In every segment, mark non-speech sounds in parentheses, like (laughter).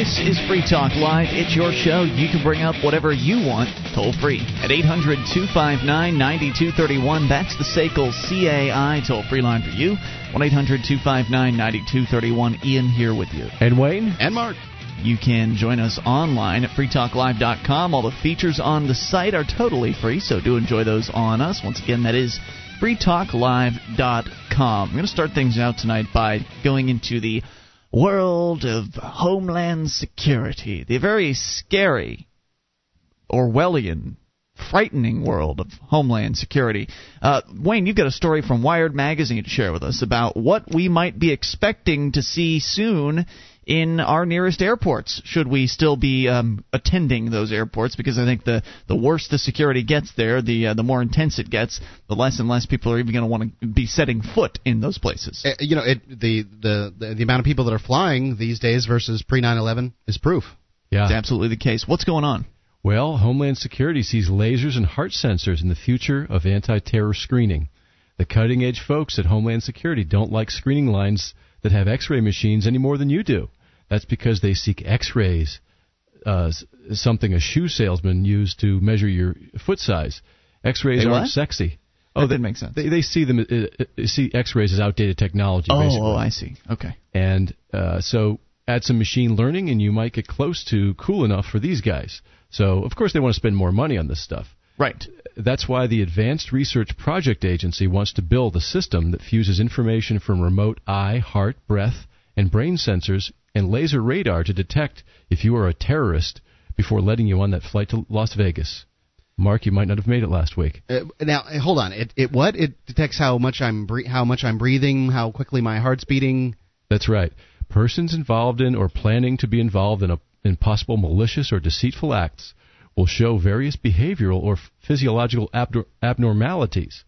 This is Free Talk Live. It's your show. You can bring up whatever you want, toll free, at 800 259 9231. That's the SACL CAI toll free line for you. 1 800 259 9231. Ian here with you. And Wayne? And Mark. You can join us online at freetalklive.com. All the features on the site are totally free, so do enjoy those on us. Once again, that is freetalklive.com. I'm going to start things out tonight by going into the world of homeland security, the very scary Orwellian, frightening world of homeland security. Uh, Wayne, you've got a story from Wired Magazine to share with us about what we might be expecting to see soon in our nearest airports. Should we still be um, attending those airports? Because I think the the worse the security gets there the uh, the more intense it gets the less and less people are even going to want to be setting foot in those places. Uh, you know it, the, the the the amount of people that are flying these days versus pre 9/11 is proof. Yeah. It's absolutely the case. What's going on? Well Homeland Security sees lasers and heart sensors in the future of anti-terror screening. The cutting edge folks at Homeland Security don't like screening lines that have x-ray machines any more than you do that's because they seek X-rays, uh, something a shoe salesman used to measure your foot size. X-rays aren't sexy. Oh, that makes sense. They, they see them uh, uh, see X-rays as outdated technology. Oh, basically. oh, I see. Okay. And uh, so add some machine learning, and you might get close to cool enough for these guys. So of course they want to spend more money on this stuff. Right. That's why the Advanced Research Project Agency wants to build a system that fuses information from remote eye, heart, breath, and brain sensors and laser radar to detect if you are a terrorist before letting you on that flight to Las Vegas. Mark, you might not have made it last week. Uh, now, hold on. It, it what? It detects how much I'm bre- how much I'm breathing, how quickly my heart's beating. That's right. Persons involved in or planning to be involved in a in possible malicious or deceitful acts will show various behavioral or physiological abnormalities.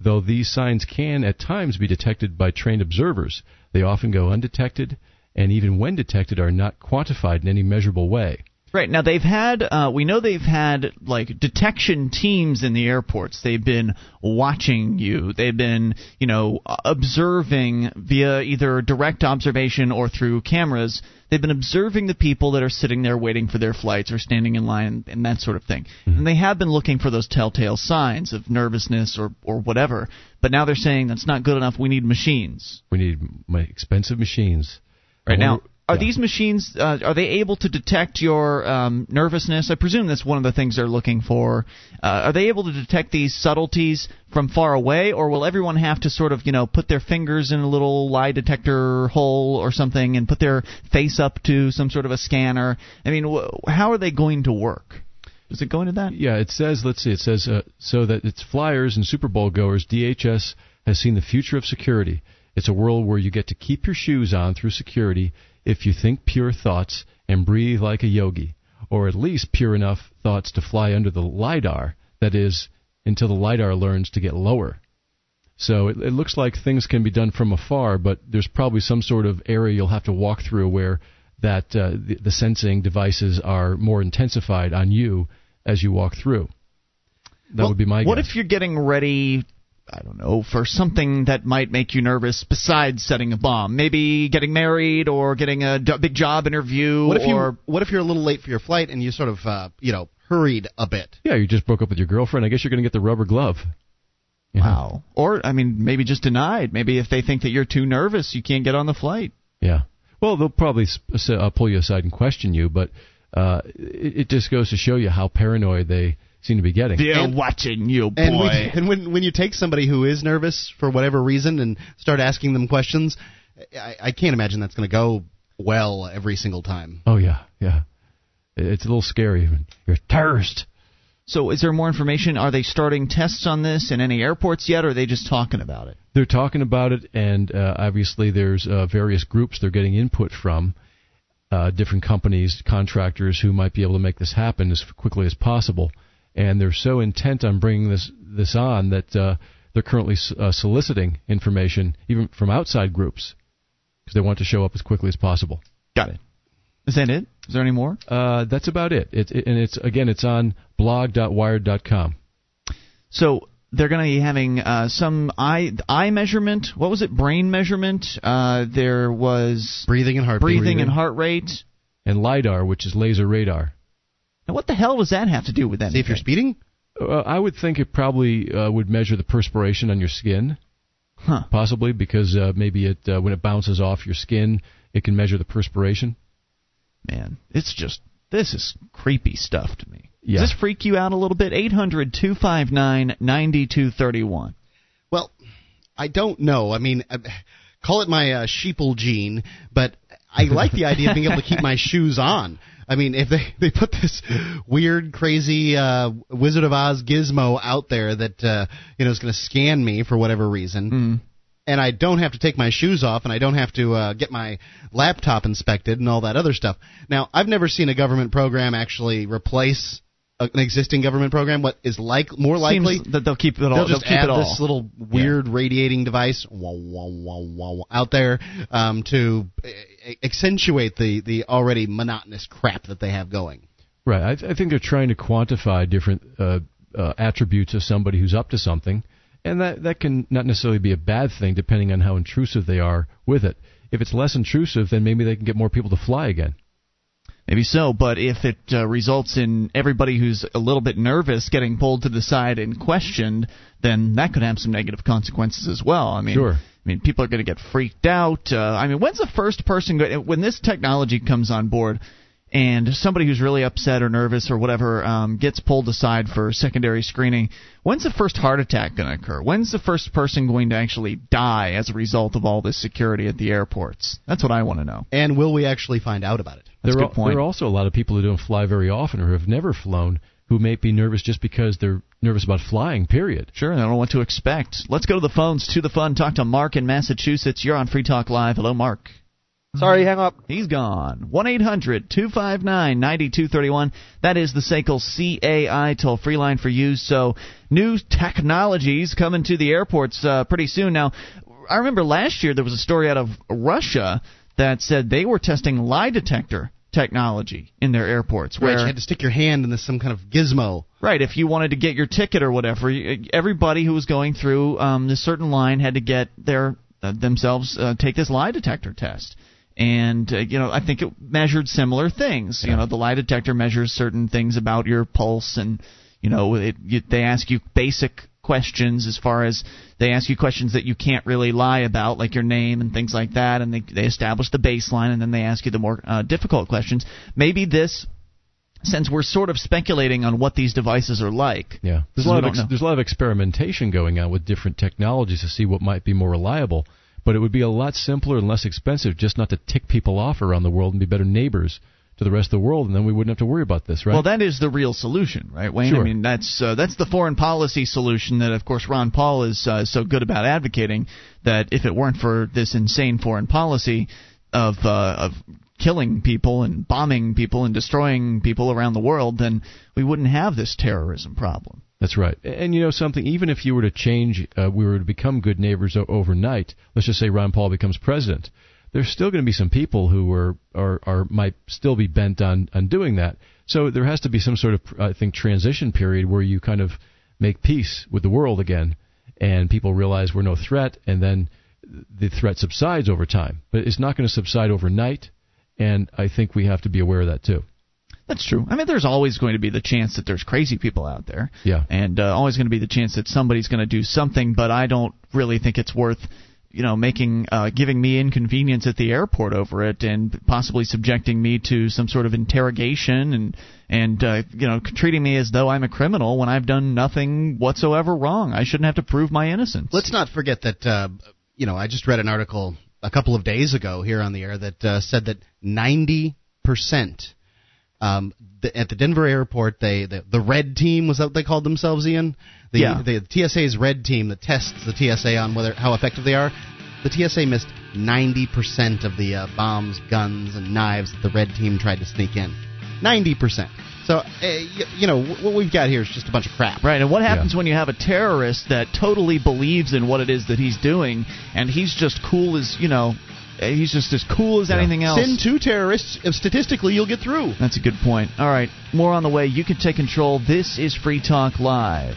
Though these signs can at times be detected by trained observers, they often go undetected and even when detected are not quantified in any measurable way. Right now, they've had uh, we know they've had like detection teams in the airports. They've been watching you. They've been you know observing via either direct observation or through cameras. They've been observing the people that are sitting there waiting for their flights or standing in line and that sort of thing. Mm-hmm. And they have been looking for those telltale signs of nervousness or or whatever. But now they're saying that's not good enough. We need machines. We need my expensive machines. Right now, are yeah. these machines uh, are they able to detect your um, nervousness? I presume that's one of the things they're looking for. Uh, are they able to detect these subtleties from far away, or will everyone have to sort of you know put their fingers in a little lie detector hole or something and put their face up to some sort of a scanner? I mean, wh- how are they going to work? Does it go into that? Yeah, it says. Let's see. It says uh, so that its flyers and Super Bowl goers. DHS has seen the future of security it's a world where you get to keep your shoes on through security if you think pure thoughts and breathe like a yogi, or at least pure enough thoughts to fly under the LIDAR, that is, until the LIDAR learns to get lower. So it, it looks like things can be done from afar, but there's probably some sort of area you'll have to walk through where that uh, the, the sensing devices are more intensified on you as you walk through. That well, would be my What guess. if you're getting ready I don't know, for something that might make you nervous besides setting a bomb. Maybe getting married or getting a d- big job interview. What if or you What if you're a little late for your flight and you sort of uh, you know hurried a bit? Yeah, you just broke up with your girlfriend. I guess you're going to get the rubber glove. You know? Wow. Or I mean, maybe just denied. Maybe if they think that you're too nervous, you can't get on the flight. Yeah. Well, they'll probably uh, pull you aside and question you, but uh, it, it just goes to show you how paranoid they seem to be getting. They're and, watching you, boy. And, when, (laughs) and when when you take somebody who is nervous for whatever reason and start asking them questions, I, I can't imagine that's going to go well every single time. Oh yeah, yeah. It's a little scary. You're a terrorist. So, is there more information? Are they starting tests on this in any airports yet, or are they just talking about it? They're talking about it, and uh, obviously there's uh, various groups they're getting input from, uh, different companies, contractors who might be able to make this happen as quickly as possible and they're so intent on bringing this this on that uh, they're currently uh, soliciting information even from outside groups because they want to show up as quickly as possible. Got it. Is that it? Is there any more? Uh, that's about it. It, it. And it's again, it's on blog.wired.com. So they're going to be having uh, some eye eye measurement. What was it? Brain measurement. Uh, there was breathing and heart breathing, breathing and heart rate. and lidar, which is laser radar. Now, what the hell does that have to do with anything? See if you're speeding. Uh, I would think it probably uh, would measure the perspiration on your skin, Huh. possibly because uh, maybe it uh, when it bounces off your skin, it can measure the perspiration. Man, it's just this is creepy stuff to me. Yeah. Does this freak you out a little bit? 800 259 9231. Well, I don't know. I mean, uh, call it my uh, sheeple gene, but I like the idea of being able to keep my (laughs) shoes on. I mean, if they (laughs) they put this weird, crazy uh, Wizard of Oz gizmo out there that uh, you know is going to scan me for whatever reason, Mm. and I don't have to take my shoes off, and I don't have to uh, get my laptop inspected and all that other stuff. Now, I've never seen a government program actually replace a, an existing government program. What is like more likely? Seems that they'll keep it all. They'll just keep add it all. this little weird radiating device wah, wah, wah, out there um, to accentuate the, the already monotonous crap that they have going. Right. I, th- I think they're trying to quantify different uh, uh, attributes of somebody who's up to something, and that that can not necessarily be a bad thing depending on how intrusive they are with it. If it's less intrusive, then maybe they can get more people to fly again. Maybe so, but if it uh, results in everybody who's a little bit nervous getting pulled to the side and questioned, then that could have some negative consequences as well. I mean, Sure. I mean, people are going to get freaked out. Uh, I mean, when's the first person go- when this technology comes on board? And somebody who's really upset or nervous or whatever um, gets pulled aside for secondary screening. When's the first heart attack going to occur? When's the first person going to actually die as a result of all this security at the airports? That's what I want to know. And will we actually find out about it? That's a there, good are, there are also a lot of people who don't fly very often or have never flown who may be nervous just because they're nervous about flying. Period. Sure, and I don't know what to expect. Let's go to the phones to the fun. Talk to Mark in Massachusetts. You're on Free Talk Live. Hello, Mark. Sorry, hang up. He's gone. 1 800 259 9231. That is the SACL CAI toll free line for you. So, new technologies coming to the airports uh, pretty soon. Now, I remember last year there was a story out of Russia that said they were testing lie detector technology in their airports. Right, Where you had to stick your hand in this some kind of gizmo. Right. If you wanted to get your ticket or whatever, everybody who was going through um, this certain line had to get their uh, themselves uh, take this lie detector test. And uh, you know, I think it measured similar things. You know, the lie detector measures certain things about your pulse, and you know, it, you, they ask you basic questions as far as they ask you questions that you can't really lie about, like your name and things like that, and they they establish the baseline, and then they ask you the more uh, difficult questions. Maybe this since we're sort of speculating on what these devices are like. Yeah, there's a lot of ex- there's a lot of experimentation going on with different technologies to see what might be more reliable. But it would be a lot simpler and less expensive just not to tick people off around the world and be better neighbors to the rest of the world, and then we wouldn't have to worry about this, right? Well, that is the real solution, right, Wayne? Sure. I mean, that's uh, that's the foreign policy solution that, of course, Ron Paul is uh, so good about advocating. That if it weren't for this insane foreign policy of uh, of killing people and bombing people and destroying people around the world, then we wouldn't have this terrorism problem. That's right. And you know something, even if you were to change, uh, we were to become good neighbors o- overnight. Let's just say Ron Paul becomes president. There's still going to be some people who are, are, are might still be bent on, on doing that. So there has to be some sort of, I think, transition period where you kind of make peace with the world again, and people realize we're no threat, and then the threat subsides over time. But it's not going to subside overnight, and I think we have to be aware of that too. That's true. I mean, there's always going to be the chance that there's crazy people out there. Yeah. And uh, always going to be the chance that somebody's going to do something, but I don't really think it's worth, you know, making uh, giving me inconvenience at the airport over it, and possibly subjecting me to some sort of interrogation and and uh, you know treating me as though I'm a criminal when I've done nothing whatsoever wrong. I shouldn't have to prove my innocence. Let's not forget that uh, you know I just read an article a couple of days ago here on the air that uh, said that 90 percent um, the, at the Denver airport they the, the red team was that what they called themselves Ian? The, Yeah. the TSA's red team that tests the TSA on whether how effective they are. The TSA missed 90 percent of the uh, bombs guns and knives that the red team tried to sneak in. 90 percent. So uh, you, you know what we've got here is just a bunch of crap. Right, and what happens when you have a terrorist that totally believes in what it is that he's doing, and he's just cool as you know, eh, Eh, he's just as cool as anything else. Send two terrorists. Statistically, you'll get through. That's a good point. All right, more on the way. You can take control. This is Free Talk Live.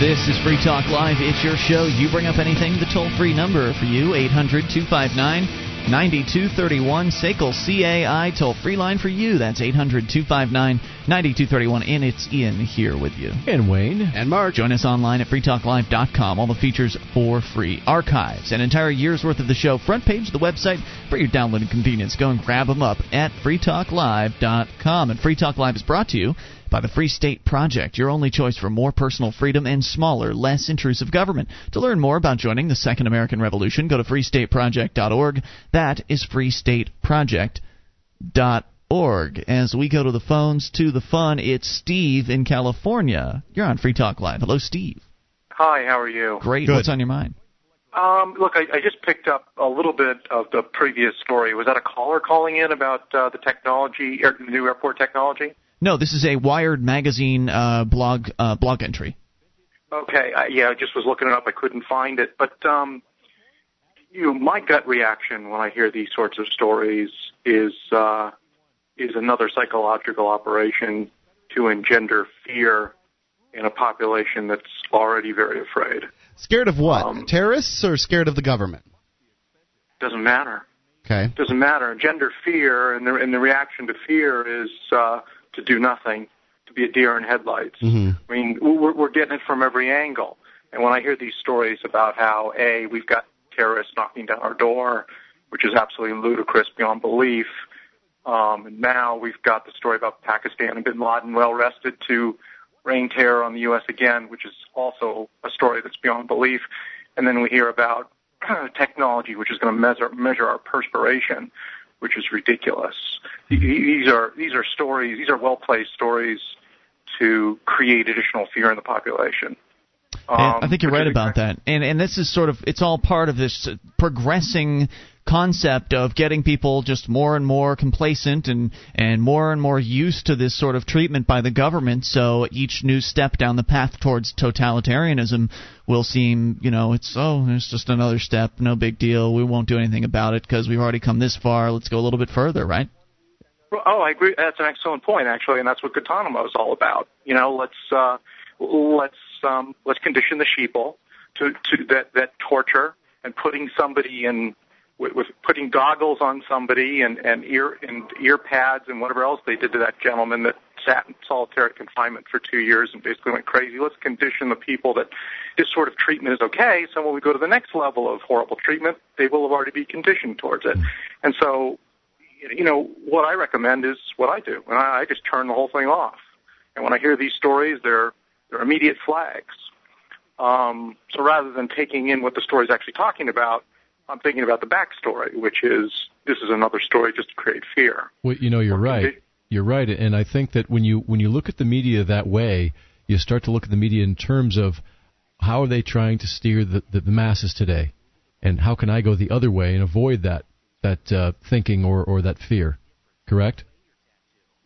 This is Free Talk Live. It's your show. You bring up anything. The toll free number for you, 800 259 9231 SACL CAI toll free line for you. That's 800 259 9231. And it's Ian here with you. And Wayne. And Mark. Join us online at freetalklive.com. All the features for free. Archives, an entire year's worth of the show. Front page of the website for your downloading convenience. Go and grab them up at freetalklive.com. And Free Talk Live is brought to you by the Free State Project, your only choice for more personal freedom and smaller, less intrusive government. To learn more about joining the Second American Revolution, go to freestateproject.org. That is freestateproject.org. As we go to the phones to the fun, it's Steve in California. You're on Free Talk Live. Hello, Steve. Hi, how are you? Great. Good. What's on your mind? Um, look, I, I just picked up a little bit of the previous story. Was that a caller calling in about uh, the technology, air, the new airport technology? No, this is a Wired magazine uh, blog uh, blog entry. Okay, I, yeah, I just was looking it up. I couldn't find it, but um, you know, my gut reaction when I hear these sorts of stories is uh, is another psychological operation to engender fear in a population that's already very afraid. Scared of what? Um, Terrorists or scared of the government? Doesn't matter. Okay. doesn't matter. Gender fear and the and the reaction to fear is uh, to do nothing, to be a deer in headlights. Mhm. I mean, we're, we're getting it from every angle. And when I hear these stories about how a we've got terrorists knocking down our door, which is absolutely ludicrous beyond belief, um, and now we've got the story about Pakistan and Bin Laden well rested to rain terror on the U.S. again, which is also a story that's beyond belief. And then we hear about (clears throat) technology, which is going to measure measure our perspiration, which is ridiculous. These are these are stories. These are well placed stories to create additional fear in the population. Um, I think you're right about that. And and this is sort of it's all part of this progressing concept of getting people just more and more complacent and and more and more used to this sort of treatment by the government. So each new step down the path towards totalitarianism will seem you know it's oh it's just another step. No big deal. We won't do anything about it because we've already come this far. Let's go a little bit further right? Oh, I agree. That's an excellent point, actually, and that's what Guantanamo is all about. You know, let's uh, let's um, let's condition the sheeple to to that that torture and putting somebody in with, with putting goggles on somebody and and ear and ear pads and whatever else they did to that gentleman that sat in solitary confinement for two years and basically went crazy. Let's condition the people that this sort of treatment is okay. So when we go to the next level of horrible treatment, they will have already be conditioned towards it. And so you know, what I recommend is what I do, and I, I just turn the whole thing off. And when I hear these stories, they're they're immediate flags. Um, so rather than taking in what the story is actually talking about, I'm thinking about the backstory, which is this is another story just to create fear. Well, you know, you're right. You're right, and I think that when you when you look at the media that way, you start to look at the media in terms of how are they trying to steer the, the, the masses today, and how can I go the other way and avoid that that uh, thinking or or that fear. Correct?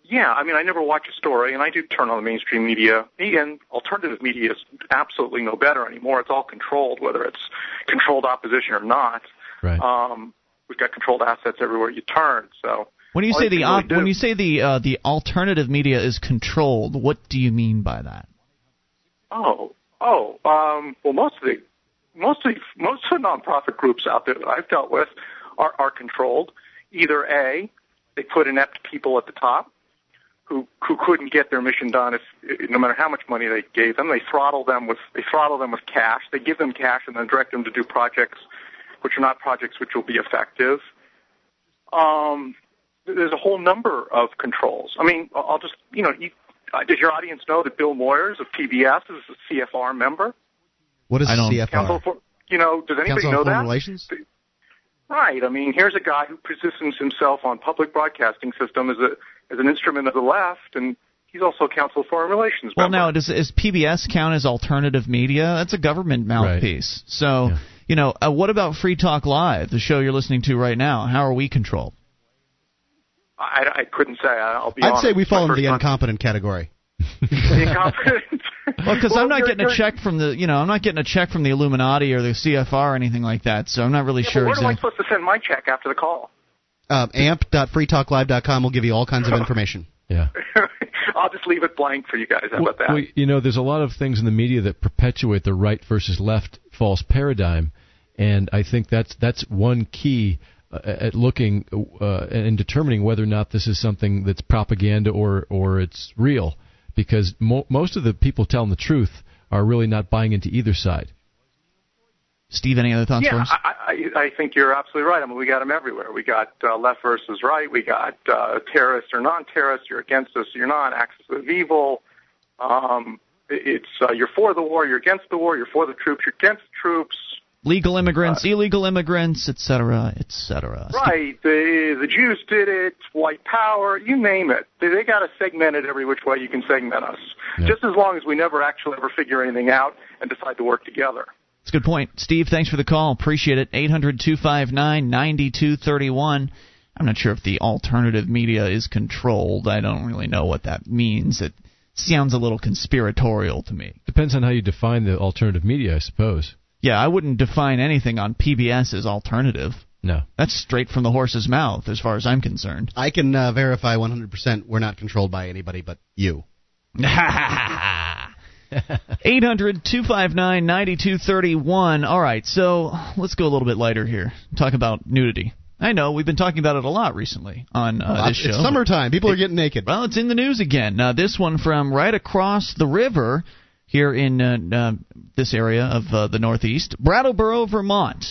Yeah, I mean, I never watch a story, and I do turn on the mainstream media. And alternative media is absolutely no better anymore. It's all controlled, whether it's controlled opposition or not. Right. Um, we've got controlled assets everywhere you turn. So when you say the really op- when you say the uh, the alternative media is controlled what do you mean by that Oh, oh, um, well, most of the most of the, most of the nonprofit groups out there that I've dealt with are, are controlled. Either a, they put inept people at the top who who couldn't get their mission done if no matter how much money they gave them. They throttle them with they throttle them with cash. They give them cash and then direct them to do projects which are not projects which will be effective. Um, there's a whole number of controls. I mean, I'll I'll just you know, you, uh, does your audience know that Bill Moyers of PBS is a CFR member? What is I don't- CFR? Council for you know, does anybody Council on know Foreign that? Relations? Right. I mean, here's a guy who positions himself on public broadcasting system as a as an instrument of the left, and he's also a Council of Foreign Relations Well, member. now does, does PBS count as alternative media? That's a government mouthpiece. So, Yeah. you know, uh, what about Free Talk Live, the show you're listening to right now? How are we controlled? I, I couldn't say. I- I'll be I'd honest. say we fall into first the time- incompetent category. (laughs) The incompetent. (laughs) Well, because I'm not getting a check from the, you know, I'm not getting a check from the Illuminati or the CFR or anything like that. So I'm not really Yeah, but sure where am I supposed to send my check after the call? Uh, amp.freetalklive.com will give you all kinds of information. (laughs) Yeah. (laughs) I'll just leave it blank for you guys. How about that? Well, you know, there's a lot of things in the media that perpetuate the right versus left false paradigm, and I think that's that's one key uh, at looking uh, and determining whether or not this is something that's propaganda or or it's real, because mo- most of the people telling the truth are really not buying into either side. Steve, any other thoughts yeah, for us? I, I, I think you're absolutely right. I mean, we got them everywhere. We got uh, left versus right. We got uh, terrorist or non-terrorist. You're against us. You're not. Axis of evil. Um, it's uh, you're for the war. You're against the war. You're for the troops. You're against the troops. Legal immigrants, Uh, illegal immigrants, et cetera, et cetera. Right. The the Jews did it. White power. You name it. They, they got to segment it every which way you can segment us. Yeah. Just as long as we never actually ever figure anything out and decide to work together. That's a good point. Steve, thanks for the call. Appreciate it. 800 259 9231. I'm not sure if the alternative media is controlled. I don't really know what that means. It sounds a little conspiratorial to me. Depends on how you define the alternative media, I suppose. Yeah, I wouldn't define anything on PBS as alternative. No. That's straight from the horse's mouth, as far as I'm concerned. I can uh, verify 100% we're not controlled by anybody but you. (laughs) 800 259 9231. All right, so let's go a little bit lighter here. Talk about nudity. I know, we've been talking about it a lot recently on uh, this show. it's summertime. People are getting naked. Well, it's in the news again. Uh, this one from right across the river here in uh, uh, this area of uh, the Northeast, Brattleboro, Vermont.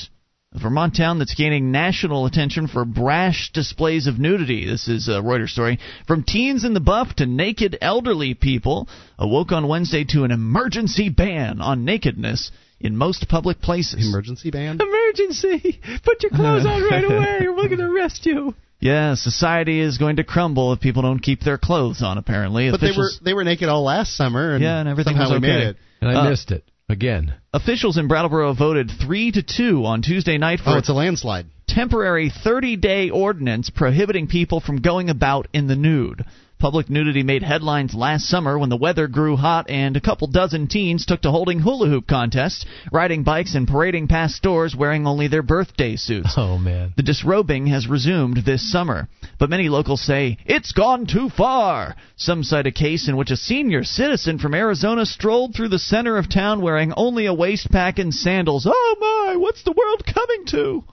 A Vermont town that's gaining national attention for brash displays of nudity. This is a Reuters story. From teens in the buff to naked elderly people awoke on Wednesday to an emergency ban on nakedness in most public places. Emergency ban? Emergency! Put your clothes on right (laughs) away, or we're going to arrest you. Yeah, society is going to crumble if people don't keep their clothes on. Apparently, But they were they were naked all last summer, and Yeah, and everything somehow was we made it. And I Uh, missed it again. Officials in Brattleboro voted three to two on Tuesday night for Oh, it's a landslide. temporary 30-day ordinance prohibiting people from going about in the nude. Public nudity made headlines last summer when the weather grew hot and a couple dozen teens took to holding hula hoop contests, riding bikes, and parading past stores wearing only their birthday suits. (laughs) Oh, man. The disrobing has resumed this summer, but many locals say it's gone too far. Some cite a case in which a senior citizen from Arizona strolled through the center of town wearing only a waist pack and sandals. Oh my, what's the world coming to?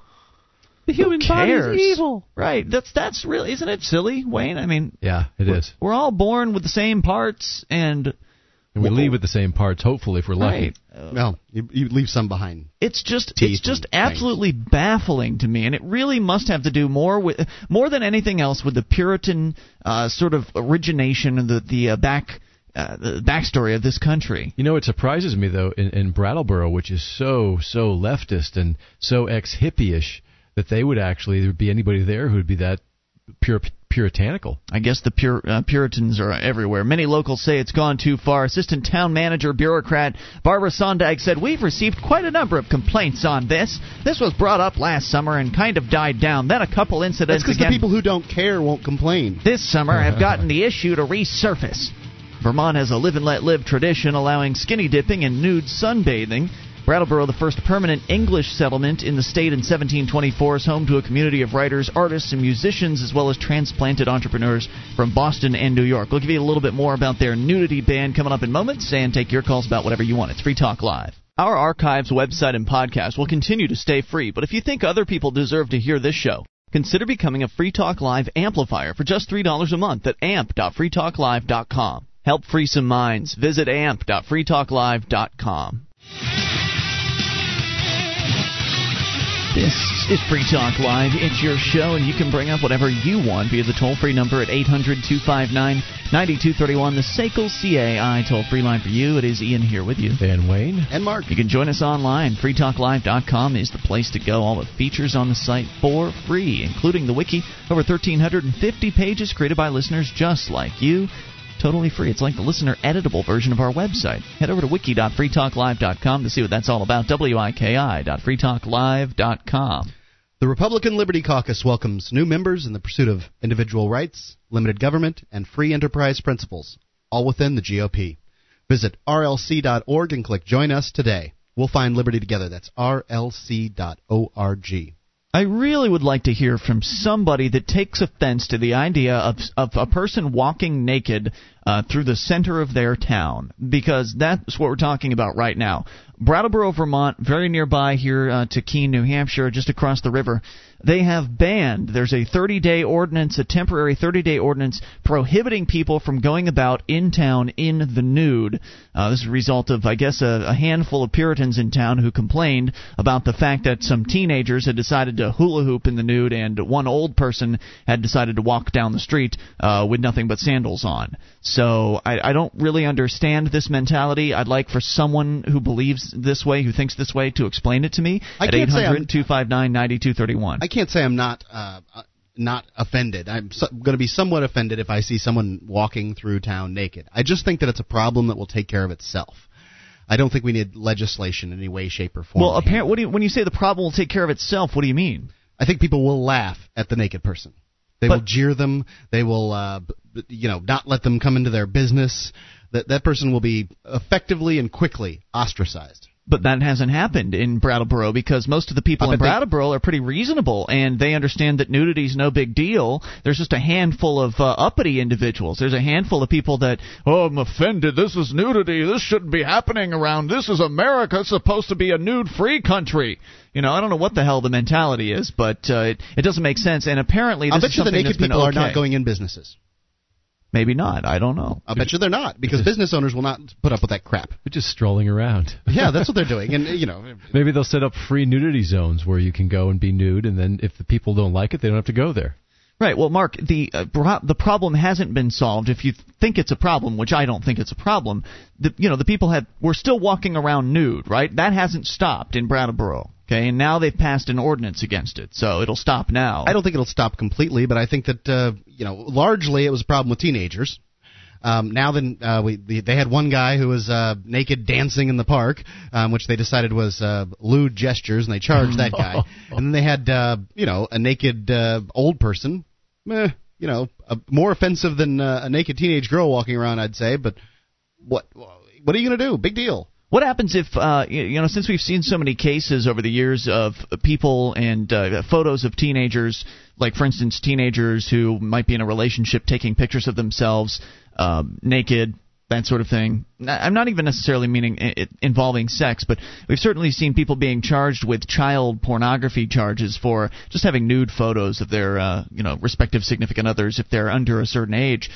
The human body is evil. Right. That's that's really isn't it silly, Wayne? I mean, Yeah, it is. we're all born with the same parts and And we leave with the same parts, hopefully, if we're lucky. right. Well, you, you leave some behind. It's just Teeth it's just and things. absolutely baffling to me, and it really must have to do more with more than anything else with the Puritan uh, sort of origination and the the uh, back uh, the backstory of this country. You know, it surprises me though in, in Brattleboro, which is so so leftist and so ex hippie-ish, that they would actually there would be anybody there who would be that pure puritanical. I guess the pur- uh, Puritans are everywhere. Many locals say it's gone too far. Assistant town manager bureaucrat Barbara Sondag said, We've received quite a number of complaints on this. This was brought up last summer and kind of died down. Then a couple incidents. That's incidents because the people who don't care won't complain. this summer have (laughs) gotten the issue to resurface. Vermont has a live and let live tradition allowing skinny dipping and nude sunbathing. Brattleboro, the first permanent English settlement in the state in 1724, is home to a community of writers, artists, and musicians, as well as transplanted entrepreneurs from Boston and New York. We'll give you a little bit more about their nudity ban coming up in moments and take your calls about whatever you want. It's Free Talk Live. Our archives, website, and podcast will continue to stay free, but if you think other people deserve to hear this show, consider becoming a Free Talk Live amplifier for just $3 a month at amp.freetalklive.com. Help free some minds. Visit amp.freetalklive.com. This is Free Talk Live. It's your show, and you can bring up whatever you want via the toll free number at 800 259 9231, the SACL CAI toll free line for you. It is Ian here with you. And Wayne, And Mark. You can join us online. FreeTalkLive.com is the place to go. All the features on the site for free, including the wiki. Over 1,350 pages created by listeners just like you. Totally free. It's like the listener editable version of our website. Head over to wiki.freetalklive.com to see what that's all about. wiki.freetalklive.com. The Republican Liberty Caucus welcomes new members in the pursuit of individual rights, limited government, and free enterprise principles, all within the GOP. Visit rlc.org and click Join Us today. We'll find liberty together. That's rlc.org. I really would like to hear from somebody that takes offense to the idea of of a person walking naked uh, through the center of their town because that's what we're talking about right now. Brattleboro, Vermont, very nearby here uh, to Keene, New Hampshire, just across the river. They have banned. There's a 30-day ordinance, a temporary 30-day ordinance prohibiting people from going about in town in the nude. Uh, this is a result of, I guess, a, a handful of Puritans in town who complained about the fact that some teenagers had decided to hula hoop in the nude, and one old person had decided to walk down the street uh, with nothing but sandals on. So I, I don't really understand this mentality. I'd like for someone who believes this way, who thinks this way, to explain it to me I at can't say I'm- 800 259 9231. I can't say I'm not uh, uh, not offended. I'm so, going to be somewhat offended if I see someone walking through town naked. I just think that it's a problem that will take care of itself. I don't think we need legislation in any way, shape, or form. Well, apparently, what do you, when you say the problem will take care of itself, what do you mean? I think people will laugh at the naked person. They But- will jeer them. They will, uh, you know, not let them come into their business. That that person will be effectively and quickly ostracized. But that hasn't happened in Brattleboro because most of the people in bet they- Brattleboro are pretty reasonable and they understand that nudity is no big deal. There's just a handful of uh, uppity individuals. There's a handful of people that, oh, I'm offended. This is nudity. This shouldn't be happening around. This is America. It's supposed to be a nude-free country. You know, I don't know what the hell the mentality is, but uh, it, it doesn't make sense. And apparently, this I'll bet is you the naked people are not going in businesses. Maybe not. I don't know. I'll bet you they're not because business owners will not put up with that crap. They're just strolling around. Yeah, that's what they're doing, and you know, (laughs) Maybe they'll set up free nudity zones where you can go and be nude, and then if the people don't like it, they don't have to go there. Right. Well, Mark, the uh, bro- the problem hasn't been solved. If you think it's a problem, which I don't think it's a problem, the you know the people have we're still walking around nude, right? That hasn't stopped in Brattleboro. Okay, and now they've passed an ordinance against it, so it'll stop now. I don't think it'll stop completely, but I think that uh, you know, largely it was a problem with teenagers. Um, now then, uh, we the, they had one guy who was uh, naked dancing in the park, um, which they decided was uh, lewd gestures, and they charged that guy. (laughs) and then they had uh, you know a naked uh, old person, meh, you know, uh, more offensive than uh, a naked teenage girl walking around, I'd say. But what what are you gonna do? Big deal. What happens if uh, you know since we've seen so many cases over the years of people and uh, photos of teenagers, like for instance teenagers who might be in a relationship taking pictures of themselves um, naked, that sort of thing. I'm not even necessarily meaning it involving sex, but we've certainly seen people being charged with child pornography charges for just having nude photos of their uh, you know respective significant others if they're under a certain age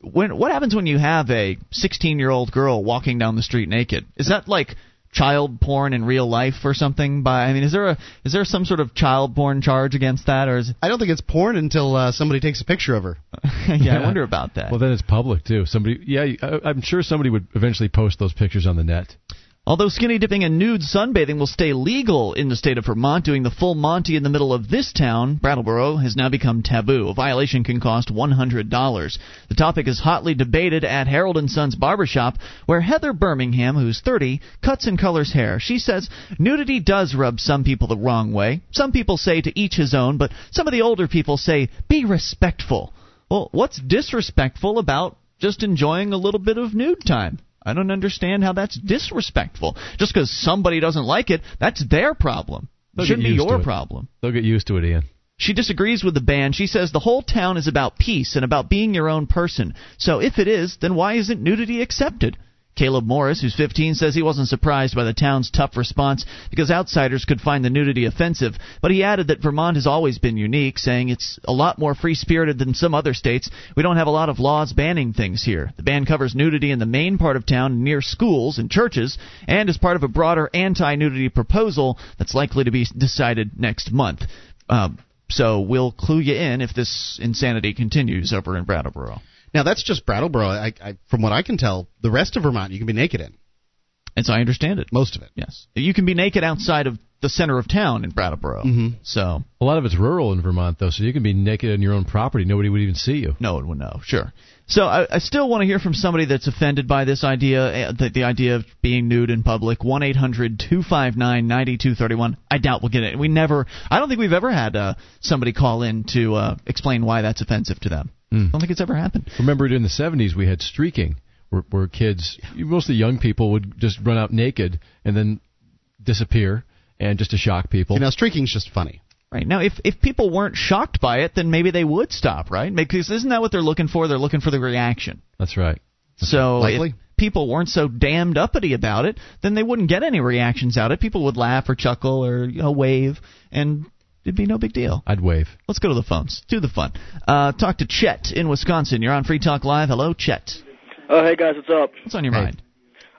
when what happens when you have a 16 year old girl walking down the street naked? Is that like child porn in real life or something? By I mean, is there a is there some sort of child porn charge against that, or is I don't think it's porn until uh, somebody takes a picture of her. (laughs) yeah, I wonder about that. Well, then it's public too. Somebody, yeah, I- I'm sure somebody would eventually post those pictures on the net. Although skinny dipping and nude sunbathing will stay legal in the state of Vermont, doing the full Monty in the middle of this town, Brattleboro, has now become taboo. A violation can cost $100. The topic is hotly debated at Harold and Sons Barbershop, where Heather Birmingham, who's 30, cuts and colors hair. She says nudity does rub some people the wrong way. Some people say to each his own, but some of the older people say be respectful. Well, what's disrespectful about just enjoying a little bit of nude time? I don't understand how that's disrespectful. Just because somebody doesn't like it, that's their problem. It shouldn't be your problem. They'll get used to it, Ian. She disagrees with the ban. She says the whole town is about peace and about being your own person. So if it is, then why isn't nudity accepted? Caleb Morris, who's 15, says he wasn't surprised by the town's tough response because outsiders could find the nudity offensive, but he added that Vermont has always been unique, saying it's a lot more free spirited than some other states. We don't have a lot of laws banning things here. The ban covers nudity in the main part of town near schools and churches, and is part of a broader anti nudity proposal that's likely to be decided next month. Um, so we'll clue you in if this insanity continues over in Brattleboro. Now that's just Brattleboro. I, I, from what I can tell, the rest of Vermont you can be naked in. As I understand it. Most of it. Yes. You can be naked outside of the center of town in Brattleboro. Mhm. So A lot of it's rural in Vermont, though, so you can be naked on your own property. Nobody would even see you. no one would know. Sure. So I, I still want to hear from somebody that's offended by this idea, uh, the, the idea of being nude in public. One eight hundred two five nine ninety two thirty one. I doubt we'll get it. We never. I don't think we've ever had uh, somebody call in to uh, explain why that's offensive to them. I don't think it's ever happened. Remember, in the 70s, we had streaking, where, where kids, mostly young people, would just run out naked and then disappear, and just to shock people. You know, streaking's just funny. Right now, if if people weren't shocked by it, then maybe they would stop, right? Because isn't that what they're looking for? They're looking for the reaction. That's right. So Likely. if people weren't so damned uppity about it, then they wouldn't get any reactions out of it. People would laugh or chuckle or you know wave, and it'd be no big deal. I'd wave. Let's go to the phones. Do the fun. Uh, talk to Chet in Wisconsin. You're on Free Talk Live. Hello, Chet. Oh, hey guys, what's up? What's on your Hey. mind?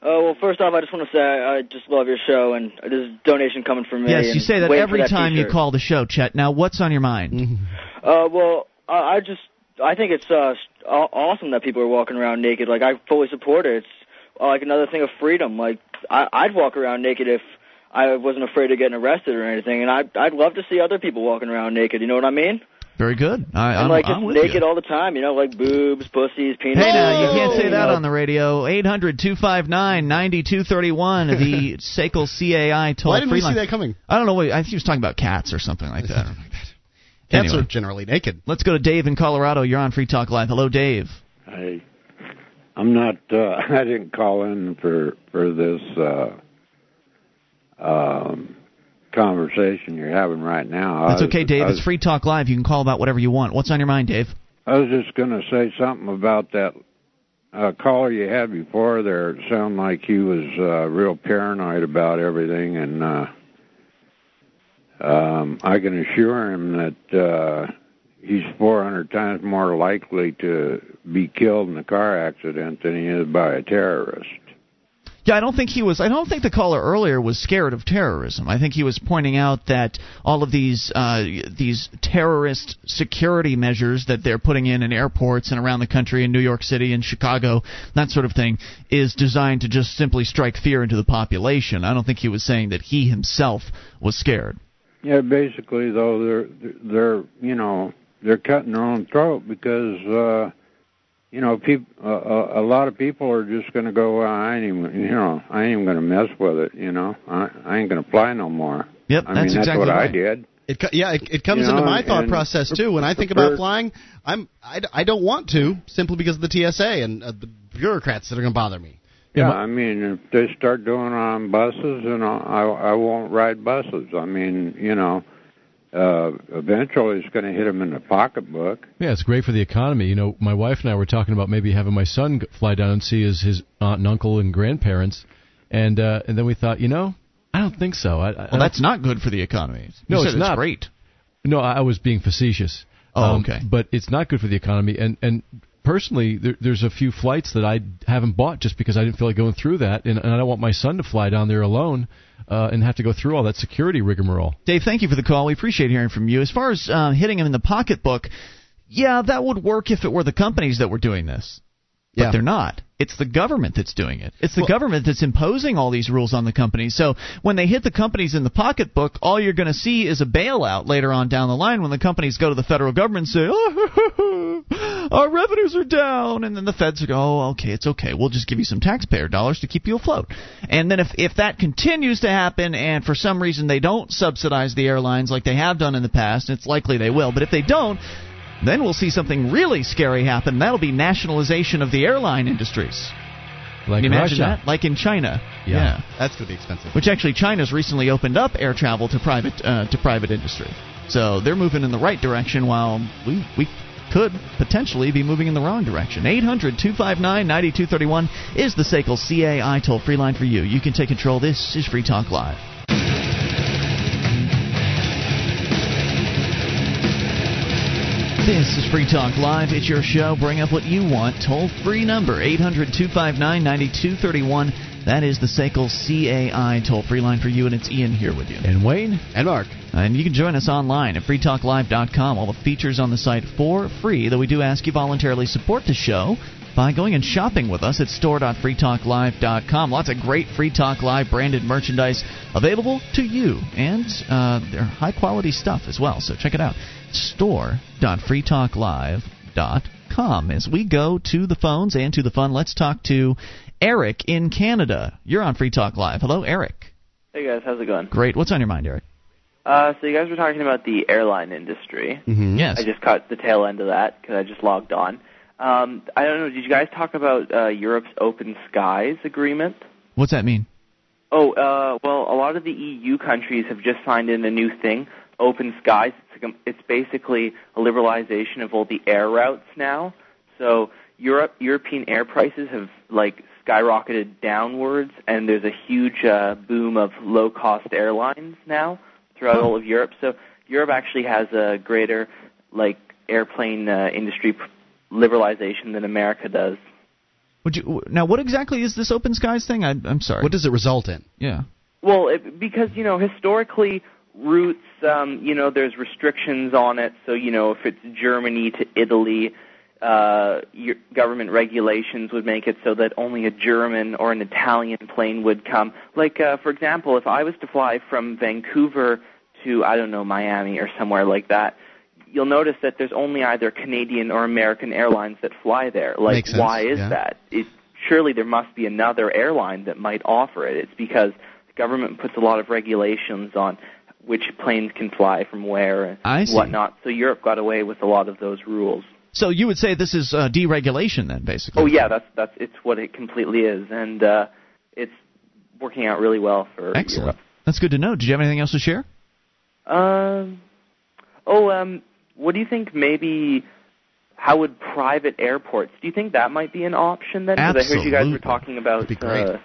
Uh, well, first off, I just want to say I, I just love your show, and there's a donation coming from me. Yes, you say that every that time you t-shirt. call the show, Chet. Now, what's on your mind? Uh, well, I, I just I think it's uh aw- awesome that people are walking around naked. Like I fully support it. It's uh, like another thing of freedom. Like I, I'd walk around naked if I wasn't afraid of getting arrested or anything, and I'd I'd love to see other people walking around naked. You know what I mean? Very good. I, I'm, like I'm just with naked you. all the time. You know, like boobs, pussies, penis. Hey, now, you can't say that on the radio. 800 259 9231, the (laughs) SACL CAI toll Why didn't free we see line. that coming? I don't know. What, I think he was talking about cats or something like that. (laughs) Cats Anyway. are generally naked. Let's go to Dave in Colorado. You're on Free Talk Live. Hello, Dave. I I'm not uh (laughs) I didn't call in for for this uh um conversation you're having right now. That's was- okay, Dave. Was, It's Free Talk Live. You can call about whatever you want. What's on your mind, Dave? I was just going to say something about that uh caller you had before there. It sounded like he was uh real paranoid about everything and uh um I can assure him that uh he's 400 times more likely to be killed in a car accident than he is by a terrorist. Yeah, I don't think he was. I don't think the caller earlier was scared of terrorism. I think he was pointing out that all of these uh, these terrorist security measures that they're putting in in airports and around the country, in New York City and Chicago, that sort of thing, is designed to just simply strike fear into the population. I don't think he was saying that he himself was scared. Yeah, basically though they're they're you know they're cutting their own throat because uh you know people uh, a, a lot of people are just going to go well, I ain't even you know I ain't even going to mess with it you know I I ain't going to fly no more. Yep, I that's mean that's exactly what I did. It yeah, it, it comes You know, into my thought process too. When I think about flying, I'm I, I don't want to simply because of the TSA and uh, the bureaucrats that are going to bother me. Yeah, I mean if they start doing it on buses and I I won't ride buses. I mean you know uh eventually it's going to hit them in the pocketbook. Yeah, it's great for the economy. You know, my wife and I were talking about maybe having my son fly down and see his his aunt and uncle and grandparents, and uh, and then we thought, you know, I don't think so. I, I Well, don't- that's not good for the economy. You No, said it's not. great. No, I I was being facetious. Um, Oh, okay. But it's not good for the economy. And and personally, there, there's a few flights that I haven't bought just because I didn't feel like going through that, and, and I don't want my son to fly down there alone uh, and have to go through all that security rigmarole. Dave, thank you for the call. We appreciate hearing from you. As far as uh, hitting him in the pocketbook, yeah, that would work if it were the companies that were doing this. But Yeah. they're not. It's the government that's doing it. It's the Well- government that's imposing all these rules on the companies. So when they hit the companies in the pocketbook, all you're going to see is a bailout later on down the line when the companies go to the federal government and say, oh, (laughs) our revenues are down. And then the feds go, oh, okay, it's okay. We'll just give you some taxpayer dollars to keep you afloat. And then if, if that continues to happen and for some reason they don't subsidize the airlines like they have done in the past, it's likely they will, but if they don't, then we'll see something really scary happen. That'll be nationalization of the airline industries. Like Can you imagine Russia. that? Like in China. Yeah. That's going to be expensive. Which actually China's recently opened up air travel to private uh, to private industry. So they're moving in the right direction while we we could potentially be moving in the wrong direction. 800-259-9231 is the SACL CAI toll-free line for you. You can take control. This is Free Talk Live. This is Free Talk Live. It's your show. Bring up what you want. Toll free number 800 259 9231. That is the SACL CAI toll free line for you, and it's Ian here with you. And Wayne, And Mark. And you can join us online at freetalklive.com. All the features on the site for free, though we do ask you voluntarily support the show by going and shopping with us at store.freetalklive.com. Lots of great Free Talk Live branded merchandise available to you, and uh, they're high quality stuff as well. So check it out. Store.freetalklive.com. As we go to the phones and to the fun, let's talk to Eric in Canada. You're on Free Talk Live. Hello, Eric. Hey guys, how's it going? Great. What's on your mind, Eric? Uh, so you guys were talking about the airline industry. Mm-hmm. Yes. I just caught the tail end of that because I just logged on. Um, I don't know. Did you guys talk about uh, Europe's Open Skies agreement? What's that mean? Oh, uh, well, a lot of the EU countries have just signed in a new thing, Open Skies. It's, a- it's basically a liberalization of all the air routes now. So Europe European air prices have like skyrocketed downwards, and there's a huge uh, boom of low cost airlines now throughout all of Europe. So Europe actually has a greater like airplane uh, industry liberalization than America does. Would you now? What exactly is this open skies thing? I, I'm sorry. What does it result in? Yeah. Well, it, because you know historically routes, um, you know, there's restrictions on it. So you know, if it's Germany to Italy, uh, your government regulations would make it so that only a German or an Italian plane would come. Like, uh, for example, if I was to fly from Vancouver to I don't know Miami or somewhere like that, you'll notice that there's only either Canadian or American airlines that fly there. Like, sense, why is yeah. that? It, surely there must be another airline that might offer it. It's because the government puts a lot of regulations on which planes can fly from where and I see. whatnot. So Europe got away with a lot of those rules. So you would say this is uh, deregulation then, basically? Oh yeah, that's that's it's what it completely is, and uh, it's working out really well for Excellent. Europe. That's good to know. Did you have anything else to share? Um, oh, um, what do you think? Maybe how would private airports? Do you think that might be an option then? Because I heard you guys were talking about That'd be great. uh,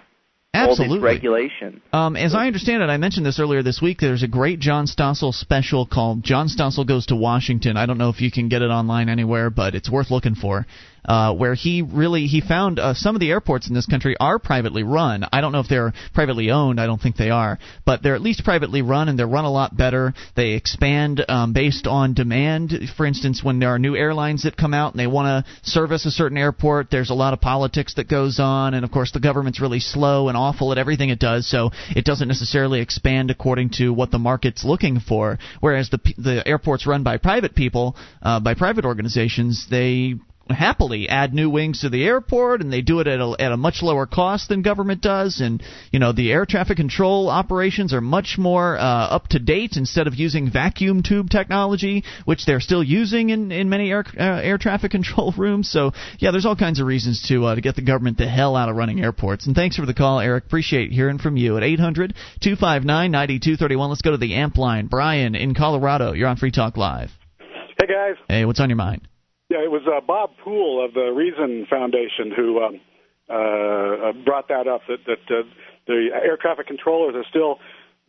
Absolutely. regulation. Um, as I understand it, I mentioned this earlier this week. There's a great John Stossel special called "John Stossel Goes to Washington." I don't know if you can get it online anywhere, but it's worth looking for. Uh, where he really he found uh, some of the airports in this country are privately run. I don't know if they're privately owned. I don't think they are, but they're at least privately run, and they're run a lot better. They expand um, based on demand. For instance, when there are new airlines that come out and they want to service a certain airport, there's a lot of politics that goes on, and of course the government's really slow and awful at everything it does, so it doesn't necessarily expand according to what the market's looking for. Whereas the the airports run by private people, uh, by private organizations, they happily add new wings to the airport and they do it at a, at a much lower cost than government does. And you know the air traffic control operations are much more uh, up to date instead of using vacuum tube technology which they're still using in, in many air uh, air traffic (laughs) control rooms. So yeah there's all kinds of reasons to uh, to get the government the hell out of running airports. And thanks for the call Eric. Appreciate hearing from you at 800-259-9231 let's go to the amp line. Brian in Colorado you're on Free Talk Live. Hey guys, hey what's on your mind yeah, it was uh, Bob Poole of the Reason Foundation who um, uh, uh, brought that up. That that uh, the air traffic controllers are still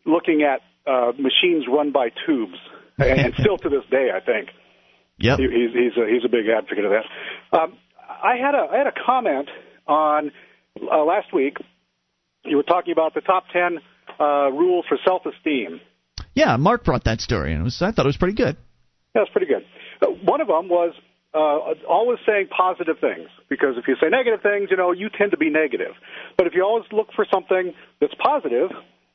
looking at uh, machines run by tubes, (laughs) and, still to this day, I think Yeah, he, he's he's a, he's a big advocate of that. Um, I had a I had a comment on uh, last week. You were talking about the top ten uh, rules for self-esteem. Yeah, Mark brought that story, and it was, I thought it was pretty good. That's pretty good. Uh, one of them was uh, always saying positive things because if you say negative things, you know, you tend to be negative. But if you always look for something that's positive,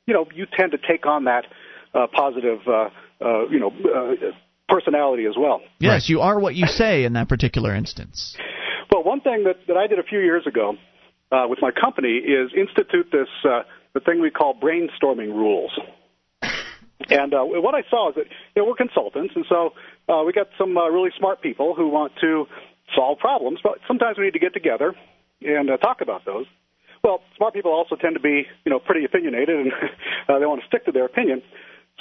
you know, you tend to take on that uh, positive, uh, uh, you know, uh, personality as well. Yes, you are what you say in that particular instance. Well, one thing that, that I did a few years ago uh, with my company is institute this uh, the thing we call brainstorming rules. (laughs) And uh, what I saw is that you know, we're consultants, and so uh, we got some uh, really smart people who want to solve problems, but sometimes we need to get together and uh, talk about those. Well, smart people also tend to be, you know, pretty opinionated, and (laughs) uh, they want to stick to their opinion.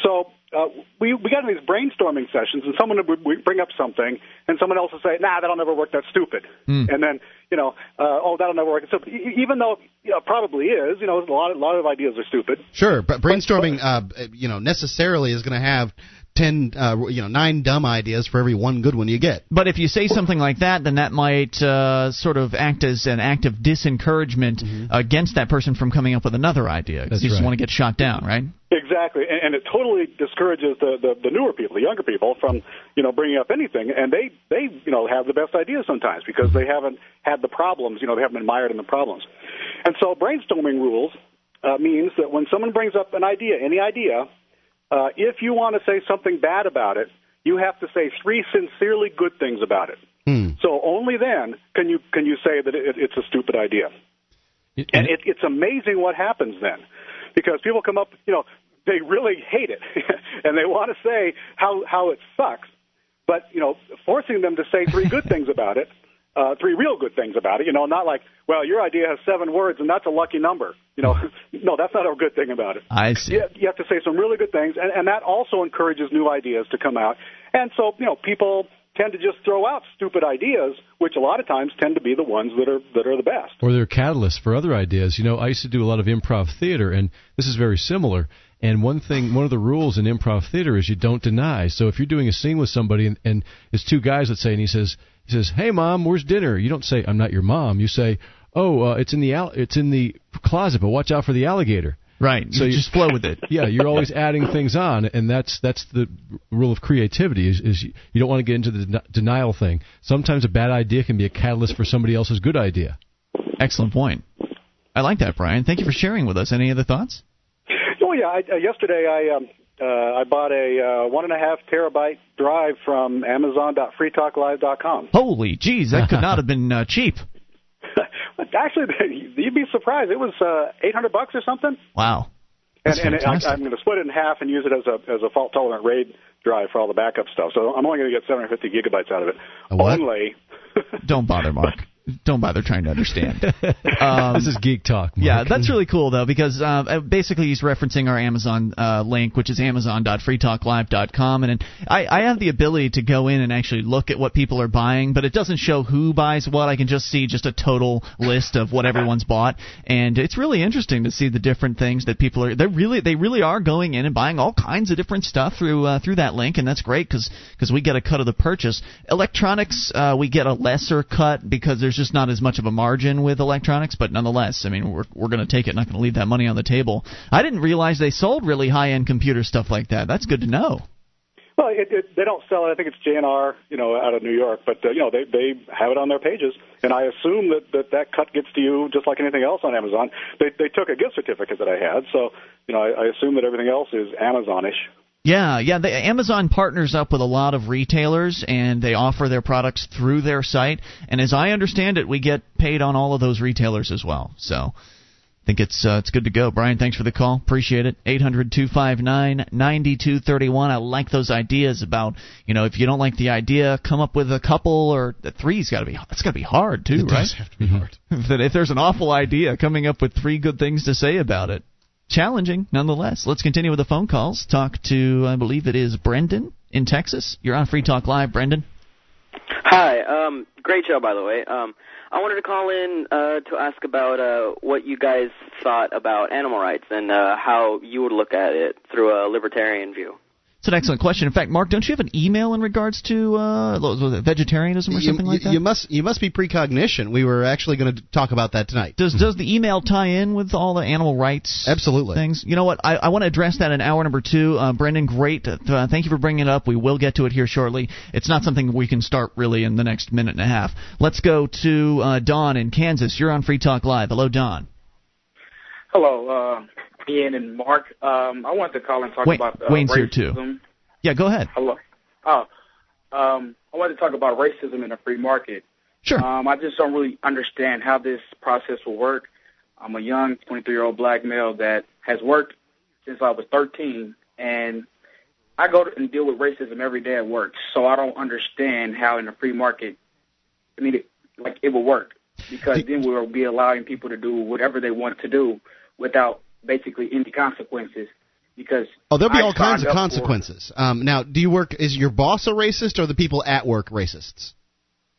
So uh, we we got in these brainstorming sessions, and someone would bring up something, and someone else would say, "Nah, that'll never work. That's stupid." Hmm. And then you know, uh, "Oh, that'll never work." So even though you know, it probably is, you know, a lot of, a lot of ideas are stupid. Sure, but brainstorming, uh, you know, necessarily is going to have ten, uh, you know, nine dumb ideas for every one good one you get. But if you say something like that, then that might uh, sort of act as an act of disencouragement against that person from coming up with another idea. Because you just want to get shot down, right? Exactly, and, and it totally discourages the, the the newer people, the younger people, from you know bringing up anything, and they they you know have the best ideas sometimes because they haven't had the problems, you know, they haven't been mired in the problems, and so brainstorming rules uh, means that when someone brings up an idea, any idea, uh, if you want to say something bad about it, you have to say three sincerely good things about it. Hmm. So only then can you can you say that it, it's a stupid idea. And it, it's amazing what happens then, because people come up, you know, they really hate it, (laughs) and they want to say how how it sucks, but you know, forcing them to say three good (laughs) things about it, uh, three real good things about it, you know, not like, well, your idea has seven words and that's a lucky number, you know, (laughs) no, that's not a good thing about it. I see. You, you have to say some really good things, and, and that also encourages new ideas to come out. And so, you know, people tend to just throw out stupid ideas, which a lot of times tend to be the ones that are that are the best. Or they're catalysts for other ideas. You know, I used to do a lot of improv theater, and this is very similar. And one thing, one of the rules in improv theater is you don't deny. So if you're doing a scene with somebody, and, and it's two guys, let's say, and he says, says, "Hey, mom, where's dinner?" You don't say, "I'm not your mom." You say, "Oh, uh, it's in the al- it's in the closet, but watch out for the alligator." Right. So you you- just flow with it. (laughs) Yeah, you're always adding things on, and that's that's the rule of creativity. Is, is you you don't want to get into the den- denial thing. Sometimes a bad idea can be a catalyst for somebody else's good idea. Excellent point. I like that, Brian. Thank you for sharing with us. Any other thoughts? Oh yeah, I, uh, yesterday I um, uh, I bought a uh, one and a half terabyte drive from Amazon.freetalklive.com. Holy jeez, that could not have been uh, cheap. (laughs) Actually, (laughs) you'd be surprised. It was uh, 800 bucks or something. Wow. And, That's and it, I, I'm going to split it in half and use it as a as a fault tolerant RAID drive for all the backup stuff. So I'm only going to get 750 gigabytes out of it. Only. (laughs) Don't bother, Mark. Don't bother trying to understand. (laughs) Um, this is geek talk. Mark. Yeah, that's really cool though because uh, basically he's referencing our Amazon uh, link, which is amazon.freetalklive.com, and and I, I have the ability to go in and actually look at what people are buying, but it doesn't show who buys what. I can just see just a total list of what everyone's bought, and it's really interesting to see the different things that people are. They really they really are going in and buying all kinds of different stuff through uh, through that link, and that's great because we get a cut of the purchase. Electronics uh, we get a lesser cut because there's just not as much of a margin with electronics, but nonetheless, I mean we're we're going to take it, not going to leave that money on the table. I didn't realize they sold really high end computer stuff like that. That's good to know. Well, it, it, they don't sell it. I think it's J&R, you know, out of New York, but uh, you know they they have it on their pages, and I assume that that that cut gets to you just like anything else on Amazon. They they took a gift certificate that I had, so you know I, I assume that everything else is Amazonish. Yeah, yeah. The, Amazon partners up with a lot of retailers, and they offer their products through their site. And as I understand it, we get paid on all of those retailers as well. So I think it's uh, it's good to go. Brian, thanks for the call. Appreciate it. Eight hundred two five nine ninety two thirty one. I like those ideas about you know if you don't like the idea, come up with a couple or three's got to be it's got to be hard too, It right? does have to be hard. (laughs) that if there's an awful idea, coming up with three good things to say about it. Challenging, nonetheless. Let's continue with the phone calls. Talk to, I believe it is Brendan in Texas. You're on Free Talk Live, Brendan. Hi, um, great show by the way. Um, I wanted to call in uh, to ask about uh, what you guys thought about animal rights and uh, how you would look at it through a libertarian view. It's an excellent question. In fact, Mark, don't you have an email in regards to uh, vegetarianism or You, something like you- that? you must you must be precognition. We were actually going to talk about that tonight. does does the email tie in with all the animal rights Absolutely. things? You know what? I, I want to address that in hour number two. Uh, Brendan, great. Uh, thank you for bringing it up. We will get to it here shortly. It's not something we can start really in the next minute and a half. Let's go to uh, Don in Kansas. You're on Free Talk Live. Hello, Don. Hello, uh, Ian and Mark. Um, I wanted to call and talk Wayne- about uh, Wayne's here, too. Yeah, go ahead. Hello. Oh, um, I wanted to talk about racism in the free market. Sure. Um, I just don't really understand how this process will work. I'm a young 23-year-old black male that has worked since I was 13, and I go and deal with racism every day at work. So I don't understand how in the free market, I mean, it, like it will work because then we'll be allowing people to do whatever they want to do without basically any consequences. Because Oh, there'll be I all kinds of consequences. Um, now, do you work? Is your boss a racist or the people at work racists?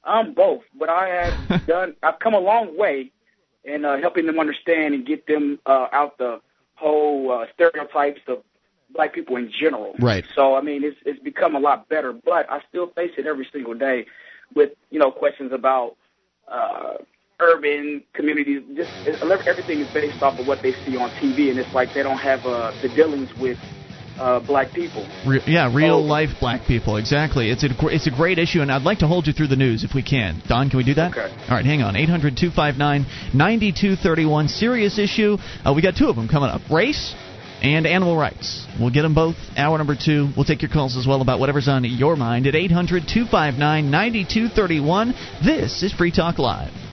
I'm both, but I have (laughs) done. I've come a long way in uh, helping them understand and get them uh, out the whole uh, stereotypes of black people in general. Right. So I mean, it's it's become a lot better, but I still face it every single day with you know questions about uh, urban communities. Just everything is based off of what they see on TV, and it's like they don't have uh, the dealings with uh, black people. Re- yeah, real life black people. Exactly. It's a it's a great issue, and I'd like to hold you through the news if we can. Don, can we do that? Okay. All right, hang on. 800 259 9231. Serious issue. Uh, we got two of them coming up race and animal rights. We'll get them both. Hour number two. We'll take your calls as well about whatever's on your mind at 800 259 9231. This is Free Talk Live.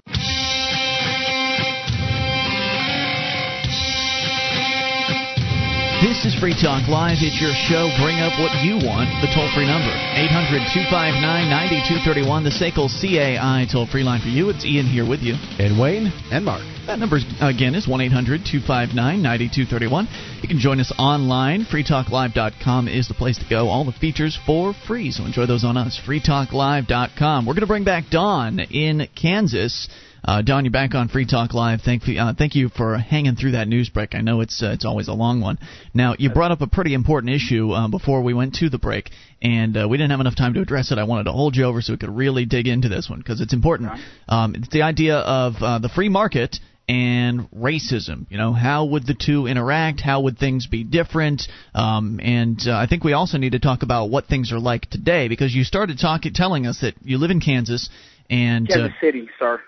This is Free Talk Live. It's your show. Bring up what you want. The toll free number 800 259 9231. The SACL CAI toll free line for you. It's Ian here with you. And Wayne? And Mark. That number, again, is 1 800 259 9231. You can join us online. FreeTalkLive.com is the place to go. All the features for free, so enjoy those on us. FreeTalkLive.com. We're going to bring back Don in Kansas. Uh, Don, you're back on Free Talk Live. Thank, uh, thank you for hanging through that news break. I know it's uh, it's always a long one. Now, you brought up a pretty important issue uh, before we went to the break, and uh, we didn't have enough time to address it. I wanted to hold you over so we could really dig into this one because it's important. Um, it's the idea of uh, the free market and racism. You know, how would the two interact? How would things be different? Um, and uh, I think we also need to talk about what things are like today because you started talking, telling us that you live in Kansas and uh, Kansas City, sir.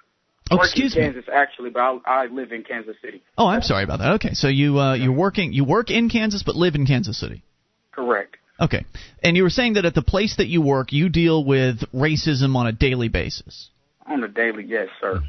Oh, excuse in me. Kansas, actually, but I, I live in Kansas City. Oh, I'm sorry about that. Okay, so you uh, you're working you work in Kansas but live in Kansas City. Correct. Okay, and you were saying that at the place that you work, you deal with racism on a daily basis On a daily, yes, sir.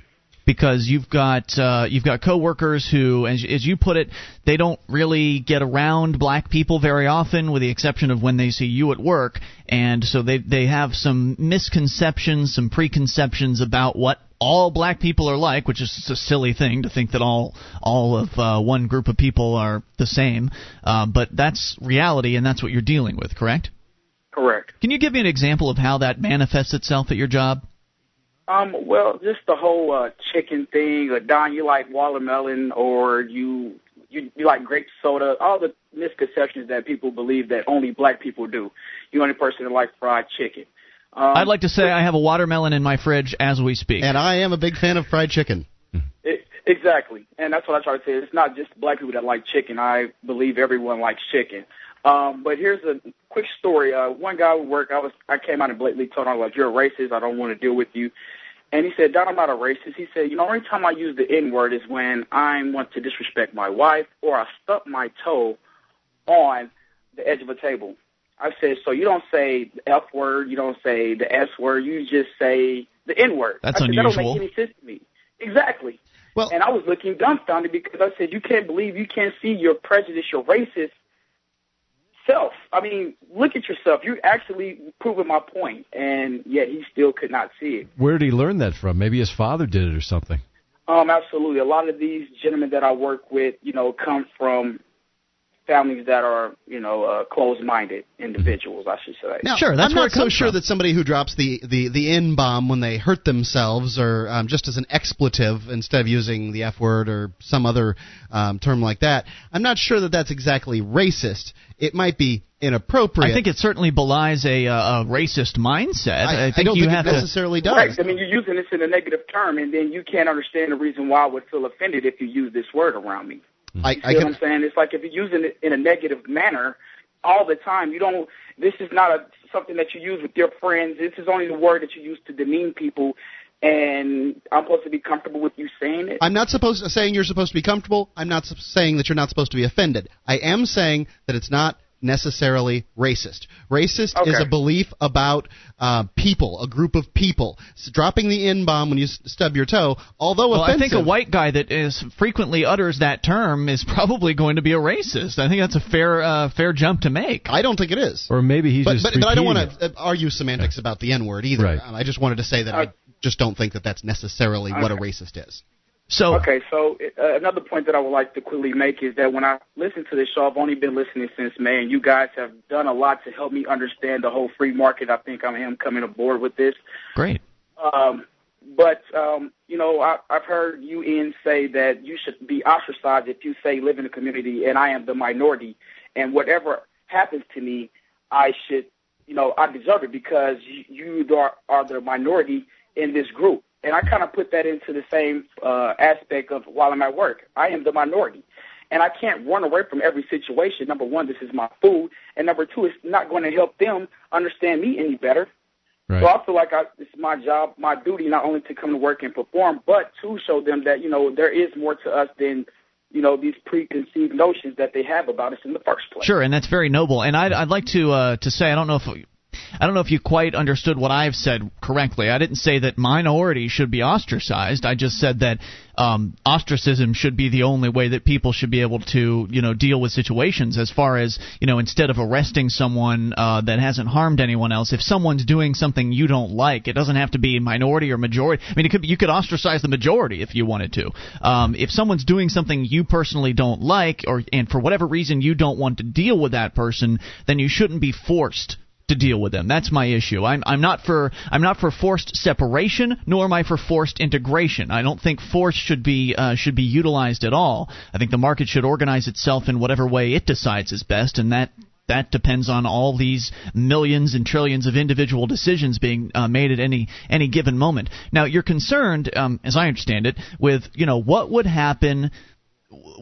Because you've got uh, you've got coworkers who, as, as you put it, they don't really get around black people very often, with the exception of when they see you at work, and so they they have some misconceptions, some preconceptions about what all black people are like, which is a silly thing to think that all all of uh, one group of people are the same. Uh, but that's reality, and that's what you're dealing with, correct? Correct. Can you give me an example of how that manifests itself at your job? Um, well, just the whole uh, chicken thing. Or Don, you like watermelon, or you you you like grape soda. All the misconceptions that people believe that only black people do. You're the only person that likes fried chicken. Um, I'd like to say I have a watermelon in my fridge as we speak. And I am a big fan of fried chicken. It, (laughs) exactly, and that's what I try to say. It's not just black people that like chicken. I believe everyone likes chicken. Um, but here's a quick story. Uh, one guy at work, I was, I came out and blatantly told him like, "You're a racist. I don't want to deal with you." And he said, "Don, I'm not a racist." He said, "You know, the only time I use the N word is when I want to disrespect my wife or I stub my toe on the edge of a table." I said, "So you don't say the F word, you don't say the S word, you just say the N word." That's I said, That don't unusual. make any sense to me. Exactly. Well, and I was looking dumbfounded because I said, "You can't believe you can't see your prejudice, your racist self. I mean, look at yourself. You're actually proving my. And yet he still could not see it. Where did he learn that from? Maybe his father did it or something. Um, absolutely. A lot of these gentlemen that I work with, you know, come from families that are, you know, uh, closed-minded individuals, I should say. Now, Sure, that's I'm not so sure from. that somebody who drops the the the n bomb when they hurt themselves, or um, just as an expletive instead of using the f word or some other um, term like that, I'm not sure that that's exactly racist. It might be inappropriate. I think it certainly belies a, uh, a racist mindset. I, I think don't you think have it to. necessarily does. Right. I mean, you're using this in a negative term, and then you can't understand the reason why I would feel offended if you use this word around me. I, I what can, I'm saying? It's like if you're using it in a negative manner all the time, you don't. This is not a something that you use with your friends. This is only the word that you use to demean people, and I'm supposed to be comfortable with you saying it. I'm not supposed saying you're supposed to be comfortable. I'm not saying that you're not supposed to be offended. I am saying that it's not necessarily racist. Racist is a belief about uh, people, a group of people. S- dropping the n bomb when you stub your toe, although Well, I think a white guy that is frequently utters that term is probably going to be a racist. I think that's a fair uh, fair jump to make. I don't think it is. Or maybe he's But, just but, but I don't want to argue semantics about the N word either. Right. Um, I just wanted to say that I just don't think that that's necessarily what a racist is. So Okay, so uh, another point that I would like to quickly make is that when I listen to this show, I've only been listening since May, and you guys have done a lot to help me understand the whole free market. I think I am coming aboard with this. great. Um, but um, you know, I, I've heard you, Ian, say that you should be ostracized if you say live in a community and I am the minority, and whatever happens to me, I should, you know, I deserve it because you, you are, are the minority in this group. And I kind of put that into the same uh, aspect of while I'm at work. I am the minority. And I can't run away from every situation. Number one, this is my food. And number two, it's not going to help them understand me any better. Right. So I feel like I, it's my job, my duty, not only to come to work and perform, but to show them that you know there is more to us than you know these preconceived notions that they have about us in the first place. Sure, and that's very noble. And I'd, I'd like to uh, to say I don't know if I don't know if you quite understood what I've said correctly. I didn't say that minorities should be ostracized. I just said that um, ostracism should be the only way that people should be able to, you know, deal with situations. As far as you know, instead of arresting someone uh, that hasn't harmed anyone else, if someone's doing something you don't like, it doesn't have to be minority or majority. I mean, it could be, you could ostracize the majority if you wanted to. Um, if someone's doing something you personally don't like, or and for whatever reason you don't want to deal with that person, then you shouldn't be forced to deal with them. That's my issue. I'm I'm not for I'm not for forced separation, nor am I for forced integration. I don't think force should be uh, should be utilized at all. I think the market should organize itself in whatever way it decides is best, and that that depends on all these millions and trillions of individual decisions being uh, made at any any given moment. Now, you're concerned, um, as I understand it, with you know what would happen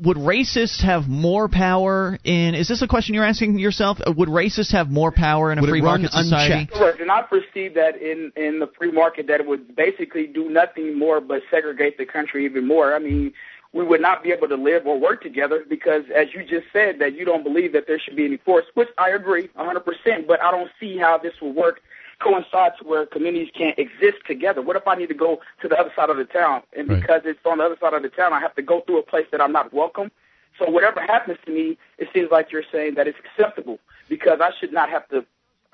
would racists have more power in? Is this a question you're asking yourself? Uh, would racists have more power in a Would it free run market society? unchecked? Correct. And I perceive that in in the free market that it would basically do nothing more but segregate the country even more. I mean, we would not be able to live or work together because, as you just said, that you don't believe that there should be any force, which I agree 100%. But I don't see how this will work coincides where communities can't exist together. What if I need to go to the other side of the town, and Right. because it's on the other side of the town, I have to go through a place that I'm not welcome? So whatever happens to me, it seems like you're saying that it's acceptable because I should not have to.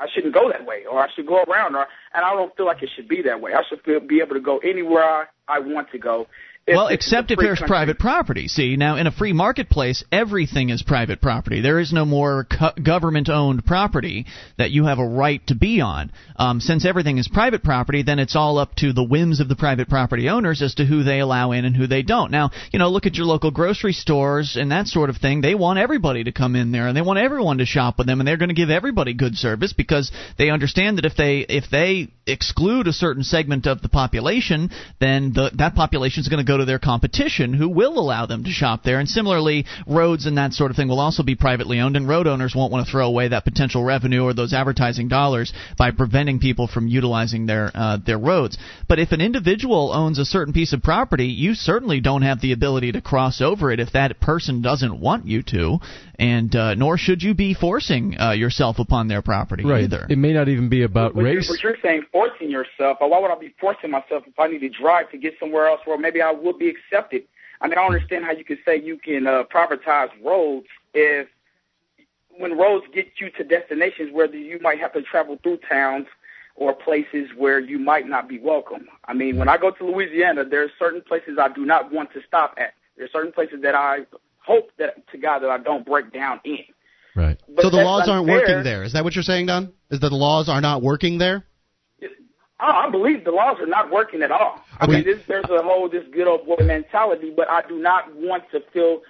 I shouldn't go that way, or I should go around, or and I don't feel like it should be that way. I should feel, be able to go anywhere I, I want to go. Well, except if there's country. private property. See, now in a free marketplace, everything is private property. There is no more co- government-owned property that you have a right to be on. Um, since everything is private property, then it's all up to the whims of the private property owners as to who they allow in and who they don't. Now, you know, look at your local grocery stores and that sort of thing. They want everybody to come in there and they want everyone to shop with them, and they're going to give everybody good service because they understand that if they if they exclude a certain segment of the population, then the, that population is going to go to their competition, who will allow them to shop there. And similarly, roads and that sort of thing will also be privately owned, and road owners won't want to throw away that potential revenue or those advertising dollars by preventing people from utilizing their uh, their roads. But if an individual owns a certain piece of property, you certainly don't have the ability to cross over it if that person doesn't want you to, and uh, nor should you be forcing uh, yourself upon their property Right. either. It may not even be about But you're, race. but you're saying forcing yourself. Or why would I be forcing myself if I need to drive to get somewhere else where maybe I would be accepted? I mean, I don't understand how you can say you can uh, privatize roads if when roads get you to destinations where you might have to travel through towns or places where you might not be welcome. I mean, when I go to Louisiana, there are certain places I do not want to stop at. There are certain places that I hope that to God that I don't break down in. Right. But so the laws aren't unfair. working there. Is that what you're saying, Don? Is that the laws are not working there? I I believe the laws are not working at all. I Okay. mean, this, there's a whole this good old boy mentality, but I do not want to feel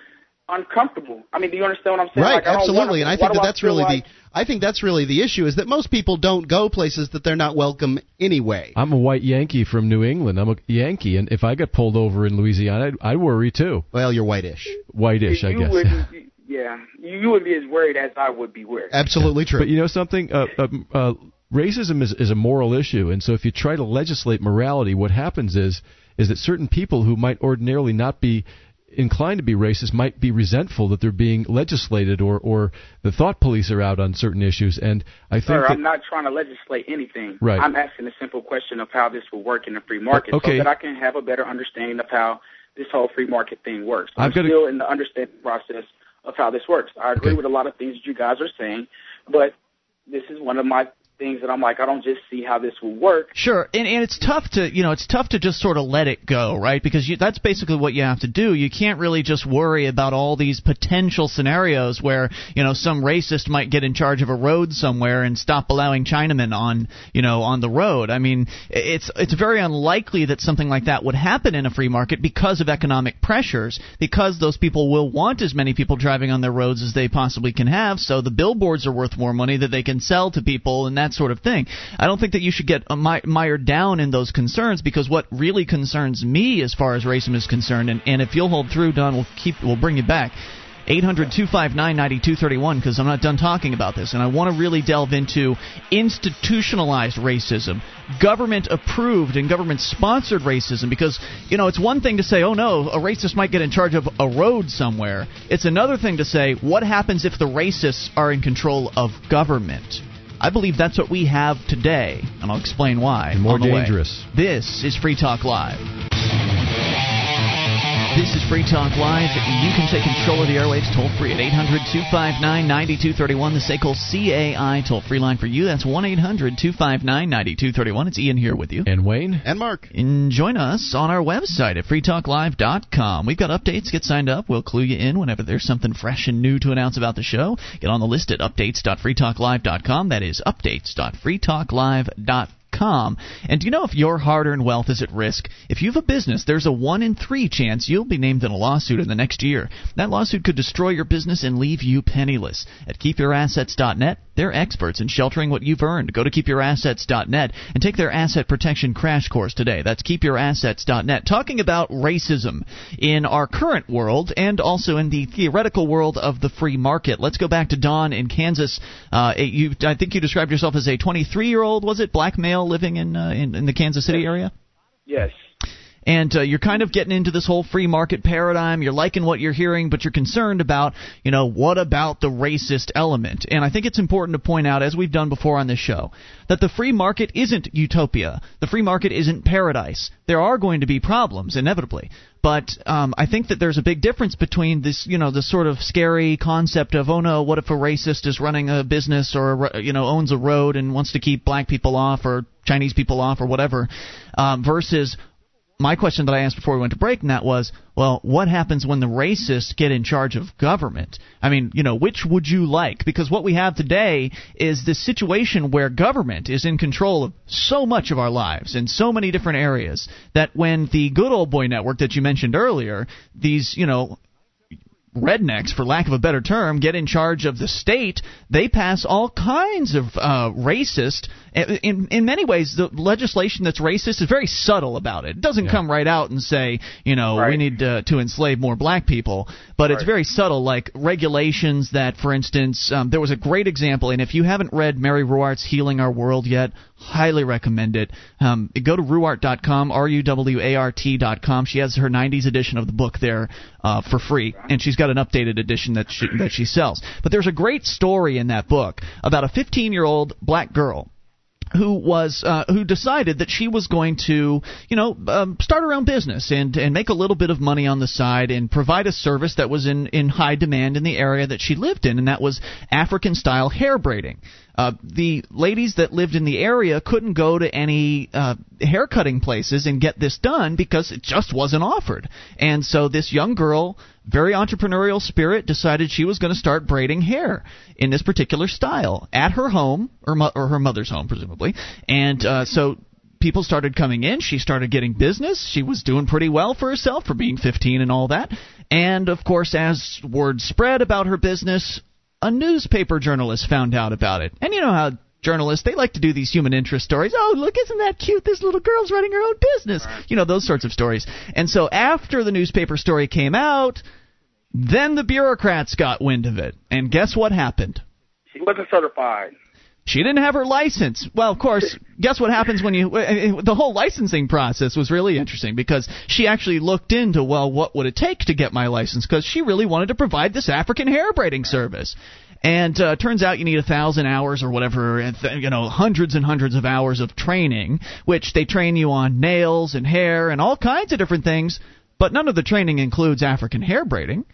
uncomfortable. I mean, do you understand what I'm saying? Right, Like, absolutely. wanna- And I think that that's really like, the I think that's really the issue is that most people don't go places that they're not welcome anyway. I'm a white Yankee from New England. I'm a Yankee, and if I got pulled over in Louisiana, I'd, I'd worry too. Well, you're whitish. Whitish, I guess. Would, (laughs) yeah, you, you would be as worried as I would be worried. Absolutely true. But you know something? Uh, uh, uh, racism is, is a moral issue, and so if you try to legislate morality, what happens is is that certain people who might ordinarily not be inclined to be racist might be resentful that they're being legislated or or the thought police are out on certain issues and I think Sir, that I'm not trying to legislate anything. Right. I'm asking a simple question of how this will work in the free market okay. so that I can have a better understanding of how this whole free market thing works. I'm I've got a- still in the understanding process of how this works. I agree Okay. with a lot of things that you guys are saying, but this is one of my things that I'm like, I don't just see how this will work. Sure, and, and it's tough to you know it's tough to just sort of let it go, right? Because you, that's basically what you have to do. You can't really just worry about all these potential scenarios where you know some racist might get in charge of a road somewhere and stop allowing Chinamen on you know on the road. I mean, it's it's very unlikely that something like that would happen in a free market because of economic pressures, because those people will want as many people driving on their roads as they possibly can have. So the billboards are worth more money that they can sell to people and that sort of thing. I don't think that you should get uh, mired down in those concerns because what really concerns me as far as racism is concerned, and, and if you'll hold through, Don, we'll keep we'll bring you back. 800 259 9231 because I'm not done talking about this. And I want to really delve into institutionalized racism, government approved and government sponsored racism. Because, you know, it's one thing to say, oh no, a racist might get in charge of a road somewhere. It's another thing to say, what happens if the racists are in control of government? I believe that's what we have today, and I'll explain why. And more the way. dangerous. This is Free Talk Live. This is Free Talk Live. You can take control of the airwaves toll free at 800 259 9231, the SACL CAI toll free line for you. That's 1 800 259 9231. It's Ian here with you. And Wayne? And Mark. And join us on our website at freetalklive.com. We've got updates. Get signed up. We'll clue you in whenever there's something fresh and new to announce about the show. Get on the list at updates.freetalklive.com. That is updates.freetalklive.com. And do you know if your hard earned wealth is at risk? If you have a business, there's a 1 in 3 chance you'll be named in a lawsuit in the next year. That lawsuit could destroy your business and leave you penniless. At keepyourassets.net, they're experts in sheltering what you've earned. Go to keepyourassets.net and take their asset protection crash course today. That's keepyourassets.net. Talking about racism in our current world and also in the theoretical world of the free market. Let's go back to Don in Kansas. Uh, you, I think you described yourself as a 23 year old, was it, black male living in, uh, in, in the Kansas City area? Yes. And uh, you're kind of getting into this whole free market paradigm. You're liking what you're hearing, but you're concerned about, you know, what about the racist element? And I think it's important to point out, as we've done before on this show, that the free market isn't utopia. The free market isn't paradise. There are going to be problems, inevitably. But um, I think that there's a big difference between this, you know, this sort of scary concept of, oh no, what if a racist is running a business or, you know, owns a road and wants to keep black people off or Chinese people off or whatever, um, versus my question that I asked before we went to break, and that was, well, what happens when the racists get in charge of government? I mean, you know, which would you like? Because what we have today is this situation where government is in control of so much of our lives in so many different areas that when the good old boy network that you mentioned earlier, these, you know, rednecks, for lack of a better term, get in charge of the state, they pass all kinds of uh, racist. In in many ways, the legislation that's racist is very subtle about it. It doesn't Yeah. come right out and say, you know, we need uh, to enslave more black people, but it's very subtle, like regulations that, for instance, um, there was a great example, and if you haven't read Mary Ruwart's Healing Our World yet, highly recommend it. Um, go to ruwart.com, R-U-W-A-R-T.com. She has her 90s edition of the book there uh, for free, and she's got an updated edition that she, that she sells. But there's a great story in that book about a 15-year-old black girl who was uh, who decided that she was going to you know um, start her own business and and make a little bit of money on the side and provide a service that was in in high demand in the area that she lived in and that was African style hair braiding. Uh, the ladies that lived in the area couldn't go to any uh, hair cutting places and get this done because it just wasn't offered. And so this young girl, very entrepreneurial spirit, decided she was going to start braiding hair in this particular style at her home or, mo- or her mother's home, presumably. And uh, so people started coming in. She started getting business. She was doing pretty well for herself for being 15 and all that. And of course, as word spread about her business, a newspaper journalist found out about it. And you know how journalists they like to do these human interest stories. Oh, look, isn't that cute? This little girl's running her own business. You know those sorts of stories. And so after the newspaper story came out, then the bureaucrats got wind of it. And guess what happened? She wasn't certified. She didn't have her license. Well, of course, guess what happens when you. The whole licensing process was really interesting because she actually looked into, well, what would it take to get my license? Because she really wanted to provide this African hair braiding service. And uh, turns out you need a thousand hours or whatever, you know, hundreds and hundreds of hours of training, which they train you on nails and hair and all kinds of different things. But none of the training includes African hair braiding.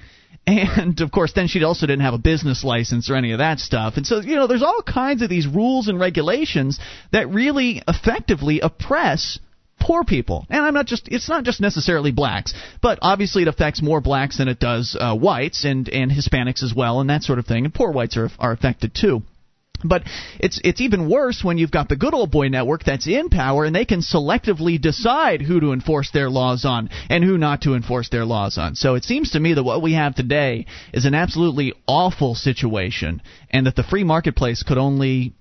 And of course, then she also didn't have a business license or any of that stuff. And so, you know, there's all kinds of these rules and regulations that really effectively oppress poor people. And I'm not just, it's not just necessarily blacks, but obviously it affects more blacks than it does uh, whites and, and Hispanics as well and that sort of thing. And poor whites are, are affected too. But it's it's even worse when you've got the good old boy network that's in power and they can selectively decide who to enforce their laws on and who not to enforce their laws on. So it seems to me that what we have today is an absolutely awful situation and that the free marketplace could only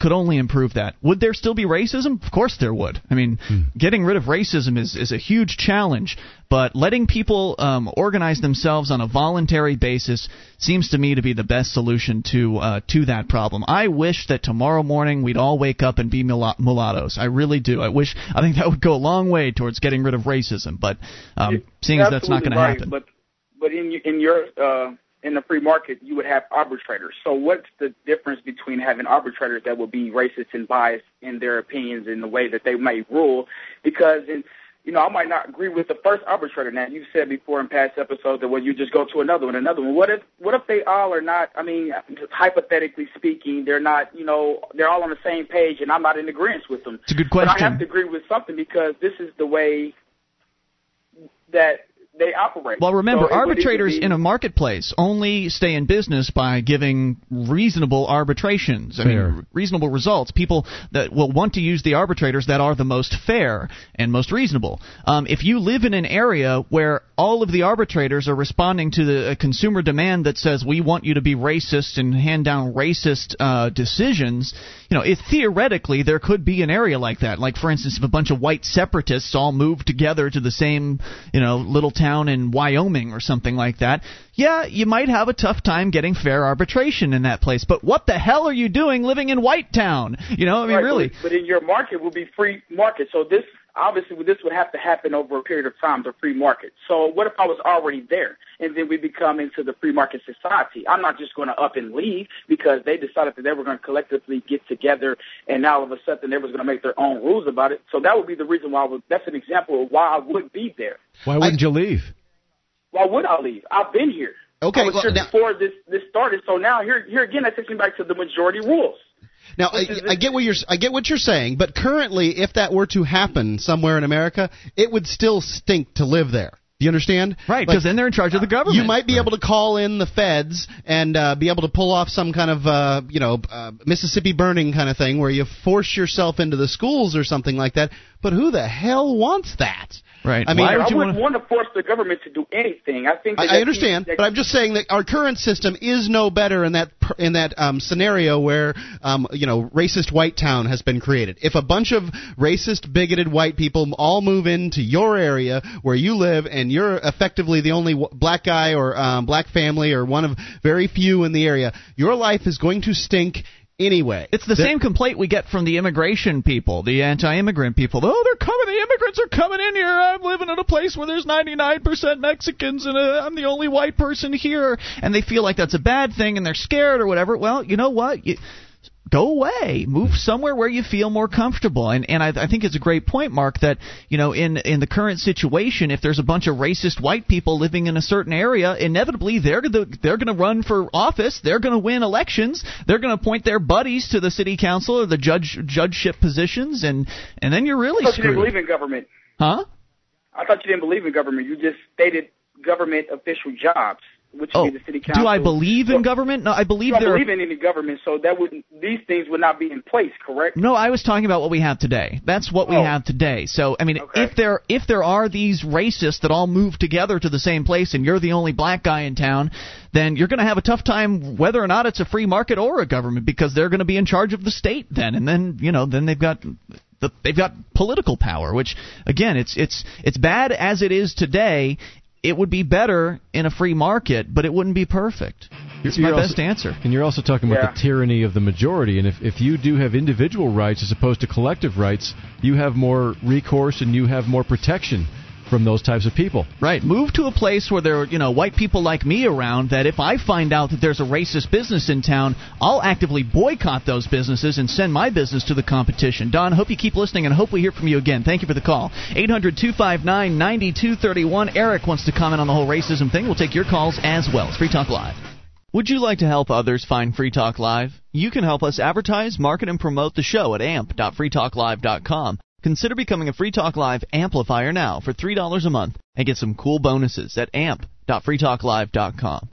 could only improve that. Would there still be racism? Of course there would. I mean, getting rid of racism is, is a huge challenge, but letting people um, organize themselves on a voluntary basis seems to me to be the best solution to uh, to that problem. I wish that tomorrow morning we'd all wake up and be mulat- mulattoes. I really do. I wish. I think that would go a long way towards getting rid of racism. But um, seeing as that's not going Absolutely to happen, But but in in your uh, in the free market, you would have arbitrators. So what's the difference between having arbitrators that will be racist and biased in their opinions in the way that they may rule? Because in you know, I might not agree with the first arbitrator. Now, you've said before in past episodes that well, you just go to another one, another one. What if, what if they all are not? I mean, hypothetically speaking, they're not. You know, they're all on the same page, and I'm not in agreement with them. It's a good question. But I have to agree with something because this is the way that they operate. Well, remember, So arbitrators be- in a marketplace only stay in business by giving reasonable arbitrations. I Fair. mean, reasonable results. People that will want to use the arbitrators that are the most fair and most reasonable. Um, if you live in an area where all of the arbitrators are responding to the a consumer demand that says we want you to be racist and hand down racist uh, decisions, you know, if theoretically there could be an area like that. Like, for instance, if a bunch of white separatists all moved together to the same, you know, little town in Wyoming or something like that, yeah, you might have a tough time getting fair arbitration in that place. But what the hell are you doing living in White Town? You know, I mean, Right, really. But, but in your market will be free market. So this obviously this would have to happen over a period of time, the free market. So what if I was already there and then we become into the free market society? I'm not just going to up and leave because they decided that they were going to collectively get together and now all of a sudden they was going to make their own rules about it. So that would be the reason why I would, that's an example of why I would be there. Why wouldn't you leave? Why would I leave? I've been here. Okay, I was well, here now- before this this started. So now here here again that takes me back to the majority rules. Now I, I get what you're I get what you're saying, but currently, if that were to happen somewhere in America, it would still stink to live there. Do you understand? Right, Like, because then they're in charge of the government. You might be able to call in the feds and uh, be able to pull off some kind of, uh, you know, uh, Mississippi burning kind of thing where you force yourself into the schools or something like that. But who the hell wants that? Right. I mean, Why would I you wouldn't wanna- want to force the government to do anything. I think. That I, I understand, that- but I'm just saying that our current system is no better in that in that um, scenario where um, you know racist white town has been created. If a bunch of racist, bigoted white people all move into your area where you live, and you're effectively the only w- black guy or um, black family or one of very few in the area, your life is going to stink anyway. It's the same complaint we get from the immigration people, the anti-immigrant people. Oh, they're coming. The immigrants are coming in here. I'm living in a place where there's 99% Mexicans, and uh, I'm the only white person here. And they feel like that's a bad thing, and they're scared or whatever. Well, you know what? You, go away. Move somewhere where you feel more comfortable. And and I, I think it's a great point mark that you know in in the current situation if there's a bunch of racist white people living in a certain area inevitably they're going to they're going to run for office. They're going to win elections. They're going to appoint their buddies to the city council or the judge judgeship positions. And and then you're really I thought you didn't believe in government. huh? I thought you didn't believe in government. You just stated government official jobs, which oh would be the city council. do I believe in Well, government no I believe there are believe in any government, so that would these things would not be in place, correct? No, I was talking about what we have today. That's what we Oh. have today. So, I mean, Okay. if there if there are these racists that all move together to the same place and you're the only black guy in town, then you're going to have a tough time whether or not it's a free market or a government because they're going to be in charge of the state then. And then, you know, then they've got the, they've got political power, which again, it's it's it's bad as it is today. It would be better in a free market, but it wouldn't be perfect. It's my You're also- best answer. And you're also talking about Yeah. the tyranny of the majority. And if, if you do have individual rights as opposed to collective rights, you have more recourse and you have more protection from those types of people. Right. Move to a place where there are, you know, white people like me around that if I find out that there's a racist business in town, I'll actively boycott those businesses and send my business to the competition. Don, hope you keep listening and hope we hear from you again. Thank you for the call. 800-259-9231. Eric wants to comment on the whole racism thing. We'll take your calls as well. It's Free Talk Live. Would you like to help others find Free Talk Live? You can help us advertise, market, and promote the show at amp.freetalklive.com. Consider becoming a Free Talk Live amplifier now for $3 a month and get some cool bonuses at amp.freetalklive.com.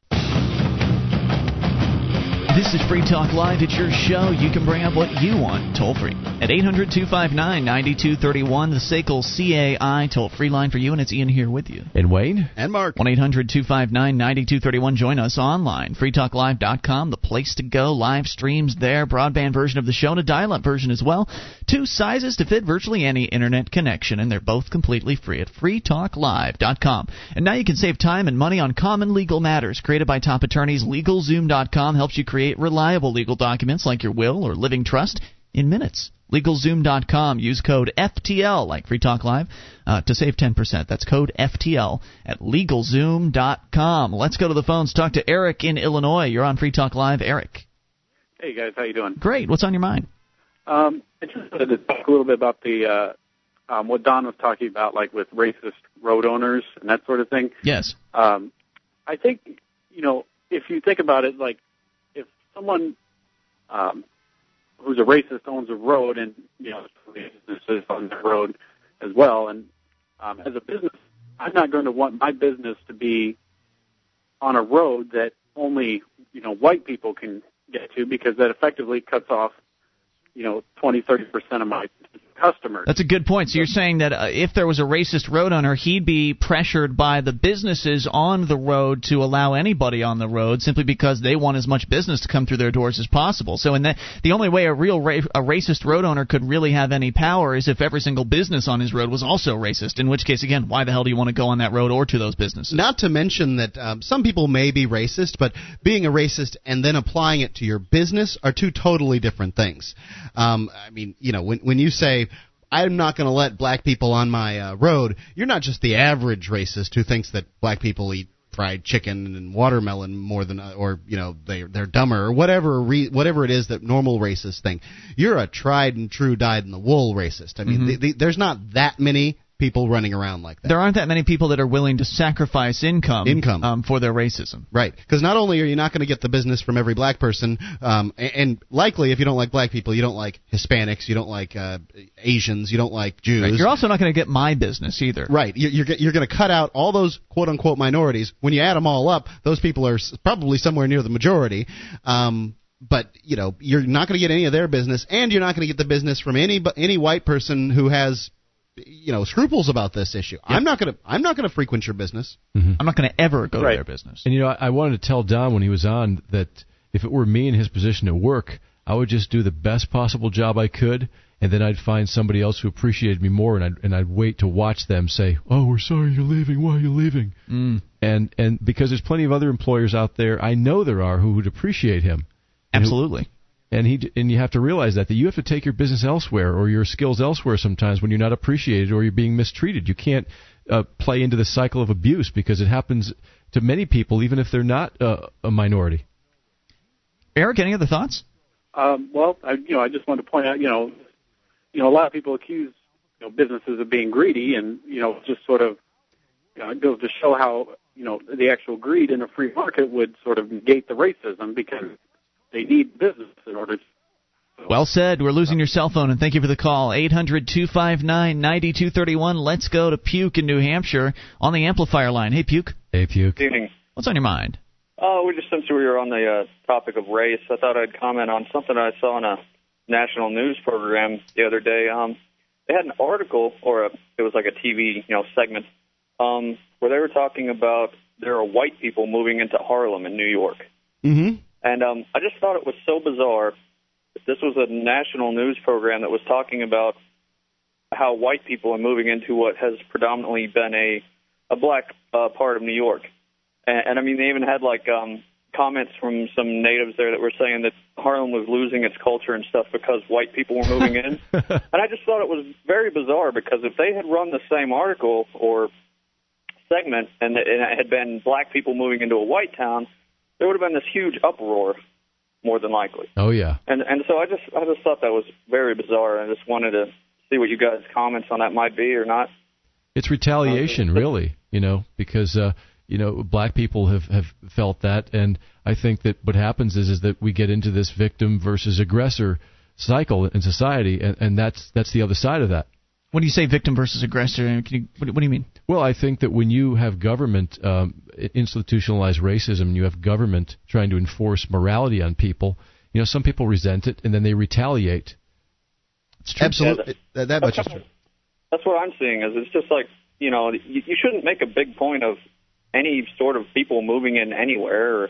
This is Free Talk Live. It's your show. You can bring up what you want toll free at 800 259 9231, the SACL CAI toll free line for you, and it's Ian here with you. And Wayne? and Mark. 1 800 259 9231. Join us online. FreeTalkLive.com, the place to go. Live streams there. Broadband version of the show and a dial up version as well. Two sizes to fit virtually any internet connection, and they're both completely free at FreeTalkLive.com. And now you can save time and money on common legal matters. Created by top attorneys, LegalZoom.com helps you create reliable legal documents like your will or living trust in minutes. LegalZoom.com. Use code FTL, like Free Talk Live, uh, to save 10%. That's code FTL at LegalZoom.com. Let's go to the phones. Talk to Eric in Illinois. You're on Free Talk Live. Eric. Hey, guys. How you doing? Great. What's on your mind? Um, I just wanted to talk a little bit about the uh, um, what Don was talking about, like with racist road owners and that sort of thing. Yes. Um, I think you know if you think about it, like if someone um, who's a racist owns a road and you know businesses on that road as well, and um, as a business, I'm not going to want my business to be on a road that only you know white people can get to because that effectively cuts off you know 20 30 percent of my customers. That's a good point. So you're saying that uh, if there was a racist road owner, he'd be pressured by the businesses on the road to allow anybody on the road simply because they want as much business to come through their doors as possible. So in that, the only way a real ra- a racist road owner could really have any power is if every single business on his road was also racist. In which case, again, why the hell do you want to go on that road or to those businesses? Not to mention that um, some people may be racist, but being a racist and then applying it to your business are two totally different things. Um, I mean, you know, when when you say I'm not going to let black people on my uh, road, you're not just the average racist who thinks that black people eat fried chicken and watermelon more than uh, or you know they they're dumber or whatever re, whatever it is that normal racists think. You're a tried and true dyed in the wool racist. I mean Mhm. the, the, there's not that many people running around like that There aren't that many people that are willing to sacrifice income, Income. um, for their racism. Right, because not only are you not going to get the business from every black person, um, and, and likely if you don't like black people, you don't like Hispanics, you don't like uh, Asians, you don't like Jews. Right. You're also not going to get my business either. Right, you're you're, you're going to cut out all those quote unquote minorities. When you add them all up, those people are probably somewhere near the majority. Um, but you know, you're not going to get any of their business, and you're not going to get the business from any any white person who has you know scruples about this issue. I'm not going to I'm not going to frequent your business. I'm not going to ever go Right. to their business. And you know, I, I wanted to tell Don when he was on that if it were me in his position at work, I would just do the best possible job I could, and then I'd find somebody else who appreciated me more, and I'd and I'd wait to watch them say, "Oh, we're sorry you're leaving. Why are you leaving?" Mm. And and because there's plenty of other employers out there, I know there are who would appreciate him. And who- Absolutely. And he and you have to realize that that you have to take your business elsewhere or your skills elsewhere sometimes when you're not appreciated or you're being mistreated. You can't uh, play into the cycle of abuse because it happens to many people, even if they're not uh, a minority. Eric, any other thoughts? Um, well, I, you know, I just wanted to point out, you know, you know, a lot of people accuse you know businesses of being greedy, and you know, just sort of you know, it goes to show how you know the actual greed in a free market would sort of negate the racism because they need business in order. to Well said. We're losing your cell phone, and thank you for the call. 800 259 9231. Let's go to Puke in New Hampshire on the amplifier line. Hey, Puke. Hey, Puke. Good evening. What's on your mind? Oh, we just since we were on the uh, topic of race, I thought I'd comment on something I saw on a national news program the other day. Um, they had an article, or a, it was like a TV, you know, segment, um, where they were talking about there are white people moving into Harlem in New York, Mm-hmm. And um, I just thought it was so bizarre. that This was a national news program that was talking about how white people are moving into what has predominantly been a a black uh, part of New York. And, and I mean, they even had like um, comments from some natives there that were saying that Harlem was losing its culture and stuff because white people were moving in. (laughs) and I just thought it was very bizarre because if they had run the same article or segment and it, and it had been black people moving into a white town, there would have been this huge uproar, more than likely. Oh yeah. And and so I just I just thought that was very bizarre. I just wanted to see what you guys' comments on that might be or not. It's retaliation, really, you know, because uh, you know black people have have felt that, and I think that what happens is is that we get into this victim versus aggressor cycle in society, and, and that's that's the other side of that. When you say victim versus aggressor, can you, what, what do you mean? Well, I think that when you have government um, institutionalized racism, you have government trying to enforce morality on people. You know, some people resent it and then they retaliate. It's true. Absolutely, that, that much is true. That's what I'm seeing. Is it's just like you know you, you shouldn't make a big point of any sort of people moving in anywhere or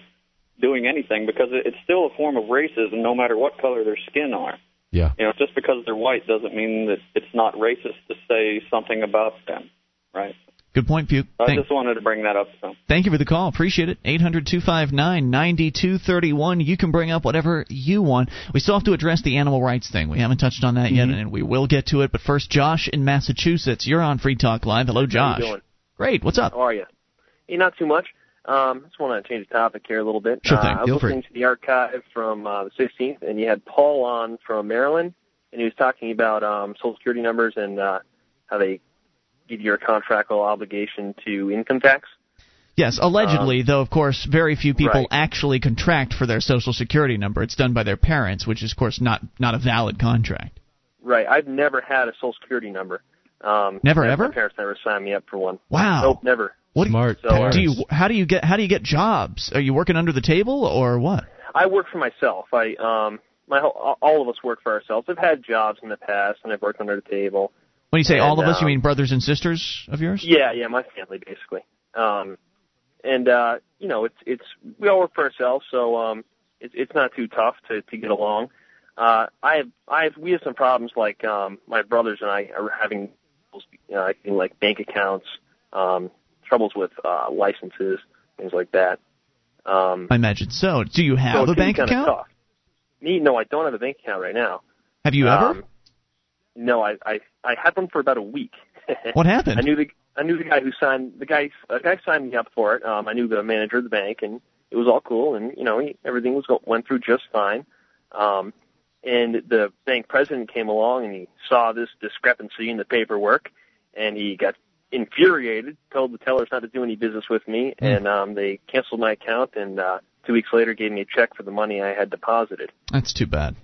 doing anything because it, it's still a form of racism, no matter what color their skin are. Yeah. You know, just because they're white doesn't mean that it's not racist to say something about them, right? Good point, Puke. I Thank, just wanted to bring that up. So. thank you for the call. Appreciate it. 800 259 9231. You can bring up whatever you want. We still have to address the animal rights thing. We haven't touched on that yet, mm-hmm. and we will get to it. But first, Josh in Massachusetts. You're on Free Talk Live. Hello, Josh. How you doing? Great. What's up? How are you? Hey, not too much. Um, just want to change the topic here a little bit. Sure thing. uh. I was Feel free. listening to the archive from uh, the 16th, and you had Paul on from Maryland, and he was talking about um, Social Security numbers and uh, how they give you a contractual obligation to income tax. Yes, allegedly, Um, though, of course, very few people right. actually contract for their Social Security number. It's done by their parents, which is, of course, not not a valid contract. Right. I've never had a Social Security number. Um, Never, my ever? parents never signed me up for one. Wow. Nope, never. What Smart So, uh, do you? How do you get? How do you get jobs? Are you working under the table or what? I work for myself. I um my whole, all of us work for ourselves. I've had jobs in the past and I've worked under the table. When you say all of And, us, you um, mean brothers and sisters of yours? Yeah, yeah, my family basically. Um and uh you know, it's it's we all work for ourselves, so um it's it's not too tough to to get along. Uh I have I have we have some problems like um my brothers and I are having uh, getting, like bank accounts, um troubles with uh licenses, things like that. Um I imagine so. Do you have it a bank account? Tough. Me, no, I don't have a bank account right now. Have you ever? Um, no, I I I had one for about a week. (laughs) What happened? I knew the I knew the guy who signed the guy a guy signed me up for it. Um, I knew the manager of the bank, and it was all cool, and you know he, everything was went through just fine. Um, and the bank president came along and he saw this discrepancy in the paperwork, and he got infuriated, told the tellers not to do any business with me, Hmm. and um, they canceled my account. And uh, two weeks later, gave me a check for the money I had deposited. That's too bad.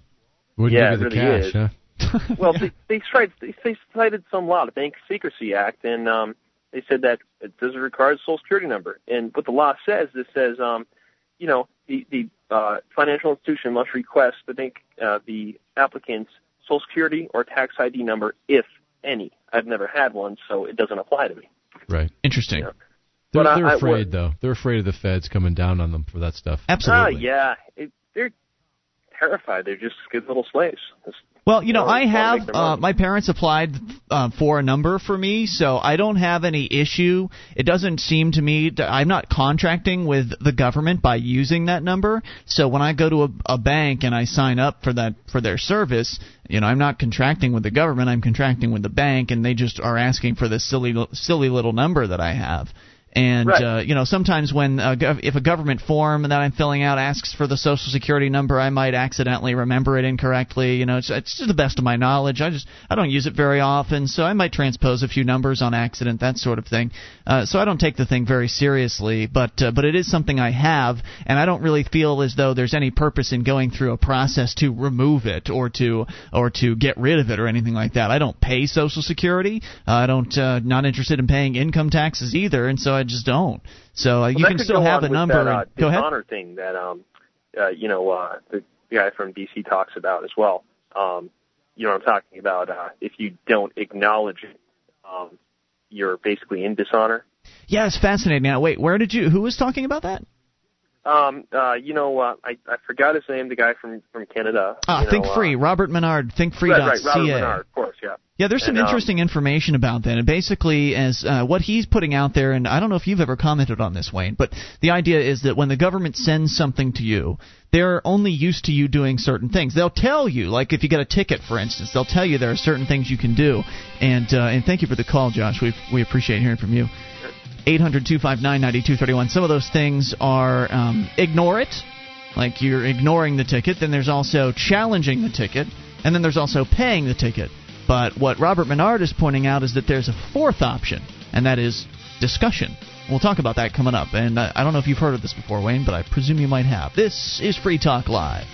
Wouldn't Yeah, give you the really cash, is. huh? (laughs) well, they, they tried. They, they cited some law, the Bank Secrecy Act, and um, they said that it doesn't require a Social Security number. And what the law says, it says, um, you know, the the uh, financial institution must request the bank, uh, the applicant's Social Security or tax ID number, if any. I've never had one, so it doesn't apply to me. Right. Interesting. They're, But they're I- afraid, though. They're afraid of the feds coming down on them for that stuff. Absolutely. Ah, yeah, it, they're terrified. They're just good little slaves. It's- Well, you know, I have uh, my parents applied uh, for a number for me, so I don't have any issue. It doesn't seem to me to, I'm not contracting with the government by using that number. So when I go to a, a bank and I sign up for that for their service, you know, I'm not contracting with the government. I'm contracting with the bank, and they just are asking for this silly silly little number that I have. And Right. uh, you know, sometimes when uh, gov- if a government form that I'm filling out asks for the social security number, I might accidentally remember it incorrectly. You know, it's, it's to the best of my knowledge. I just I don't use it very often, so I might transpose a few numbers on accident, that sort of thing. Uh, so I don't take the thing very seriously, but uh, but it is something I have, and I don't really feel as though there's any purpose in going through a process to remove it or to or to get rid of it or anything like that. I don't pay Social Security. Uh, I don't uh, not interested in paying income taxes either, and so I just don't. So uh, you Well, that can still have a number. That, uh, and, go ahead. dishonor thing that um, uh, you know, uh, the guy from DC talks about as well. Um, you know what I'm talking about? Uh, if you don't acknowledge it, um, you're basically in dishonor. Yeah, it's fascinating. Now, wait, where did you? Who was talking about that? Um, uh, you know, uh, I I forgot his name. The guy from from Canada. Ah, you know, Think uh, Free, Robert Menard, thinkfree.ca. Right, right, Robert Menard, of course, yeah. Yeah, there's some And, um, interesting information about that. And basically, as uh, what he's putting out there, and I don't know if you've ever commented on this, Wayne, but the idea is that when the government sends something to you, they're only used to you doing certain things. They'll tell you, like if you get a ticket, for instance, they'll tell you there are certain things you can do. And uh, and thank you for the call, Josh. We we appreciate hearing from you. 800 259 9231. Some of those things are um, ignore it, like you're ignoring the ticket. Then there's also challenging the ticket, and then there's also paying the ticket. But what Robert Menard is pointing out is that there's a fourth option, and that is discussion. We'll talk about that coming up. And uh, I don't know if you've heard of this before, Wayne, but I presume you might have. This is Free Talk Live.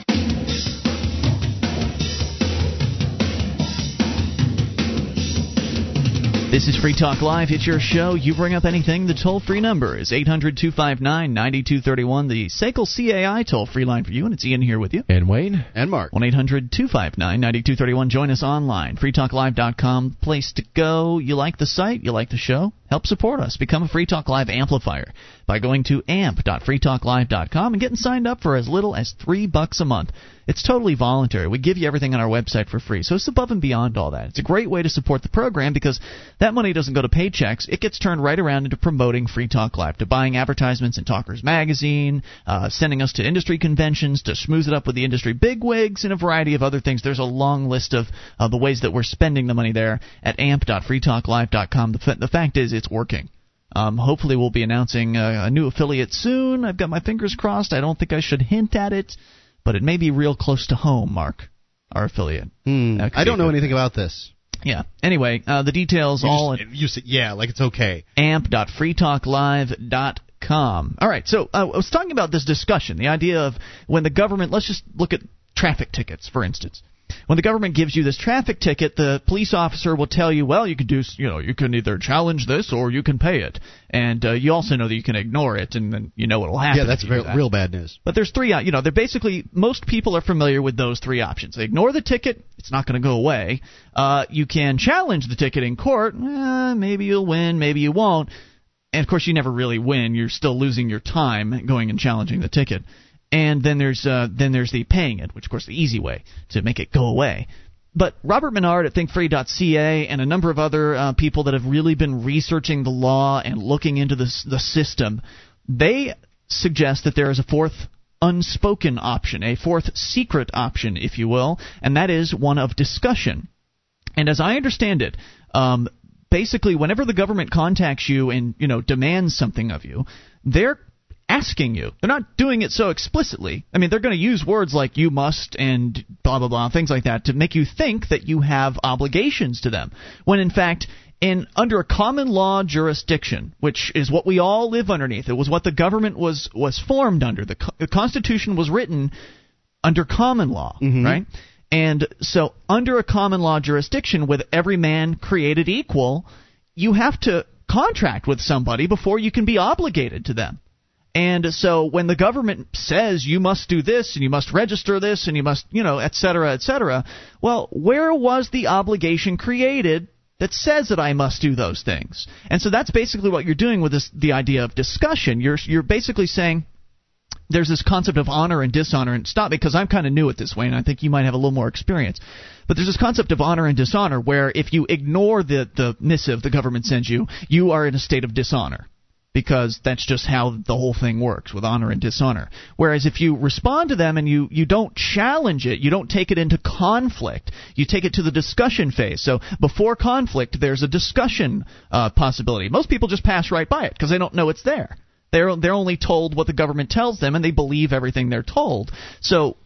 This is Free Talk Live. It's your show. You bring up anything. The toll free number is 800 259 9231, the SACL CAI toll free line for you. And it's Ian here with you. And Wayne? And Mark. 1 800 259 9231. Join us online. freetalklive.com. Place to go. You like the site? You like the show? Help support us. Become a Free Talk Live amplifier by going to amp.freetalklive.com and getting signed up for as little as three bucks a month. It's totally voluntary. We give you everything on our website for free, so it's above and beyond all that. It's a great way to support the program because that money doesn't go to paychecks. It gets turned right around into promoting Free Talk Live, to buying advertisements in Talkers Magazine, uh, sending us to industry conventions, to schmooze it up with the industry bigwigs, and a variety of other things. There's a long list of uh, the ways that we're spending the money there at amp.freetalklive.com. The, f- the fact is, it's working. Um, hopefully, we'll be announcing a, a new affiliate soon. I've got my fingers crossed. I don't think I should hint at it, but it may be real close to home, Mark, our affiliate. Hmm, I don't know good. anything about this. Yeah. Anyway, uh, the details You all just- you say, yeah, like it's okay. amp.freetalklive.com. All right, so uh, I was talking about this discussion, the idea of when the government, let's just look at traffic tickets, for instance. When the government gives you this traffic ticket, the police officer will tell you, well, you can do, you know, you can either challenge this or you can pay it, and uh, you also know that you can ignore it, and then you know what will happen. Yeah, that's if you do very, that. real bad news. But there's three, you know, they're basically most people are familiar with those three options. They ignore the ticket, it's not going to go away. Uh, you can challenge the ticket in court, eh, maybe you'll win, maybe you won't. And of course, you never really win. You're still losing your time going and challenging the ticket. And then there's uh, then there's the paying it, which of course the easy way to make it go away. But Robert Menard at ThinkFree.ca and a number of other uh, people that have really been researching the law and looking into the the system, they suggest that there is a fourth unspoken option, a fourth secret option, if you will, and that is one of discussion. And as I understand it, um, basically, whenever the government contacts you and you know demands something of you, they're asking you. They're not doing it so explicitly. I mean, they're going to use words like you must and blah blah blah things like that to make you think that you have obligations to them. When in fact, in under a common law jurisdiction, which is what we all live underneath, it was what the government was was formed under. The, co- the Constitution was written under common law, mm-hmm. right? And so, under a common law jurisdiction with every man created equal, you have to contract with somebody before you can be obligated to them. And so when the government says you must do this and you must register this and you must, you know, et cetera, et cetera, well, where was the obligation created that says that I must do those things? And so that's basically what you're doing with this, the idea of discussion. You're, you're basically saying, there's this concept of honor and dishonor and stop me because I'm kind of new at this way and I think you might have a little more experience. But there's this concept of honor and dishonor where if you ignore the the missive the government sends you, you are in a state of dishonor because that's just how the whole thing works with honor and dishonor. Whereas if you respond to them and you, you don't challenge it, you don't take it into conflict, you take it to the discussion phase. So before conflict, there's a discussion uh, possibility. Most people just pass right by it because they don't know it's there. They're they're only told what the government tells them, and they believe everything they're told. So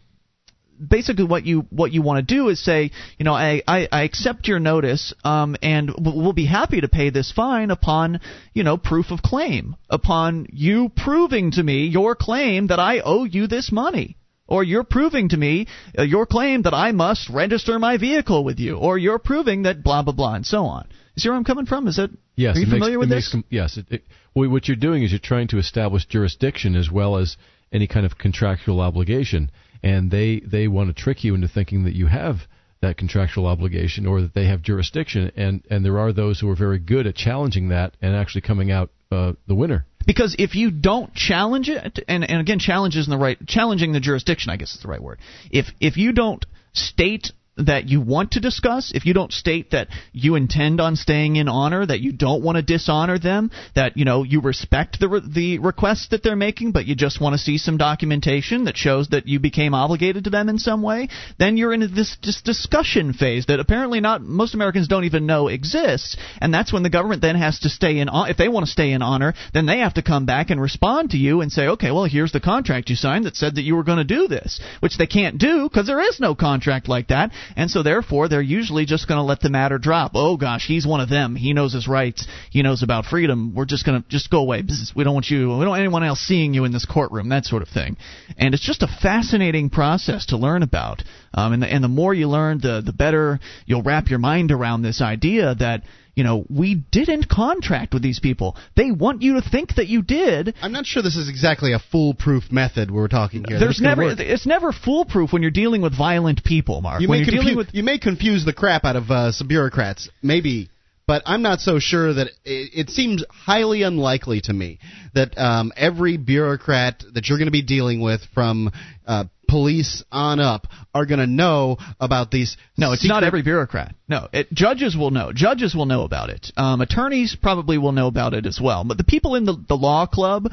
basically what you what you want to do is say, you know, I, I, I accept your notice, um, and we'll be happy to pay this fine upon, you know, proof of claim, upon you proving to me your claim that I owe you this money. Or you're proving to me uh, your claim that I must register my vehicle with you, or you're proving that blah blah blah, and so on. You see where I'm coming from? Is that Yes, are you familiar makes, with it this? Com- yes, it, it, what you're doing is you're trying to establish jurisdiction as well as any kind of contractual obligation, and they they want to trick you into thinking that you have that contractual obligation or that they have jurisdiction, and and there are those who are very good at challenging that and actually coming out uh, the winner. Because if you don't challenge it, and, and again, challenge isn't the right challenging the jurisdiction, I guess is the right word. If if you don't state that you want to discuss, if you don't state that you intend on staying in honor, that you don't want to dishonor them, that you know you respect the re- the requests that they're making, but you just want to see some documentation that shows that you became obligated to them in some way, then you're in this, this discussion phase that apparently not most Americans don't even know exists, and that's when the government then has to stay in if they want to stay in honor, then they have to come back and respond to you and say, okay, well here's the contract you signed that said that you were going to do this, which they can't do because there is no contract like that, and so therefore they're usually just going to let the matter drop. Oh gosh, he's one of them. He knows his rights. He knows about freedom. We're just going to just go away. We don't want you. We don't want anyone else seeing you in this courtroom. That sort of thing. And it's just a fascinating process to learn about. Um, and the, and the more you learn, the the better you'll wrap your mind around this idea that you know we didn't contract with these people. They want you to think that you did. I'm not sure this is exactly a foolproof method we're talking here. There's never it's never foolproof when you're dealing with violent people, Mark. You when may, you're confu- dealing with you may confuse the crap out of uh, some bureaucrats, maybe, but I'm not so sure that it, it seems highly unlikely to me that um, every bureaucrat that you're going to be dealing with from uh, police on up are going to know about these. No, it's not every bureaucrat. No, it, judges will know. Judges will know about it. Um, attorneys probably will know about it as well. But the people in the, the law club,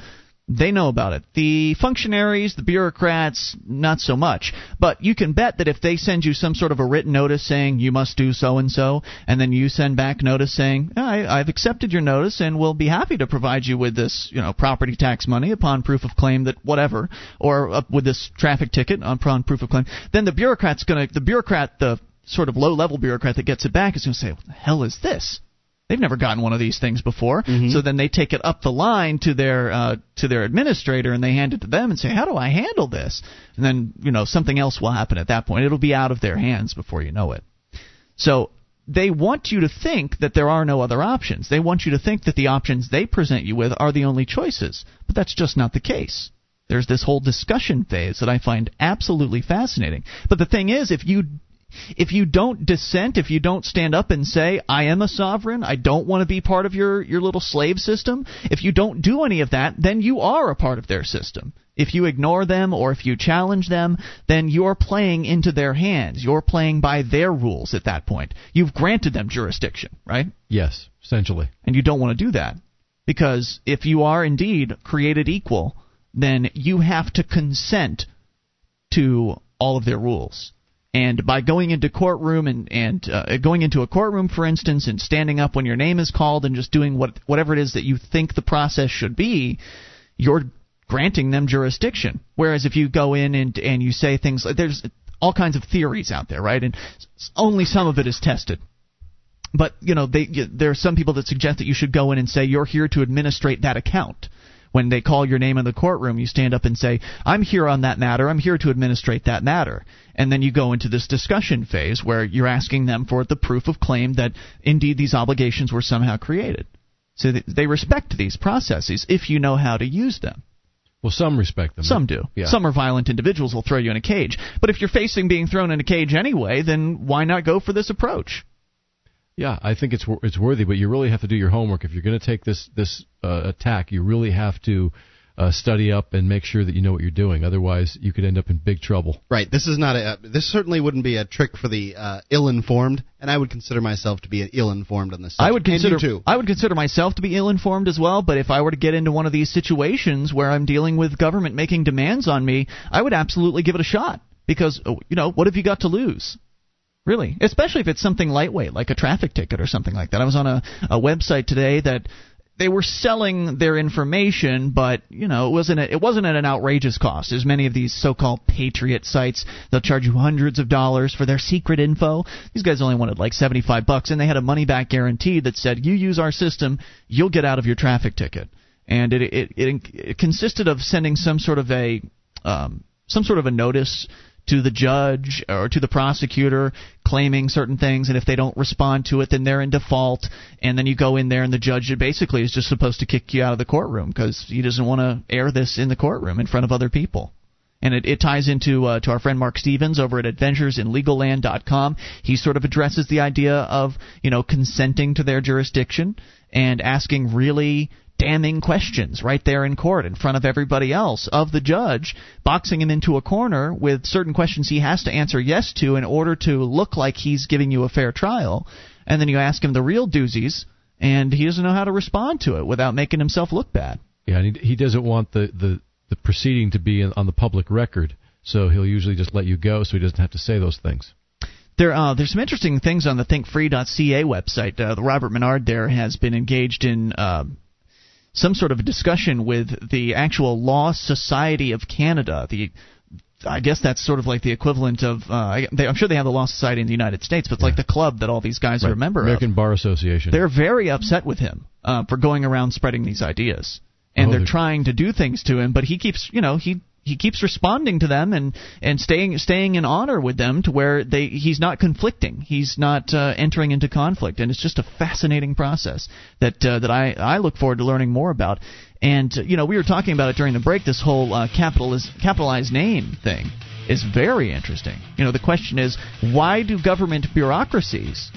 they know about it. The functionaries, the bureaucrats, not so much. But you can bet that if they send you some sort of a written notice saying you must do so and so, and then you send back notice saying I, I've accepted your notice and will be happy to provide you with this, you know, property tax money upon proof of claim that whatever, or with this traffic ticket upon proof of claim, then the bureaucrat's to the bureaucrat the sort of low level bureaucrat that gets it back is to say, what the hell is this? They've never gotten one of these things before. So then they take it up the line to their uh, to their administrator and they hand it to them and say, "How do I handle this?" And then you know something else will happen at that point. It'll be out of their hands before you know it. So they want you to think that there are no other options. They want you to think that the options they present you with are the only choices. But that's just not the case. There's this whole discussion phase that I find absolutely fascinating. But the thing is, if you if you don't dissent, if you don't stand up and say, I am a sovereign, I don't want to be part of your, your little slave system, if you don't do any of that, then you are a part of their system. If you ignore them or if you challenge them, then you're playing into their hands. You're playing by their rules at that point. You've granted them jurisdiction, right? Yes, essentially. And you don't want to do that. Because if you are indeed created equal, then you have to consent to all of their rules. And by going into courtroom and and uh, going into a courtroom, for instance, and standing up when your name is called and just doing what whatever it is that you think the process should be, you're granting them jurisdiction. Whereas if you go in and and you say things like there's all kinds of theories out there, right? And only some of it is tested. But you know, they, there are some people that suggest that you should go in and say you're here to administrate that account. When they call your name in the courtroom, you stand up and say, "I'm here on that matter. I'm here to administrate that matter." And then you go into this discussion phase where you're asking them for the proof of claim that indeed these obligations were somehow created. So they respect these processes if you know how to use them. Well, some respect them. Some do. Yeah. Some are violent individuals will throw you in a cage. But if you're facing being thrown in a cage anyway, then why not go for this approach? Yeah, I think it's wor- it's worthy, but you really have to do your homework. If you're going to take this this uh, attack, you really have to uh, study up and make sure that you know what you're doing. Otherwise, you could end up in big trouble. Right. This is not a. This certainly wouldn't be a trick for the uh, ill-informed, and I would consider myself to be ill-informed on this. I would consider too. I would consider myself to be ill-informed as well, but if I were to get into one of these situations where I'm dealing with government making demands on me, I would absolutely give it a shot because oh, you know, what have you got to lose? Really, especially if it's something lightweight like a traffic ticket or something like that. I was on a, a website today that they were selling their information, but you know it wasn't a, it wasn't at an outrageous cost. As many of these so-called patriot sites, they'll charge you hundreds of dollars for their secret info. These guys only wanted like seventy-five bucks, and they had a money-back guarantee that said, "You use our system, you'll get out of your traffic ticket." And it it, it, it consisted of sending some sort of a um, some sort of a notice to the judge or to the prosecutor claiming certain things and if they don't respond to it then they're in default and then you go in there and the judge basically is just supposed to kick you out of the courtroom because he doesn't want to air this in the courtroom in front of other people and it, it ties into uh, to our friend Marc Stevens over at AdventuresInLegalLand.com. He sort of addresses the idea of you know consenting to their jurisdiction and asking really damning questions right there in court in front of everybody else of the judge, boxing him into a corner with certain questions he has to answer yes to in order to look like he's giving you a fair trial. And then you ask him the real doozies, and he doesn't know how to respond to it without making himself look bad. Yeah, and he, he doesn't want the, the, the proceeding to be in, on the public record, so he'll usually just let you go so he doesn't have to say those things. There, uh, there's some interesting things on the thinkfree.ca website. Uh, the Robert Menard there has been engaged in uh, some sort of discussion with the actual Law Society of Canada. The I guess that's sort of like the equivalent of. Uh, they, I'm sure they have the Law Society in the United States, but it's like the club that all these guys are a member of. American Bar Association. They're very upset with him uh, for going around spreading these ideas, and Oh, they're they're- trying to do things to him, but he keeps, you know, he he keeps responding to them and and staying staying in honor with them to where they he's not conflicting, he's not uh, entering into conflict, and it's just a fascinating process that uh, that I I look forward to learning more about. And uh, you know, we were talking about it during the break. This whole uh, capitaliz- capitalized name thing is very interesting. You know, the question is, why do government bureaucracies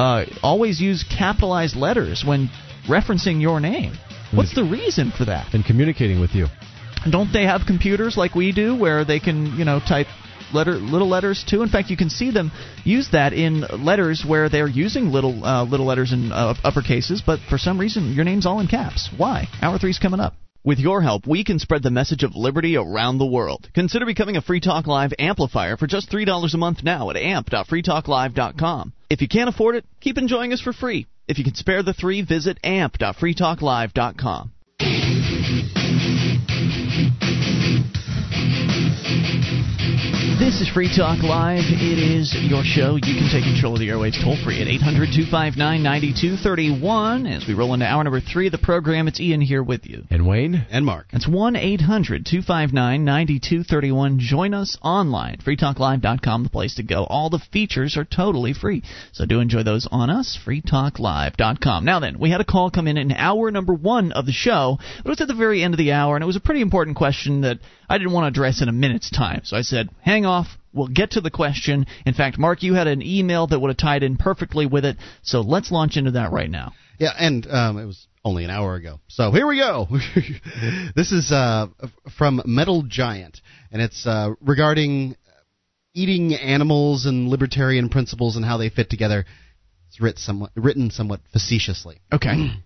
uh, always use capitalized letters when referencing your name. What's the reason for that? And communicating with you. Don't they have computers like we do where they can, you know, type letter little letters too? In fact, you can see them use that in letters where they're using little uh, little letters in uh, upper cases, but for some reason your name's all in caps. Why? Hour three's coming up. With your help, we can spread the message of liberty around the world. Consider becoming a Free Talk Live amplifier for just $3 a month now at amp.freetalklive.com. If you can't afford it, keep enjoying us for free. If you can spare the three, visit amp.freetalklive.com. This is Free Talk Live. It is your show. You can take control of the airwaves toll free at 800 259 9231. As we roll into hour number three of the program, it's Ian here with you. And Wayne? And Mark. That's 1 800 259 9231. Join us online. FreeTalkLive.com, the place to go. All the features are totally free. So do enjoy those on us. FreeTalkLive.com. Now then, we had a call come in in hour number one of the show, but it was at the very end of the hour, and it was a pretty important question that I didn't want to address in a minute's time. So I said, hang off. We'll get to the question. In fact, Mark, you had an email that would have tied in perfectly with it. So let's launch into that right now. Yeah, and um, it was only an hour ago. So here we go. (laughs) this is uh, from Metal Giant, and it's uh, regarding eating animals and libertarian principles and how they fit together. It's written somewhat, written somewhat facetiously. Okay. (clears throat) it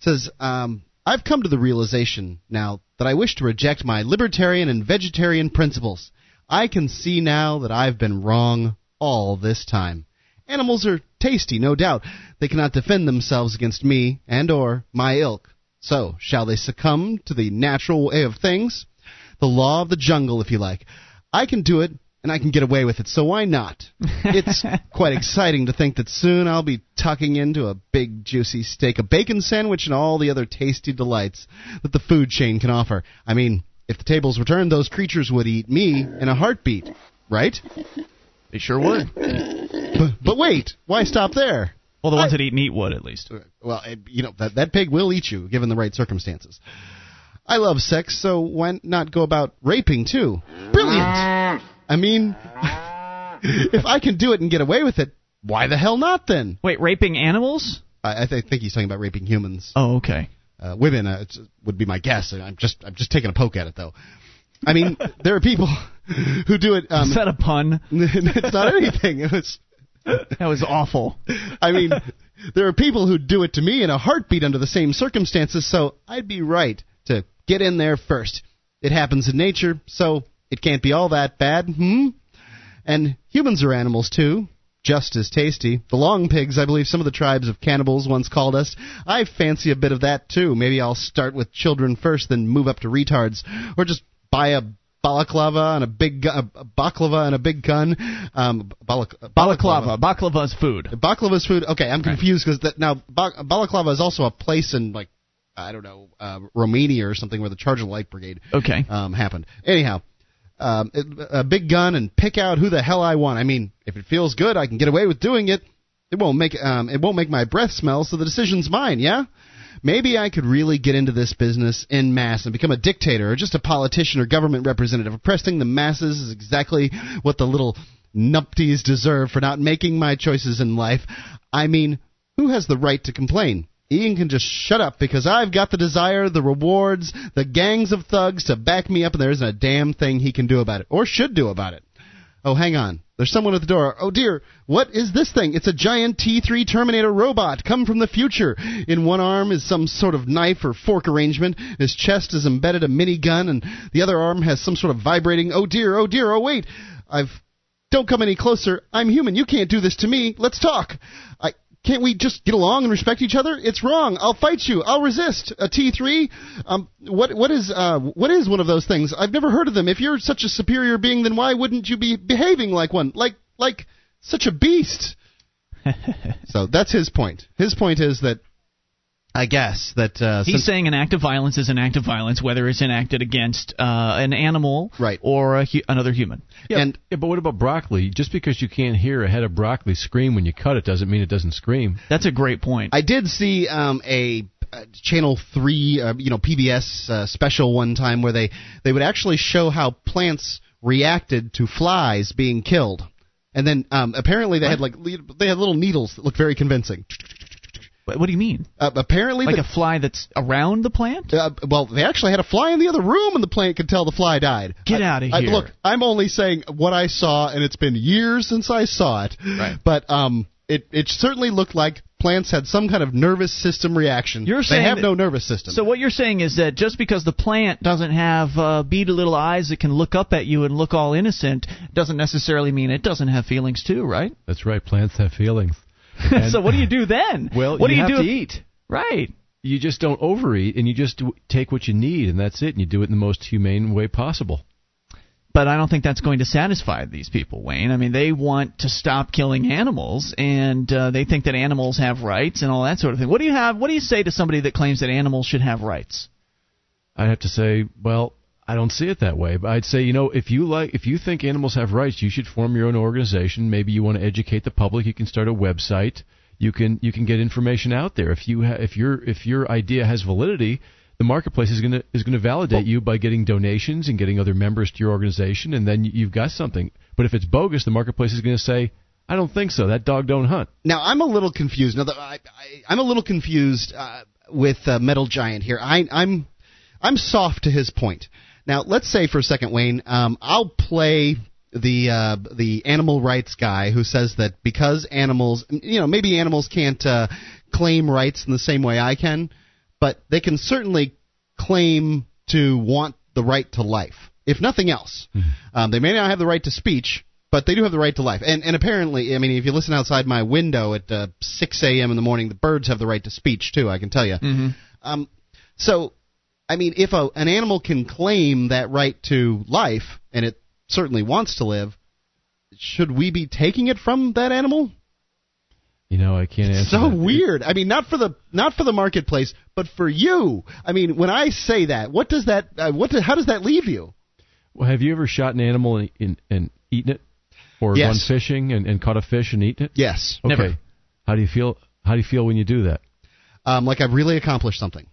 says, um, I've come to the realization now that I wish to reject my libertarian and vegetarian principles. I can see now that I've been wrong all this time. Animals are tasty, no doubt. They cannot defend themselves against me and or my ilk. So, shall they succumb to the natural way of things? The law of the jungle, if you like. I can do it, and I can get away with it, so why not? It's (laughs) quite exciting to think that soon I'll be tucking into a big juicy steak, a bacon sandwich, and all the other tasty delights that the food chain can offer. I mean, if the tables were turned, those creatures would eat me in a heartbeat, right? They sure would. But, but wait, why stop there? Well, the ones that eat meat would, at least. Well, you know that that pig will eat you given the right circumstances. I love sex, so why not go about raping too? Brilliant. I mean, (laughs) if I can do it and get away with it, why the hell not then? Wait, raping animals? I, I th- think he's talking about raping humans. Oh, okay. Uh, women uh, it's- would be my guess. I'm just I'm just taking a poke at it though. I mean, (laughs) there are people who do it. Um, Is that a pun? (laughs) it's not anything. It was. (laughs) That was awful. I mean, there are people who do it to me in a heartbeat under the same circumstances, so I'd be right to get in there first. It happens in nature, so it can't be all that bad, hmm? And humans are animals too, just as tasty. The long pigs, I believe some of the tribes of cannibals once called us. I fancy a bit of that too. Maybe I'll start with children first, then move up to retards, or just buy a balaclava and a big gu- a baklava and a big gun. Um, balak- Balaclava. Baklava's food. Baklava's food. Okay, I'm confused because that now ba- balaclava is also a place in like I don't know uh, Romania or something where the Charge Charger Light Brigade Okay. um, happened. Anyhow, um, a big gun and pick out who the hell I want. I mean, if it feels good, I can get away with doing it. It won't make um, it won't make my breath smell, so the decision's mine. Yeah. Maybe I could really get into this business in mass and become a dictator or just a politician or government representative. Oppressing the masses is exactly what the little numpties deserve for not making my choices in life. I mean, who has the right to complain? Ian can just shut up because I've got the desire, the rewards, the gangs of thugs to back me up, and there isn't a damn thing he can do about it, or should do about it. Oh, hang on. There's someone at the door. Oh dear, what is this thing? It's a giant T3 Terminator robot, come from the future. In one arm is some sort of knife or fork arrangement. His chest is embedded a minigun, and the other arm has some sort of vibrating. Oh dear, oh dear, oh wait. I've. Don't come any closer. I'm human. You can't do this to me. Let's talk. I. Can't we just get along and respect each other? It's wrong. I'll fight you. I'll resist. A T3? Um, what what is uh what is one of those things? I've never heard of them. If you're such a superior being, then why wouldn't you be behaving like one? Like like such a beast. (laughs) so that's his point. His point is that I guess that uh, He's saying an act of violence is an act of violence, whether it's enacted against uh, an animal Right. or a hu- another human. Yeah, And- yeah, but what about broccoli? Just because you can't hear a head of broccoli scream when you cut it doesn't mean it doesn't scream. That's a great point. I did see um, a uh, Channel Three, uh, you know, PBS uh, special one time where they they would actually show how plants reacted to flies being killed. And then um, apparently they had like they had little needles that looked very convincing. What, what do you mean? Uh, apparently, Like the, a fly that's around the plant? uh, well, they actually had a fly in the other room, and the plant could tell the fly died. Get I- outta I- here. look, I'm only saying what I saw, and it's been years since I saw it. Right. But um, it it certainly looked like plants had some kind of nervous system reaction. You're saying they saying have that- no nervous system. So what you're saying is that just because the plant doesn't have uh, beady little eyes that can look up at you and look all innocent doesn't necessarily mean it doesn't have feelings too, right? That's right. Plants have feelings. (laughs) So what do you do then? Well, what you do you have do? to eat. Right. You just don't overeat, and you just do, take what you need, and that's it. And you do it in the most humane way possible. But I don't think that's going to satisfy these people, Wayne. I mean, they want to stop killing animals, and uh, they think that animals have rights and all that sort of thing. What do you have? What do you say to somebody that claims that animals should have rights? I have to say, well, I don't see it that way. But I'd say, you know, if you like, if you think animals have rights, you should form your own organization. Maybe you want to educate the public. You can start a website. You can you can get information out there. If you ha- if your if your idea has validity, the marketplace is gonna is gonna validate you by getting donations and getting other members to your organization, and then you've got something. But if it's bogus, the marketplace is gonna say, I don't think so. That dog don't hunt. Now I'm a little confused. Now the, I, I, I'm a little confused uh, with uh, Metal Giant here. I, I'm I'm soft to his point. Now let's say for a second, Wayne, um, I'll play the uh, the animal rights guy who says that because animals, you know, maybe animals can't uh, claim rights in the same way I can, but they can certainly claim to want the right to life, if nothing else. Um, they may not have the right to speech, but they do have the right to life. And and apparently, I mean, if you listen outside my window at uh, 6 a.m. in the morning, the birds have the right to speech too. I can tell you. Mm-hmm. Um, so, I mean, if a, an animal can claim that right to life, and it certainly wants to live, should we be taking it from that animal? You know, I can't answer. It's so that. weird. I mean, not for the not for the marketplace, but for you. I mean, when I say that, what does that? Uh, what? Do, how does that leave you? Well, have you ever shot an animal and, and, and eaten it, or Yes. gone fishing and, and caught a fish and eaten it? Yes. Okay. Never. How do you feel? How do you feel when you do that? Um, like I've really accomplished something.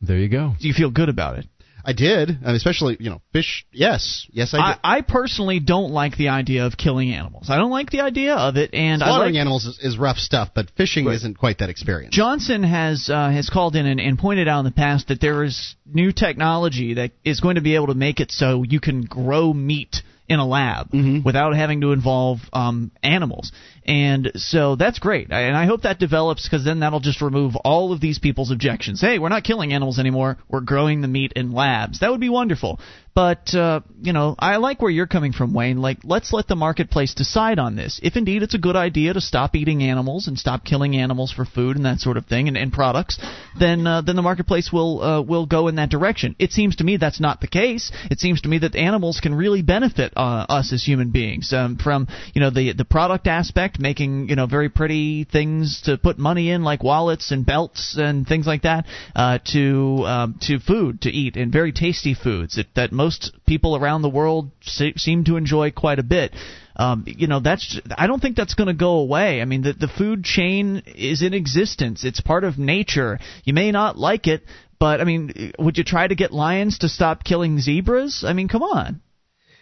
There you go. Do you feel good about it? I did, I mean, especially you know, fish. Yes, yes, I did. I, I personally don't like the idea of killing animals. I don't like the idea of it, and I Slaughtering like animals is, is rough stuff, but fishing isn't quite that experience. Johnson has uh, has called in and, and pointed out in the past that there is new technology that is going to be able to make it so you can grow meat in a lab without having to involve um, animals. And so that's great. And I hope that develops because then that'll just remove all of these people's objections. Hey, we're not killing animals anymore. We're growing the meat in labs. That would be wonderful. But, uh, you know, I like where you're coming from, Wayne. Like, let's let the marketplace decide on this. If indeed it's a good idea to stop eating animals and stop killing animals for food and that sort of thing and, and products, then uh, then the marketplace will uh, will go in that direction. It seems to me that's not the case. It seems to me that animals can really benefit uh, us as human beings um, from you know the the product aspect, making you know very pretty things to put money in like wallets and belts and things like that, uh, to um, to food to eat and very tasty foods that that most people around the world se- seem to enjoy quite a bit. Um, you know, that's I don't think that's going to go away. I mean, the the food chain is in existence. It's part of nature. You may not like it, but I mean, would you try to get lions to stop killing zebras? I mean, come on.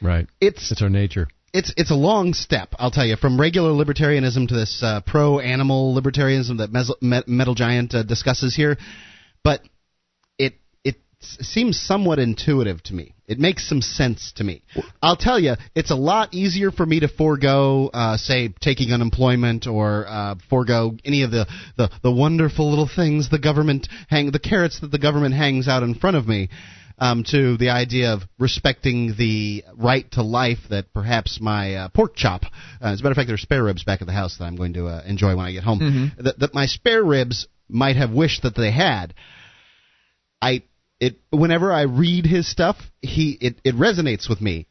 Right. It's it's our nature. It's it's a long step, I'll tell you, from regular libertarianism to this uh, pro-animal libertarianism that Mes- Me- Metal Giant uh, discusses here. But it it seems somewhat intuitive to me. It makes some sense to me. I'll tell you, it's a lot easier for me to forego, uh, say, taking unemployment or uh, forego any of the, the, the wonderful little things the government hang, the carrots that the government hangs out in front of me um, to the idea of respecting the right to life that perhaps my uh, pork chop. Uh, as a matter of fact, there are spare ribs back at the house that I'm going to uh, enjoy when I get home. Mhm. That, that my spare ribs might have wished that they had. I it whenever I read his stuff, he it, it resonates with me,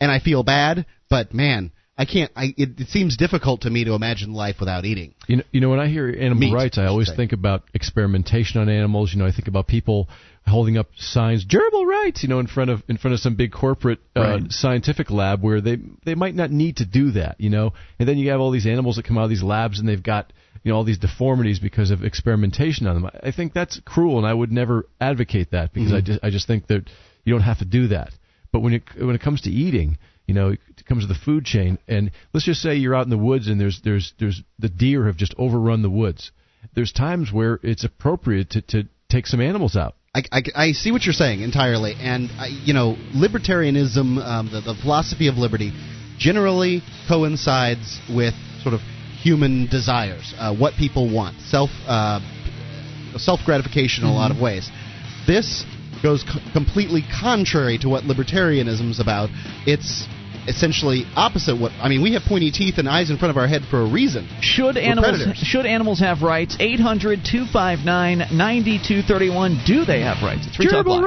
and I feel bad. But man, I can't. I it, it seems difficult to me to imagine life without eating. You know, you know, when I hear animal Meat, rights, I always say. think about experimentation on animals. You know, I think about people holding up signs, gerbil rights, you know, in front of in front of some big corporate uh, Right. scientific lab where they they might not need to do that, you know. And then you have all these animals that come out of these labs and they've got you know all these deformities because of experimentation on them. I I think that's cruel, and I would never advocate that because I Mhm. just I just think that you don't have to do that. But when it when it comes to eating, You know, it comes to the food chain, and let's just say you're out in the woods and there's there's there's the deer have just overrun the woods. There's times where it's appropriate to to take some animals out. I, I, I see what you're saying entirely, and I, you know, libertarianism, um, the, the philosophy of liberty, generally coincides with sort of human desires, uh, what people want, self uh, self gratification in a lot of ways. This goes c- completely contrary to what libertarianism is about. It's essentially opposite what I mean. We have pointy teeth and eyes in front of our head for a reason. Should We're animals predators. should animals have rights? 800-259-9231. Do they have rights? It's Free Talk Gerbil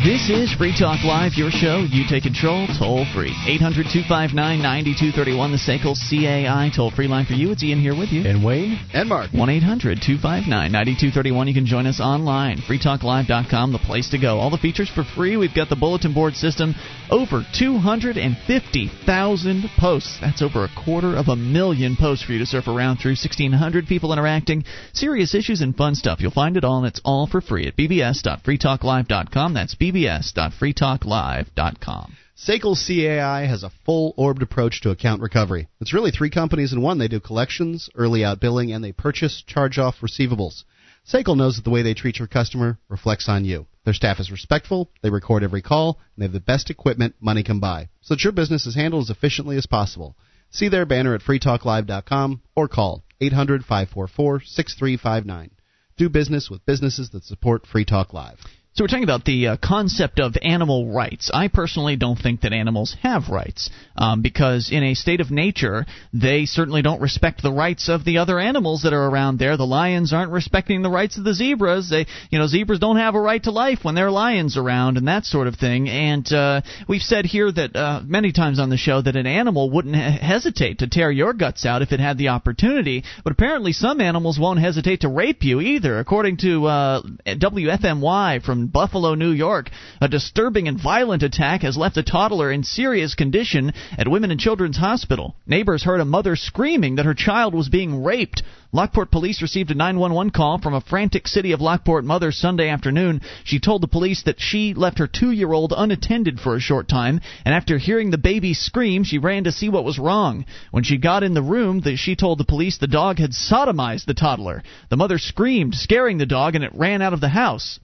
This is Free Talk Live, your show. You take control, toll free. 800 259 9231, the SACL CAI toll free line for you. It's Ian here with you. And Wayne? And Mark. 1 800 259 9231. You can join us online. FreeTalkLive.com, the place to go. All the features for free. We've got the bulletin board system. Over 250,000 posts. That's over a quarter of a million posts for you to surf around through. 1,600 people interacting. Serious issues and fun stuff. You'll find it all, and it's all for free at bbs.freetalklive.com. That's bbs.freetalklive.com. SACL CAI has a full orbed approach to account recovery. It's really three companies in one. They do collections, early out billing, and they purchase charge off receivables. SACL knows that the way they treat your customer reflects on you. Their staff is respectful, they record every call, and they have the best equipment money can buy, so that your business is handled as efficiently as possible. See their banner at freetalklive.com or call 800 544 6359. Do business with businesses that support Free Talk Live. So we're talking about the uh, concept of animal rights. I personally don't think that animals have rights um, because in a state of nature, they certainly don't respect the rights of the other animals that are around there. The lions aren't respecting the rights of the zebras. They, you know, zebras don't have a right to life when there are lions around and that sort of thing. And uh, we've said here that uh, many times on the show that an animal wouldn't he- hesitate to tear your guts out if it had the opportunity. But apparently, some animals won't hesitate to rape you either. According to uh, WFMY from Buffalo, New York, a disturbing and violent attack has left a toddler in serious condition at Women and Children's Hospital. Neighbors heard a mother screaming that her child was being raped. Lockport police received a 911 call from a frantic City of Lockport mother Sunday afternoon. She told the police that she left her two year old unattended for a short time, and after hearing the baby scream, she ran to see what was wrong. When she got in the room, the, she told the police the dog had sodomized the toddler. The mother screamed, scaring the dog, and it ran out of the house.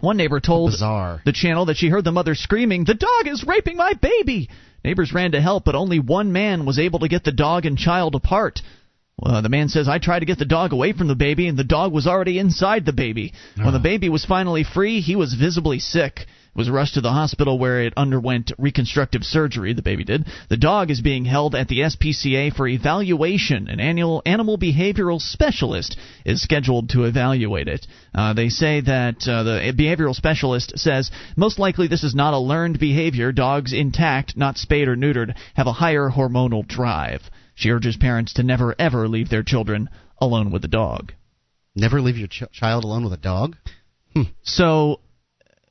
One neighbor told Bizarre. the channel that she heard the mother screaming, The dog is raping my baby! Neighbors ran to help, but only one man was able to get the dog and child apart. Uh, the man says, I tried to get the dog away from the baby, and the dog was already inside the baby. When the baby was finally free, he was visibly sick. Was rushed to the hospital where it underwent reconstructive surgery. The baby did. The dog is being held at the SPCA for evaluation. An annual animal behavioral specialist is scheduled to evaluate it. Uh, they say that uh, the behavioral specialist says most likely this is not a learned behavior. Dogs intact, not spayed or neutered, have a higher hormonal drive. She urges parents to never ever leave their children alone with the dog. Never leave your ch- child alone with a dog? So,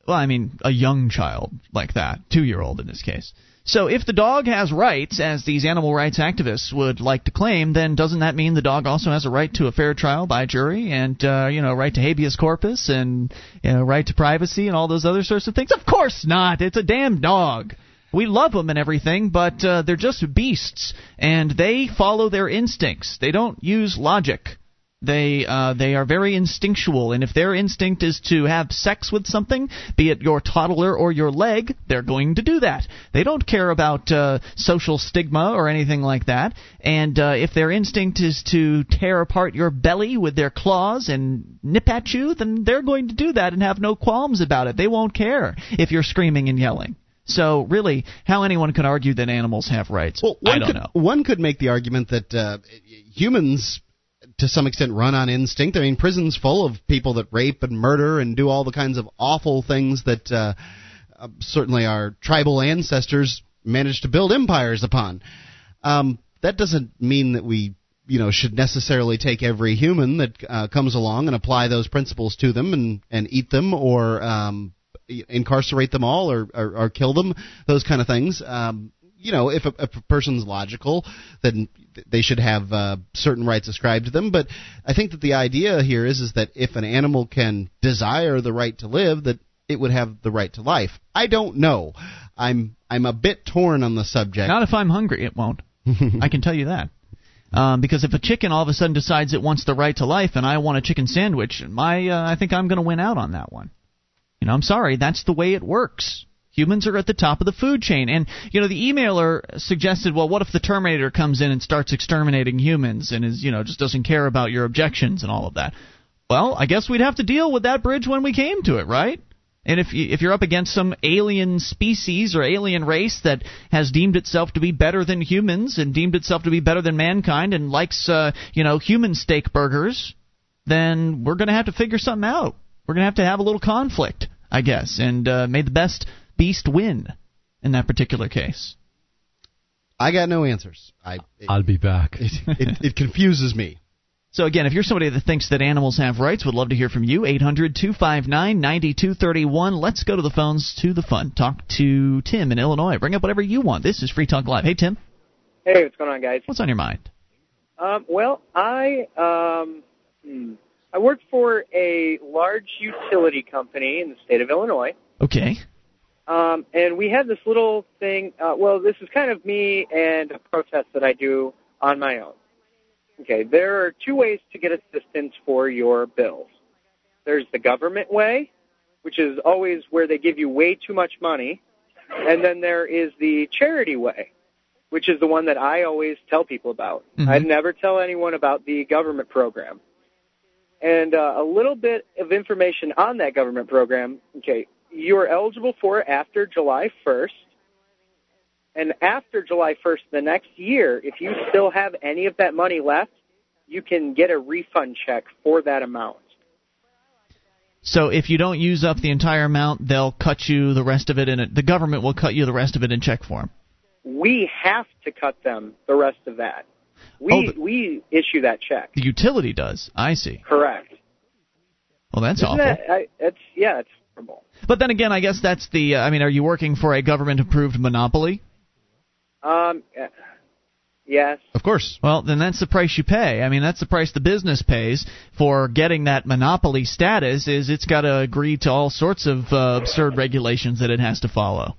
well, I mean, a young child like that, two year old in this case. So, if the dog has rights, as these animal rights activists would like to claim, then doesn't that mean the dog also has a right to a fair trial by jury and, uh, you know, right to habeas corpus and, you know, right to privacy and all those other sorts of things? Of course not. It's a damn dog. We love them and everything, but uh, they're just beasts, and they follow their instincts. They don't use logic. They uh, they are very instinctual, and if their instinct is to have sex with something, be it your toddler or your leg, they're going to do that. They don't care about uh, social stigma or anything like that. And uh, if their instinct is to tear apart your belly with their claws and nip at you, then they're going to do that and have no qualms about it. They won't care if you're screaming and yelling. So really, how anyone could argue that animals have rights, Well, one I don't could, know. One could make the argument that uh, humans, to some extent, run on instinct. I mean, prisons full of people that rape and murder and do all the kinds of awful things that uh, uh, certainly our tribal ancestors managed to build empires upon. Um, that doesn't mean that we you know should necessarily take every human that uh, comes along and apply those principles to them and and eat them or um, incarcerate them all or, or, or kill them, those kind of things. Um, you know, if a, if a person's logical, then they should have uh, certain rights ascribed to them. But I think that the idea here is is that if an animal can desire the right to live, that it would have the right to life. I don't know. I'm I'm a bit torn on the subject. Not if I'm hungry, it won't. (laughs) I can tell you that. Um, because if a chicken all of a sudden decides it wants the right to life, and I want a chicken sandwich, my uh, I think I'm going to win out on that one. You know, I'm sorry, that's the way it works. Humans are at the top of the food chain. And, you know, the emailer suggested, well, what if the Terminator comes in and starts exterminating humans and is, you know, just doesn't care about your objections and all of that? Well, I guess we'd have to deal with that bridge when we came to it, right? And if you, if you're up against some alien species or alien race that has deemed itself to be better than humans and deemed itself to be better than mankind and likes uh, you know human steak burgers, then we're going to have to figure something out. We're going to have to have a little conflict, I guess, and uh, may the best beast win in that particular case. I got no answers. I it, I'll be back. It, it, it confuses me. So again, if you're somebody that thinks that animals have rights, would love to hear from you. 800-259-9231. Let's go to the phones to the fun. Talk to Tim in Illinois. Bring up whatever you want. This is Free Talk Live. Hey Tim. Hey, what's going on, guys? What's on your mind? Um, well, I um, hmm, I work for a large utility company in the state of Illinois. Okay. Um, and we have this little thing. Uh, well, this is kind of me and a protest that I do on my own. Okay, there are two ways to get assistance for your bills. There's the government way, which is always where they give you way too much money, and then there is the charity way, which is the one that I always tell people about. Mhm. I never tell anyone about the government program. And uh, a little bit of information on that government program. Okay, you're eligible for it after July 1st. And after July 1st the next year, if you still have any of that money left, you can get a refund check for that amount. So if you don't use up the entire amount, they'll cut you the rest of it in it. The government will cut you the rest of it in check form. We have to cut them the rest of that. We oh, we issue that check. The utility does. I see. Correct. Well, that's Isn't awful. that, I, it's yeah, it's But then again, I guess that's the. Uh, I mean, are you working for a government-approved monopoly? Um, uh, yes. Of course. Well, then that's the price you pay. I mean, that's the price the business pays for getting that monopoly status. Is it's got to agree to all sorts of uh, absurd regulations that it has to follow.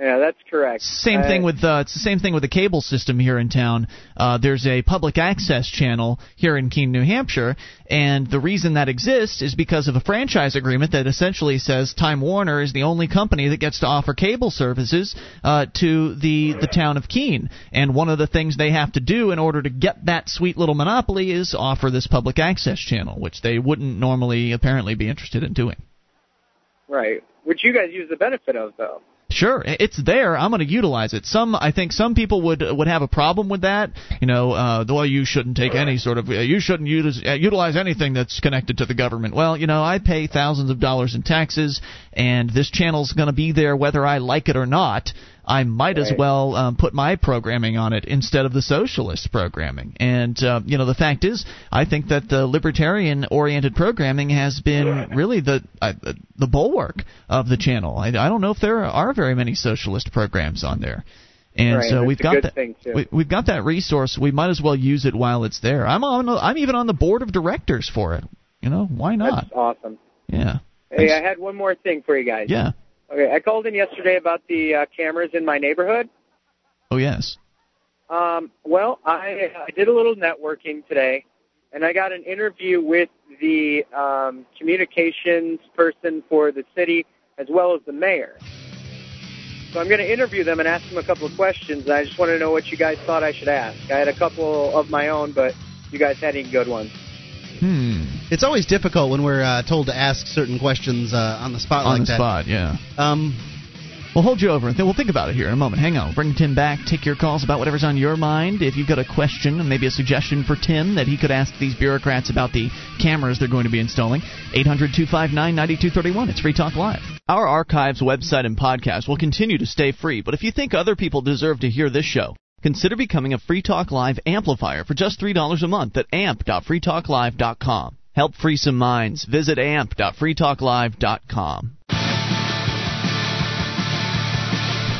Yeah, that's correct. Same Uh, thing with uh, it's the same thing with the cable system here in town. Uh, there's a public access channel here in Keene, New Hampshire, and the reason that exists is because of a franchise agreement that essentially says Time Warner is the only company that gets to offer cable services uh, to the the town of Keene. And one of the things they have to do in order to get that sweet little monopoly is offer this public access channel, which they wouldn't normally apparently be interested in doing. Right. Which you guys use the benefit of, though. Sure, it's there. I'm going to utilize it. Some, I think, some people would would have a problem with that. You know, uh, well, you shouldn't take any sort of, uh, you shouldn't use, uh, utilize anything that's connected to the government. Well, you know, I pay thousands of dollars in taxes, and this channel's going to be there whether I like it or not. I might as well um, put my programming on it instead of the socialist programming. And uh, you know, the fact is, I think that the libertarian-oriented programming has been really the uh, the bulwark of the channel. I, I don't know if there are very many socialist programs on there. And Right, so we've got that. We, we've got that resource. We might as well use it while it's there. I'm on. I'm even on the board of directors for it. You know, why not? That's awesome. Yeah. Hey, I had one more thing for you guys. Yeah. Okay, I called in yesterday about the uh, cameras in my neighborhood. Oh yes. Um, well, I, I did a little networking today, and I got an interview with the um, communications person for the city as well as the mayor. So I'm going to interview them and ask them a couple of questions. And I just want to know what you guys thought I should ask. I had a couple of my own, but you guys had any good ones. Hmm. It's always difficult when we're uh, told to ask certain questions uh, on the spot on like the that. spot. Yeah. Um, We'll hold you over. and We'll think about it here in a moment. Hang on. We'll bring Tim back. Take your calls about whatever's on your mind. If you've got a question and maybe a suggestion for Tim that he could ask these bureaucrats about the cameras they're going to be installing, 800 259 9231. It's Free Talk Live. Our archives, website, and podcast will continue to stay free, but if you think other people deserve to hear this show, consider becoming a Free Talk Live amplifier for just $3 a month at amp.freetalklive.com. Help free some minds. Visit amp.freetalklive.com.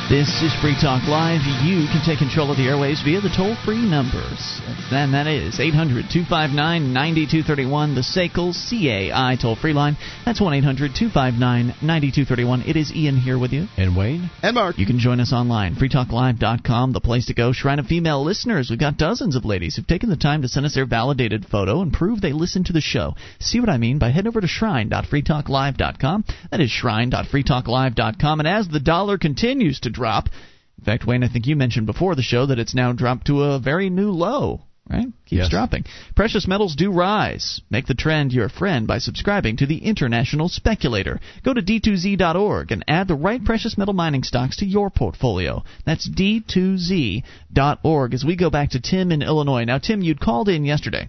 This is Free Talk Live. You can take control of the airwaves via the toll free numbers. And that is 800 259 9231, the SACL CAI toll free line. That's 1 800 259 9231. It is Ian here with you. And Wayne. And Mark. You can join us online. FreeTalkLive.com, the place to go. Shrine of female listeners. We've got dozens of ladies who've taken the time to send us their validated photo and prove they listen to the show. See what I mean by heading over to shrine.freetalklive.com. That is shrine.freetalklive.com. And as the dollar continues to drop. In fact, Wayne, I think you mentioned before the show that it's now dropped to a very new low. Right? Keeps Yes. dropping. Precious metals do rise. Make the trend your friend by subscribing to the International Speculator. Go to d2z.org and add the right precious metal mining stocks to your portfolio. That's d2z.org. As we go back to Tim in Illinois. Now, Tim, you'd called in yesterday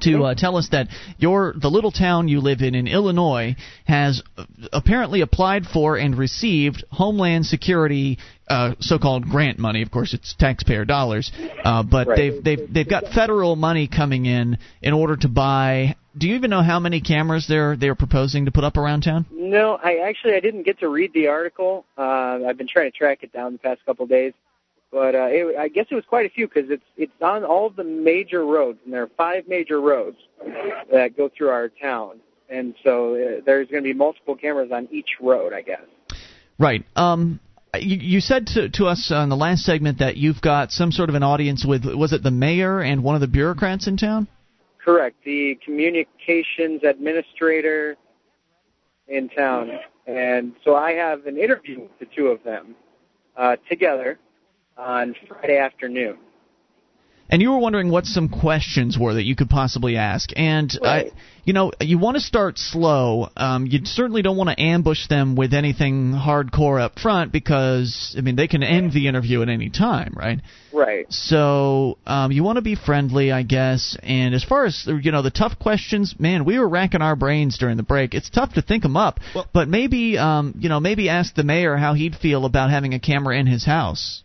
to uh, tell us that your the little town you live in in Illinois has uh, apparently applied for and received Homeland Security uh, so-called grant money. Of course, it's taxpayer dollars, uh, but Right. they've they've they've got federal money coming in in order to buy. Do you even know how many cameras they're they're proposing to put up around town? No, I actually I didn't get to read the article. Uh, I've been trying to track it down the past couple of days, but uh, it, I guess it was quite a few because it's it's on all of the major roads, and there are five major roads that go through our town, and so uh, there's going to be multiple cameras on each road, I guess. Right. Um, you, you said to, to us on the last segment that you've got some sort of an audience with was it the mayor and one of the bureaucrats in town? Correct. The communications administrator in town, and so I have an interview with the two of them uh, together on Friday afternoon. And you were wondering what some questions were that you could possibly ask. And I, you know, you want to start slow. Um, you certainly don't want to ambush them with anything hardcore up front because I mean they can end the interview at any time, right? Right. So um, you want to be friendly, I guess. And as far as you know, the tough questions, man, we were racking our brains during the break. It's tough to think them up, but maybe um, you know, maybe ask the mayor how he'd feel about having a camera in his house.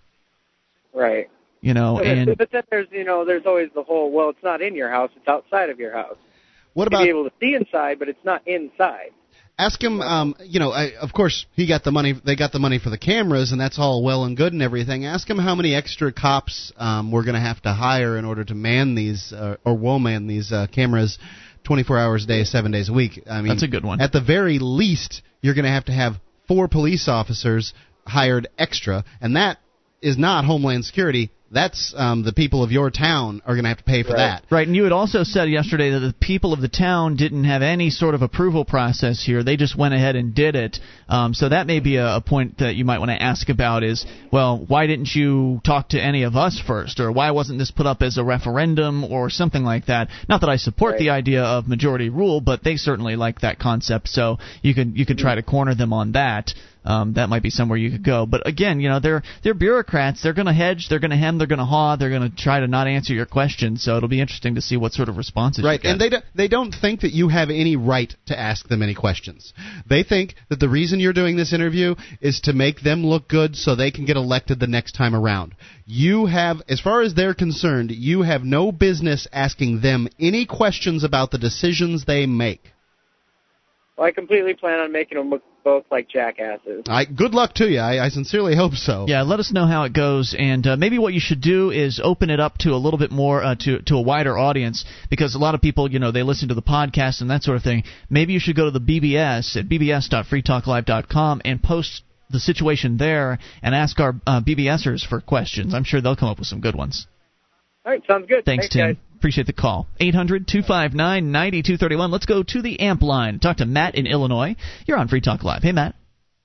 Right. You know, but, and but then there's you know there's always the whole well it's not in your house it's outside of your house. What You'd about be able to see inside, but it's not inside. ask him? Um, you know, I, of course he got the money. They got the money for the cameras, and that's all well and good and everything. Ask him how many extra cops um, we're going to have to hire in order to man these uh, or will man these uh, cameras. 24 hours a day, seven days a week. I mean, That's a good one. At the very least, you're going to have to have four police officers hired extra, and that is not Homeland Security. That's um, the people of your town are going to have to pay for that. Right, and you had also said yesterday that the people of the town didn't have any sort of approval process here. They just went ahead and did it. Um, so that may be a, a point that you might want to ask about is, well, why didn't you talk to any of us first? Or why wasn't this put up as a referendum or something like that? Not that I support the idea of majority rule, but they certainly like that concept. So you could you could try to corner them on that. Um, that might be somewhere you could go. But again, you know, they're they're bureaucrats. They're going to hedge. They're going to hem. They're going to haw. They're going to try to not answer your questions. So it'll be interesting to see what sort of responses. Right, you get. Right. And they don't, they don't think that you have any right to ask them any questions. They think that the reason you're doing this interview is to make them look good so they can get elected the next time around. You have, as far as they're concerned, you have no business asking them any questions about the decisions they make. Well, I completely plan on making them look both like jackasses. I, good luck to you. I, I sincerely hope so. Yeah, let us know how it goes, and uh, maybe what you should do is open it up to a little bit more uh, to to a wider audience because a lot of people, you know, they listen to the podcast and that sort of thing. Maybe you should go to the BBS at bbs.freetalklive.com and post the situation there and ask our uh, BBSers for questions. I'm sure they'll come up with some good ones. All right, sounds good. Thanks, Tim. guys. Appreciate the call. 800 259 9231. Let's go to the AMP line. Talk to Matt in Illinois. You're on Free Talk Live. Hey, Matt.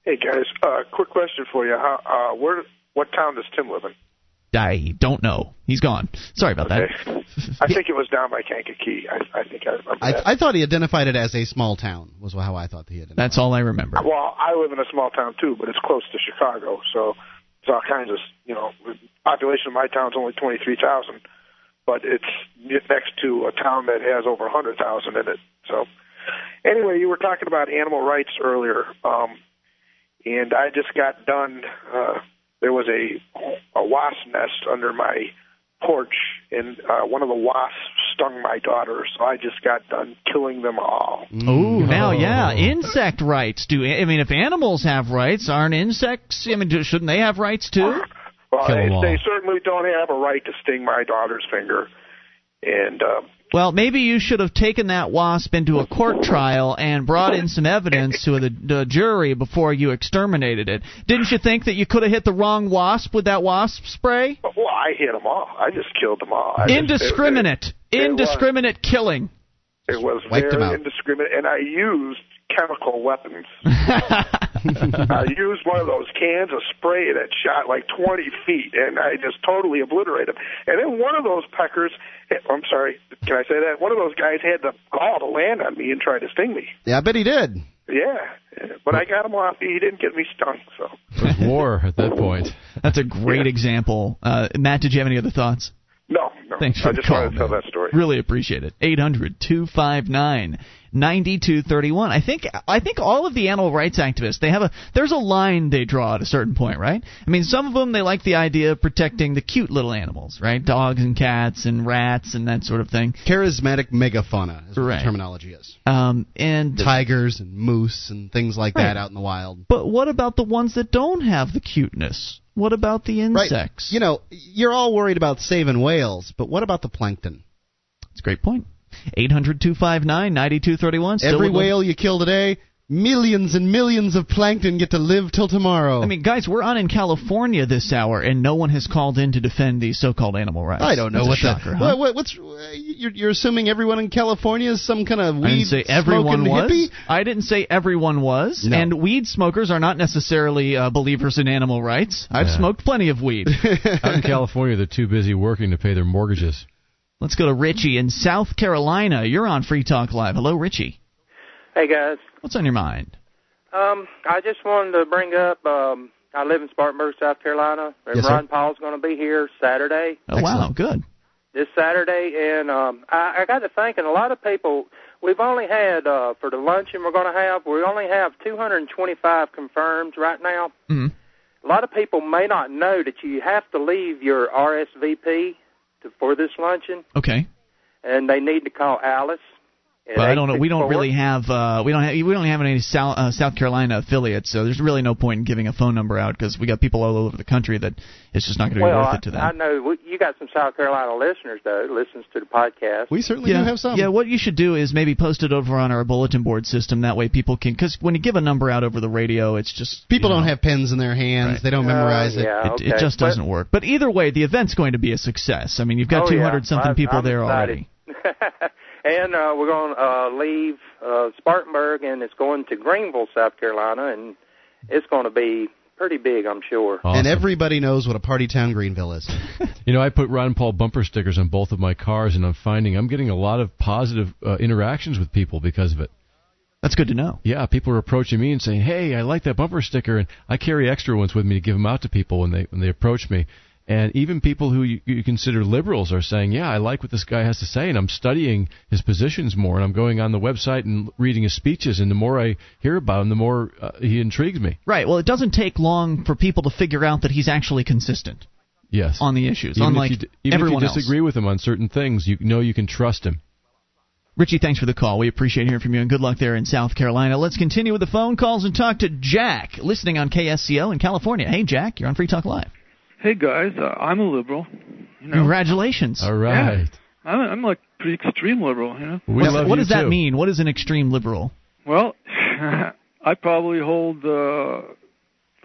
Hey guys, uh, quick question for you. How, uh, where, what town does Tim live in? I don't know. He's gone. Sorry about that. I think it was down by Kankakee. I, I think I remember that. I, I thought he identified it as a small town. Was how I thought he identified. That's all I remember. Well, I live in a small town too, but it's close to Chicago, so it's all kinds of you know. The population of my town's only twenty three thousand, but it's next to a town that has over a hundred thousand in it. So, anyway, you were talking about animal rights earlier, um, and I just got done. Uh, there was a a wasp nest under my porch, and uh, one of the wasps stung my daughter, so I just got done killing them all. Ooh, Now, yeah, insect rights. Do I mean if animals have rights, aren't insects? I mean, shouldn't they have rights too? Well, Kill they, 'em all. they certainly don't have a right to sting my daughter's finger. And uh, Well, maybe you should have taken that wasp into a court trial and brought in some evidence to the, the jury before you exterminated it. Didn't you think that you could have hit the wrong wasp with that wasp spray? well, I hit them all. I just killed them all. I just- Indiscriminate, it- it was- indiscriminate killing. It was Wiped 'em very indiscriminate, and I used chemical weapons. (laughs) I used one of those cans of spray that shot like 20 feet, and I just totally obliterated them. And then one of those peckers, I'm sorry, can I say that? One of those guys had the gall to land on me and try to sting me. Yeah, I bet he did. Yeah, but I got him off. He didn't get me stung, so. It was war at that point. That's a great example. Uh, Matt, did you have any other thoughts? No, no. Thanks for I the just call, wanted to tell man. that story. Really appreciate it. 800 259 9231. I think I think all of the animal rights activists, they have a there's a line they draw at a certain point, right? I mean, some of them they like the idea of protecting the cute little animals, right? Dogs and cats and rats and that sort of thing. Charismatic megafauna is what Right. the terminology is. Um and Tigers and moose and things like Right. that out in the wild. But what about the ones that don't have the cuteness? What about the insects? Right. You know, you're all worried about saving whales, but what about the plankton? It's a great point. 800 259 9231. Every whale you kill today, millions and millions of plankton get to live till tomorrow. I mean, guys, we're on in California this hour, and no one has called in to defend these so-called animal rights. I don't know That's a what shocker, the huh? what, what, what's uh, you're, you're assuming everyone in California is some kind of weed I didn't say everyone smoking was. hippie? I didn't say everyone was. No. And weed smokers are not necessarily uh, believers in animal rights. I've Yeah. smoked plenty of weed. (laughs) Out in California, they're too busy working to pay their mortgages. Let's go to Richie in South Carolina. You're on Free Talk Live. Hello, Richie. Hey guys, What's on your mind? um, I just wanted to bring up. Um, I live in Spartanburg, South Carolina, and Yes, sir. Ron Paul's going to be here Saturday. Oh, wow, good. This Saturday, and um, I, I got to thinking. A lot of people. We've only had uh, for the luncheon we're going to have. We only have 225 confirmed right now. Mhm. A lot of people may not know that you have to leave your RSVP to, for this luncheon, Okay. and they need to call Alice. At But I don't know. We don't 864. really have uh, we don't have we don't have any South, uh, South Carolina affiliates, so there's really no point in giving a phone number out because we got people all over the country that it's just not going to be well, worth it to them. I, I know we- you got some South Carolina listeners though. Listens to the podcast. We certainly yeah, do have some. Yeah, what you should do is maybe post it over on our bulletin board system. That way, people can because when you give a number out over the radio, it's just People you know, don't have pens in their hands. Right. They don't memorize it. yeah. It, it just but- doesn't work. But either way, the event's going to be a success. I mean, you've got Oh, yeah. 200 something I- people I'm there excited. already. (laughs) and uh, we're going to uh, leave uh, Spartanburg, and it's going to Greenville, South Carolina, and it's going to be pretty big, I'm sure. Awesome. And everybody knows what a party town Greenville is. (laughs) You know, I put Ron Paul bumper stickers on both of my cars, and I'm finding I'm getting a lot of positive uh, interactions with people because of it. That's good to know. Yeah, people are approaching me and saying, "Hey, I like that bumper sticker," and I carry extra ones with me to give them out to people when they when they approach me. And even people who you, you consider liberals are saying, "Yeah, I like what this guy has to say," and I'm studying his positions more, and I'm going on the website and reading his speeches. And the more I hear about him, the more uh, he intrigues me. Right. Well, it doesn't take long for people to figure out that he's actually consistent Yes, on the issues, even unlike if you, even everyone if you else. disagree with him on certain things, you know you can trust him. Richie, thanks for the call. We appreciate hearing from you, and good luck there in South Carolina. Let's continue with the phone calls and talk to Jack, listening on KSCO in California. Hey, Jack, you're on Free Talk Live. Hey guys, uh, I'm a liberal. You know, Congratulations. All right. I'm, I'm like pretty extreme liberal. You know. We Now, love what you does that mean? What is an extreme liberal? Well, (laughs) I probably hold uh,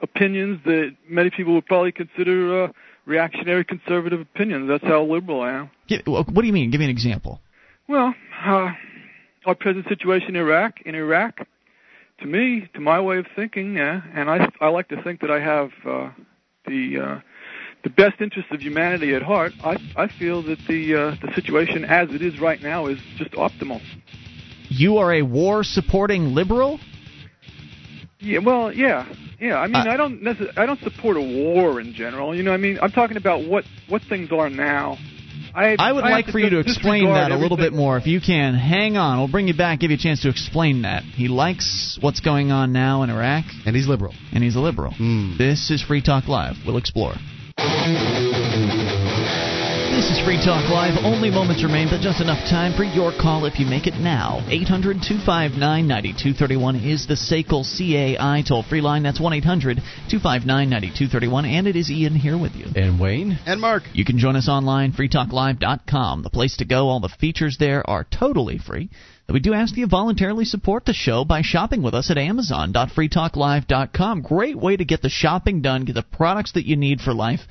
opinions that many people would probably consider uh, reactionary conservative opinions. That's how liberal I am. What do you mean? Give me an example. Well, uh, our present situation in Iraq, in Iraq, to me, to my way of thinking, uh, and I, I like to think that I have uh, the uh, the best interests of humanity at heart. I, I feel that the uh, the situation as it is right now is just optimal. You are a war supporting liberal? Yeah, well, yeah, yeah. I mean, Uh, I don't necess- I don't support a war in general. You know, I mean, I'm talking about what what things are now. I I would have like for you to explain that a little bit more if you can. Hang on. We'll bring you back, give you a chance to explain that. He likes what's going on now in Iraq, And he's liberal. and he's a liberal. Hmm. This is Free Talk Live. We'll explore. This This is Free Talk Live. Only moments remain, but just enough time for your call if you make it now. 800 259 9231 is the SACL CAI toll free line. That's 1 800 259 9231. And it is Ian here with you. And Wayne. And Mark. You can join us online, at freetalklive.com. The place to go. All the features there are totally free. We do ask that you voluntarily support the show by shopping with us at amazon.freetalklive.com. Great way to get the shopping done, get the products that you need for life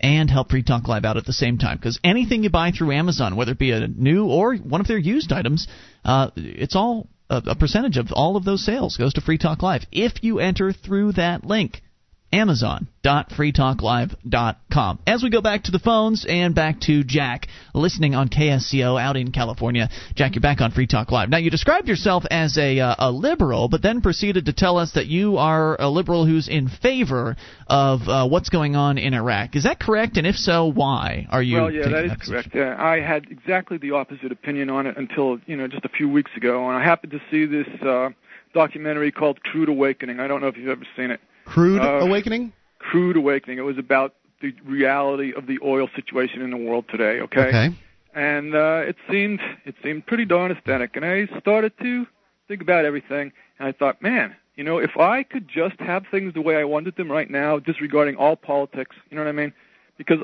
and help Free Talk Live out at the same time. Because anything you buy through Amazon, whether it be a new or one of their used items, uh, it's all a, a percentage of all of those sales goes to Free Talk Live if you enter through that link. Amazon.freetalklive.com. As we go back to the phones and back to Jack, listening on KSCO out in California. Jack, you're back on Free Talk Live. Now, you described yourself as a, uh, a liberal, but then proceeded to tell us that you are a liberal who's in favor of uh, what's going on in Iraq. Is that correct? And if so, why are you? Well, yeah, that is correct. Uh, I had exactly the opposite opinion on it until you know just a few weeks ago, and I happened to see this uh, documentary called Crude Awakening. I don't know if you've ever seen it. Crude Uh, Awakening? Crude Awakening. It was about the reality of the oil situation in the world today. Okay. Okay. And uh, it seemed it seemed pretty darn aesthetic, and I started to think about everything, and I thought, man, you know, if I could just have things the way I wanted them right now, disregarding all politics, you know what I mean? Because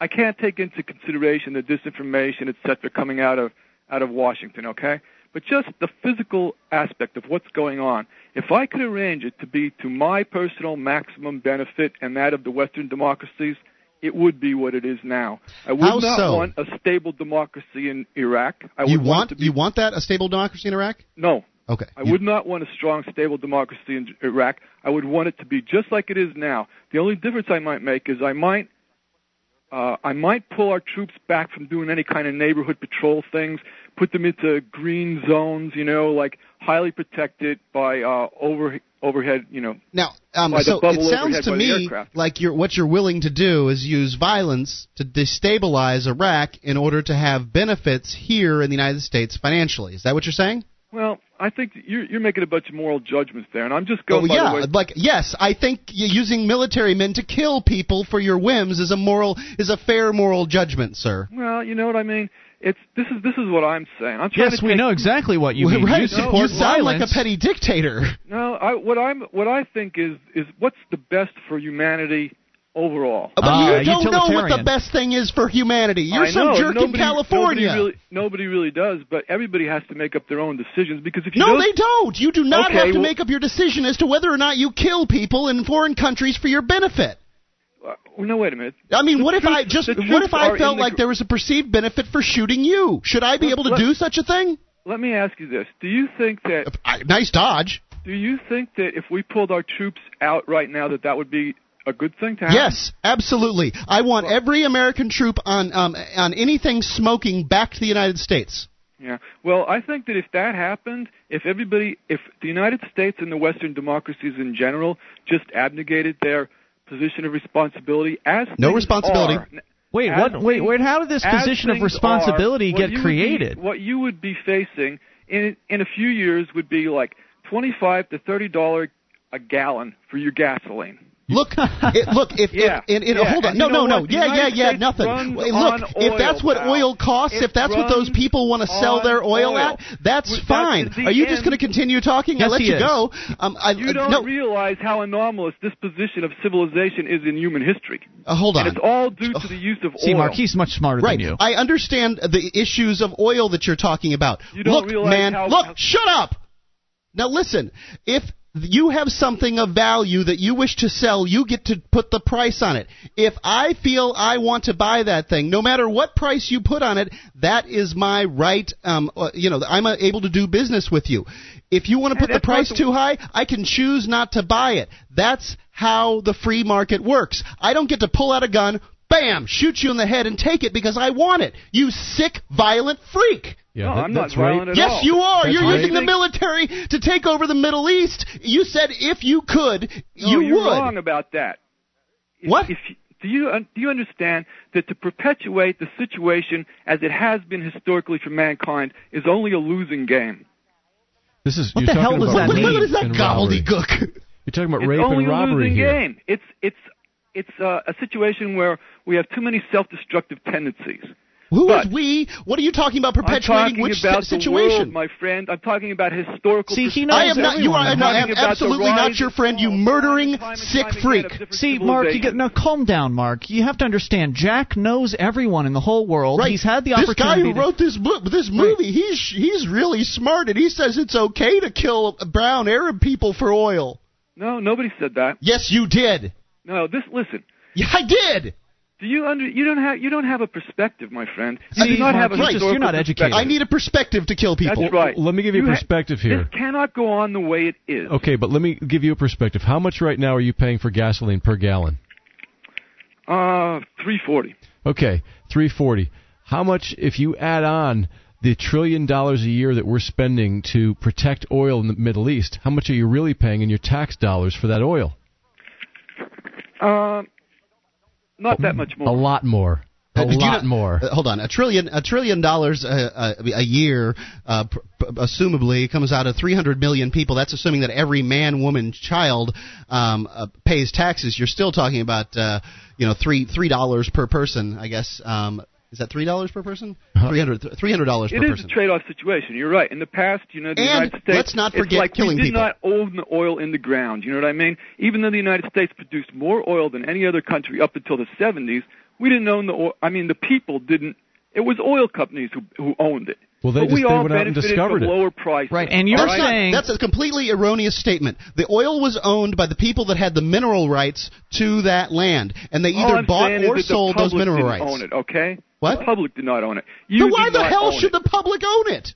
I can't take into consideration the disinformation, et cetera, coming out of out of Washington, okay? But just the physical aspect of what's going on. If I could arrange it to be to my personal maximum benefit and that of the Western democracies, it would be what it is now. I would How not so? want a stable democracy in Iraq. I you would want be, you want that a stable democracy in Iraq? no. Okay. I would not want a strong, stable democracy in Iraq. I would want it to be just like it is now. The only difference I might make is I might uh, I might pull our troops back from doing any kind of neighborhood patrol things, put them into green zones, you know, like highly protected by uh, over overhead, you know. Now, um, so it sounds to me like you're what you're willing to do is use violence to destabilize Iraq in order to have benefits here in the United States financially. Is that what you're saying? Well, I think you're, you're making a bunch of moral judgments there, and I'm just Oh going by yeah, the way. like yes, I think using military men to kill people for your whims is a moral is a fair moral judgment, sir. Well, you know what I mean. It's this is this is what I'm saying. I'm trying Yes, to we take- know exactly what you (laughs) Well, mean. right, You support you sound like a petty dictator. No, I, what I'm what I think is is what's the best for humanity overall. But Ah, you don't know what the best thing is for humanity. You're I some know, jerk nobody, in California. Nobody really, nobody really does, but everybody has to make up their own decisions because if you no, don't, they don't. You do not Okay, have to well- make up your decision as to whether or not you kill people in foreign countries for your benefit. Uh, no, wait a minute. I mean, The what if I just what if I felt in the like there was a perceived benefit for shooting you? Should I be Let- able to let- do such a thing? Let me ask you this: Do you think that I, nice dodge. do you think that if we pulled our troops out right now, that that would be a good thing to happen? Yes, absolutely. I want every American troop on um, on anything smoking back to the United States. Yeah. Well, I think that if that happened, if everybody, if the United States and the Western democracies in general just abnegated their position of responsibility as No responsibility. are- Wait, as what? Wait, things- wait. How did this position of responsibility are, get you created? Be, what you would be facing in in a few years would be like twenty-five to thirty dollar a gallon for your gasoline. Look, (laughs) it, look. If, Yeah, if and, and, yeah, hold on, and no, no, no, what? The yeah, yeah, yeah, States nothing. Look, if that's what pal. oil costs, It if that's what those people want to sell their oil, oil. at, that's That's fine. the Are you just going to continue talking? I Yes, let you is. go. Um, I, You uh, don't no, realize how anomalous this position of civilization is in human history. uh, hold on. And it's all due to the use of See, oil. Mark, he's much smarter Right. than you. I understand the issues of oil that you're talking about. You don't look, realize man, how- look, how- shut up. Now listen, if you have something of value that you wish to sell, you get to put the price on it. If I feel I want to buy that thing, no matter what price you put on it, that is my right. Um, uh, you know, I'm uh, able to do business with you. If you want to put the price the- too high, I can choose not to buy it. That's how the free market works. I don't get to pull out a gun, bam, shoot you in the head and take it because I want it. You sick, violent freak. Yeah, No, that- I'm not that's right. at Yes, all. you are. That's You're right. using the military to take over the Middle East. You said if you could, No, you you're would. wrong about that. If- What? If, you- do you do you understand that to perpetuate the situation as it has been historically for mankind is only a losing game? This is What the hell talking does about that What, mean? what is that and robbery. gobbledygook? You're talking about It's rape only and a robbery losing here. game. It's it's it's uh, a situation where we have too many self-destructive tendencies. Who is But- we? What are you talking about? I'm Perpetuating talking which about si- the situation? world, my friend. I'm talking about historical. See, he knows I am not. You are I'm no, I am talking about the absolutely not your friend. You murdering sick freak. See, Mark, you get now calm down, Mark. You have to understand. Jack knows everyone in the whole world. Right. He's had the opportunity. this guy opportunity. who wrote this book, this movie, he's he's really smart, and he says it's okay to kill brown Arab people for oil. No, nobody said that. Yes, you did. No, this listen. Yeah, I did. Do you under you don't have you don't have a perspective, my friend. You See, do not have a you're just- historical you're not perspective. I need a perspective to kill people. That's right. Let me give you, a ha- perspective here. This cannot go on the way it is. Okay, but let me give you a perspective. How much right now are you paying for gasoline per gallon? Uh, three forty. Okay, 340. How much if you add on the trillion dollars a year that we're spending to protect oil in the Middle East, how much are you really paying in your tax dollars for that oil? Uh, not that much more. A lot more. A Uh, do you lot know- more. uh, hold on, a trillion, a trillion dollars uh, a, a year, uh, pr- pr- assumably comes out of 300 million people. That's assuming that every man, woman, child um, uh, pays taxes. You're still talking about, uh, you know, three three dollars per person. I guess. Um, is that three dollars per person? Uh-huh. Three hundred dollars It per is It is a trade-off situation. You're right. In the past, you know, the And United States. let's not it's forget like killing we did people. not own the oil in the ground. You know what I mean? Even though the United States produced more oil than any other country up until the 70s, we didn't own the oil. I mean, the people didn't. It was oil companies who who owned it. Well, they but just- we they all went out and benefited discovered from it. lower prices. Right, and you're All that's, saying- that's a completely erroneous statement. The oil was owned by the people that had the mineral rights to that land, and they either bought or sold those mineral didn't rights. Own it, okay? What? The public did not own it. Then You why the hell should it. the public own it?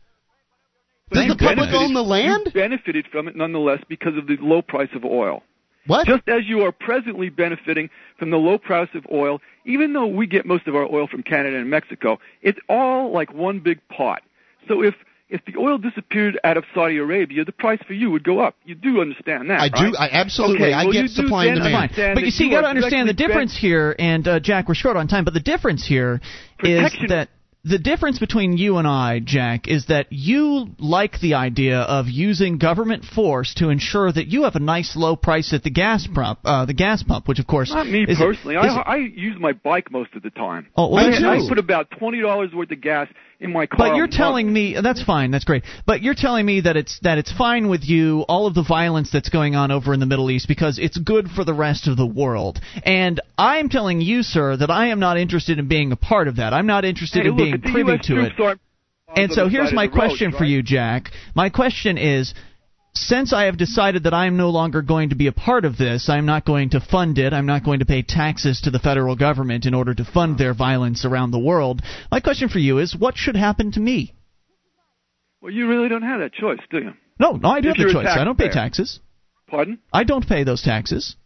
But Does the public own the land? You benefited from it nonetheless because of the low price of oil. What? Just as you are presently benefiting from the low price of oil, even though we get most of our oil from Canada and Mexico, it's all like one big pot. So if if the oil disappeared out of Saudi Arabia, the price for you would go up. You do understand that, I do. I absolutely. Okay, I well, get you do supply and demand. understand But you see, you are got to understand the directly difference here, and uh, Jack, we're short on time, but the difference here is that the difference between you and I, Jack, is that you like the idea of using government force to ensure that you have a nice low price at the gas pump, uh, the gas pump, which of course Not me is- personally. I, I use my bike most of the time. Oh, well, I. I put about twenty dollars worth of gas in my car. But you're telling me that's fine, that's great. But you're telling me that it's that it's fine with you all of the violence that's going on over in the Middle East because it's good for the rest of the world. And I'm telling you, sir, that I am not interested in being a part of that. I'm not interested Hey, in look, being privy US to it. troops aren't on And so here's my the road, question for right? you, Jack. My question is since I have decided that I am no longer going to be a part of this, I'm not going to fund it, I'm not going to pay taxes to the federal government in order to fund their violence around the world. My question for you is what should happen to me? Well, you really don't have that choice, do you? No, no, I do If have the a choice. I don't pay taxes. Pardon? I don't pay those taxes.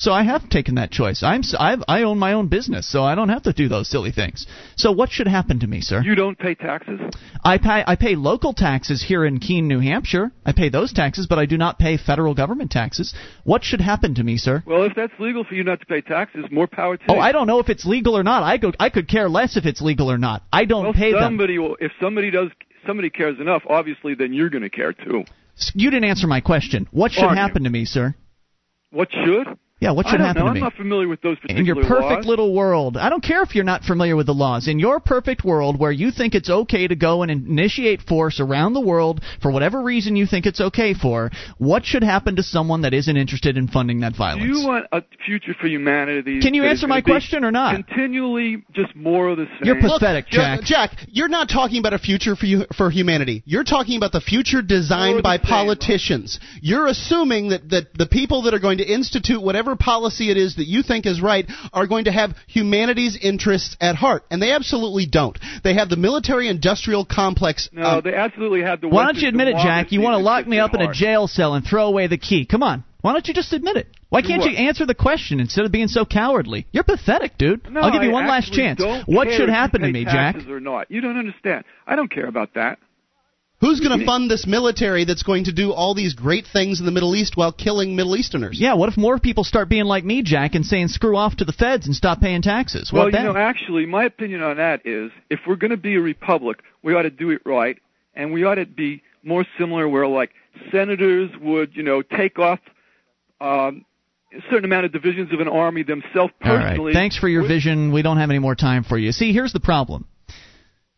So I have taken that choice. I'm I've, I own my own business, so I don't have to do those silly things. So what should happen to me, sir? You don't pay taxes? I pay I pay local taxes here in Keene, New Hampshire. I pay those taxes, but I do not pay federal government taxes. What should happen to me, sir? Well, if that's legal for you not to pay taxes, more power to oh, you. Oh. I don't know if it's legal or not. I go I could care less if it's legal or not. I don't well, pay them. somebody will, if somebody does, somebody cares enough. Obviously, then you're going to care too. You didn't answer my question. What should Aren't you? happen to me, sir? What should? Yeah, what I should don't happen know. to me? I'm not familiar with those particular in your perfect laws. little world. I don't care if you're not familiar with the laws. In your perfect world where you think it's okay to go and initiate force around the world for whatever reason you think it's okay for, what should happen to someone that isn't interested in funding that violence? Do violence? you want a future for humanity? Can you answer my question or not? Continually, just more of the same. You're pathetic, Jack. Jack. Jack, you're not talking about a future for you, for humanity. You're talking about the future designed by politicians. You're assuming that, that the people that are going to institute whatever policy it is that you think is right are going to have humanity's interests at heart, and they absolutely don't. They have the military-industrial complex. No, um, they absolutely have the. Why don't you admit it, Jack? You want to lock me up in a jail cell and throw away the key. Come on. Why don't you just admit it? Why can't you answer the question instead of being so cowardly? You're pathetic, dude. No, I'll give you I one last chance. What should happen to me, Jack? taxes Or not? You don't understand. I don't care about that. Who's going to fund this military that's going to do all these great things in the Middle East while killing Middle Easterners? Yeah, what if more people start being like me, Jack, and saying screw off to the feds and stop paying taxes? well, What you know, actually, my opinion on that is, if we're going to be a republic, we ought to do it right, and we ought to be more similar, where like senators would, you know, take off um, a certain amount of divisions of an army themselves personally. right. Thanks for your vision. We don't have any more time for you. See, here's the problem.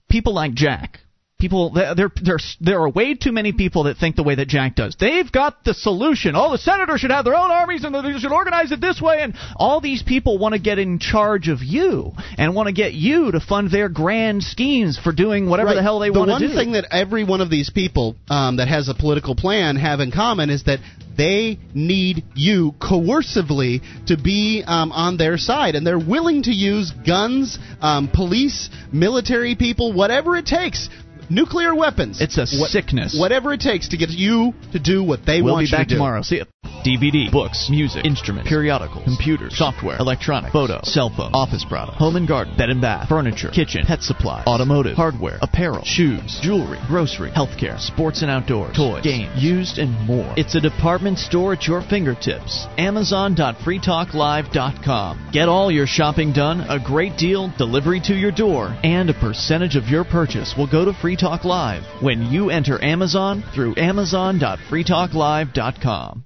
People like Jack. People, there, there, there are way too many people that think the way that Jack does. They've got the solution. All the senators should have their own armies, and they should organize it this way. And all these people want to get in charge of you and want to get you to fund their grand schemes for doing whatever Right. the hell they the want to do. The one thing that every one of these people um, that has a political plan have in common is that they need you coercively to be um, on their side, and they're willing to use guns, um, police, military people, whatever it takes. Nuclear weapons. It's a sickness. Whatever it takes to get you to do what they we'll want be you back to do. tomorrow. See ya. DVD, books, music, instruments, periodicals, computers, software, electronics, photo, cell phone, office product, home and garden, bed and bath, furniture, kitchen, pet supply, automotive, hardware, apparel, shoes, jewelry, grocery, healthcare, sports and outdoors, toys, games, used and more. It's a department store at your fingertips. Amazon.freetalklive.com. Get all your shopping done, a great deal, delivery to your door, and a percentage of your purchase will go to Free Talk Live when you enter Amazon through Amazon.freetalklive.com.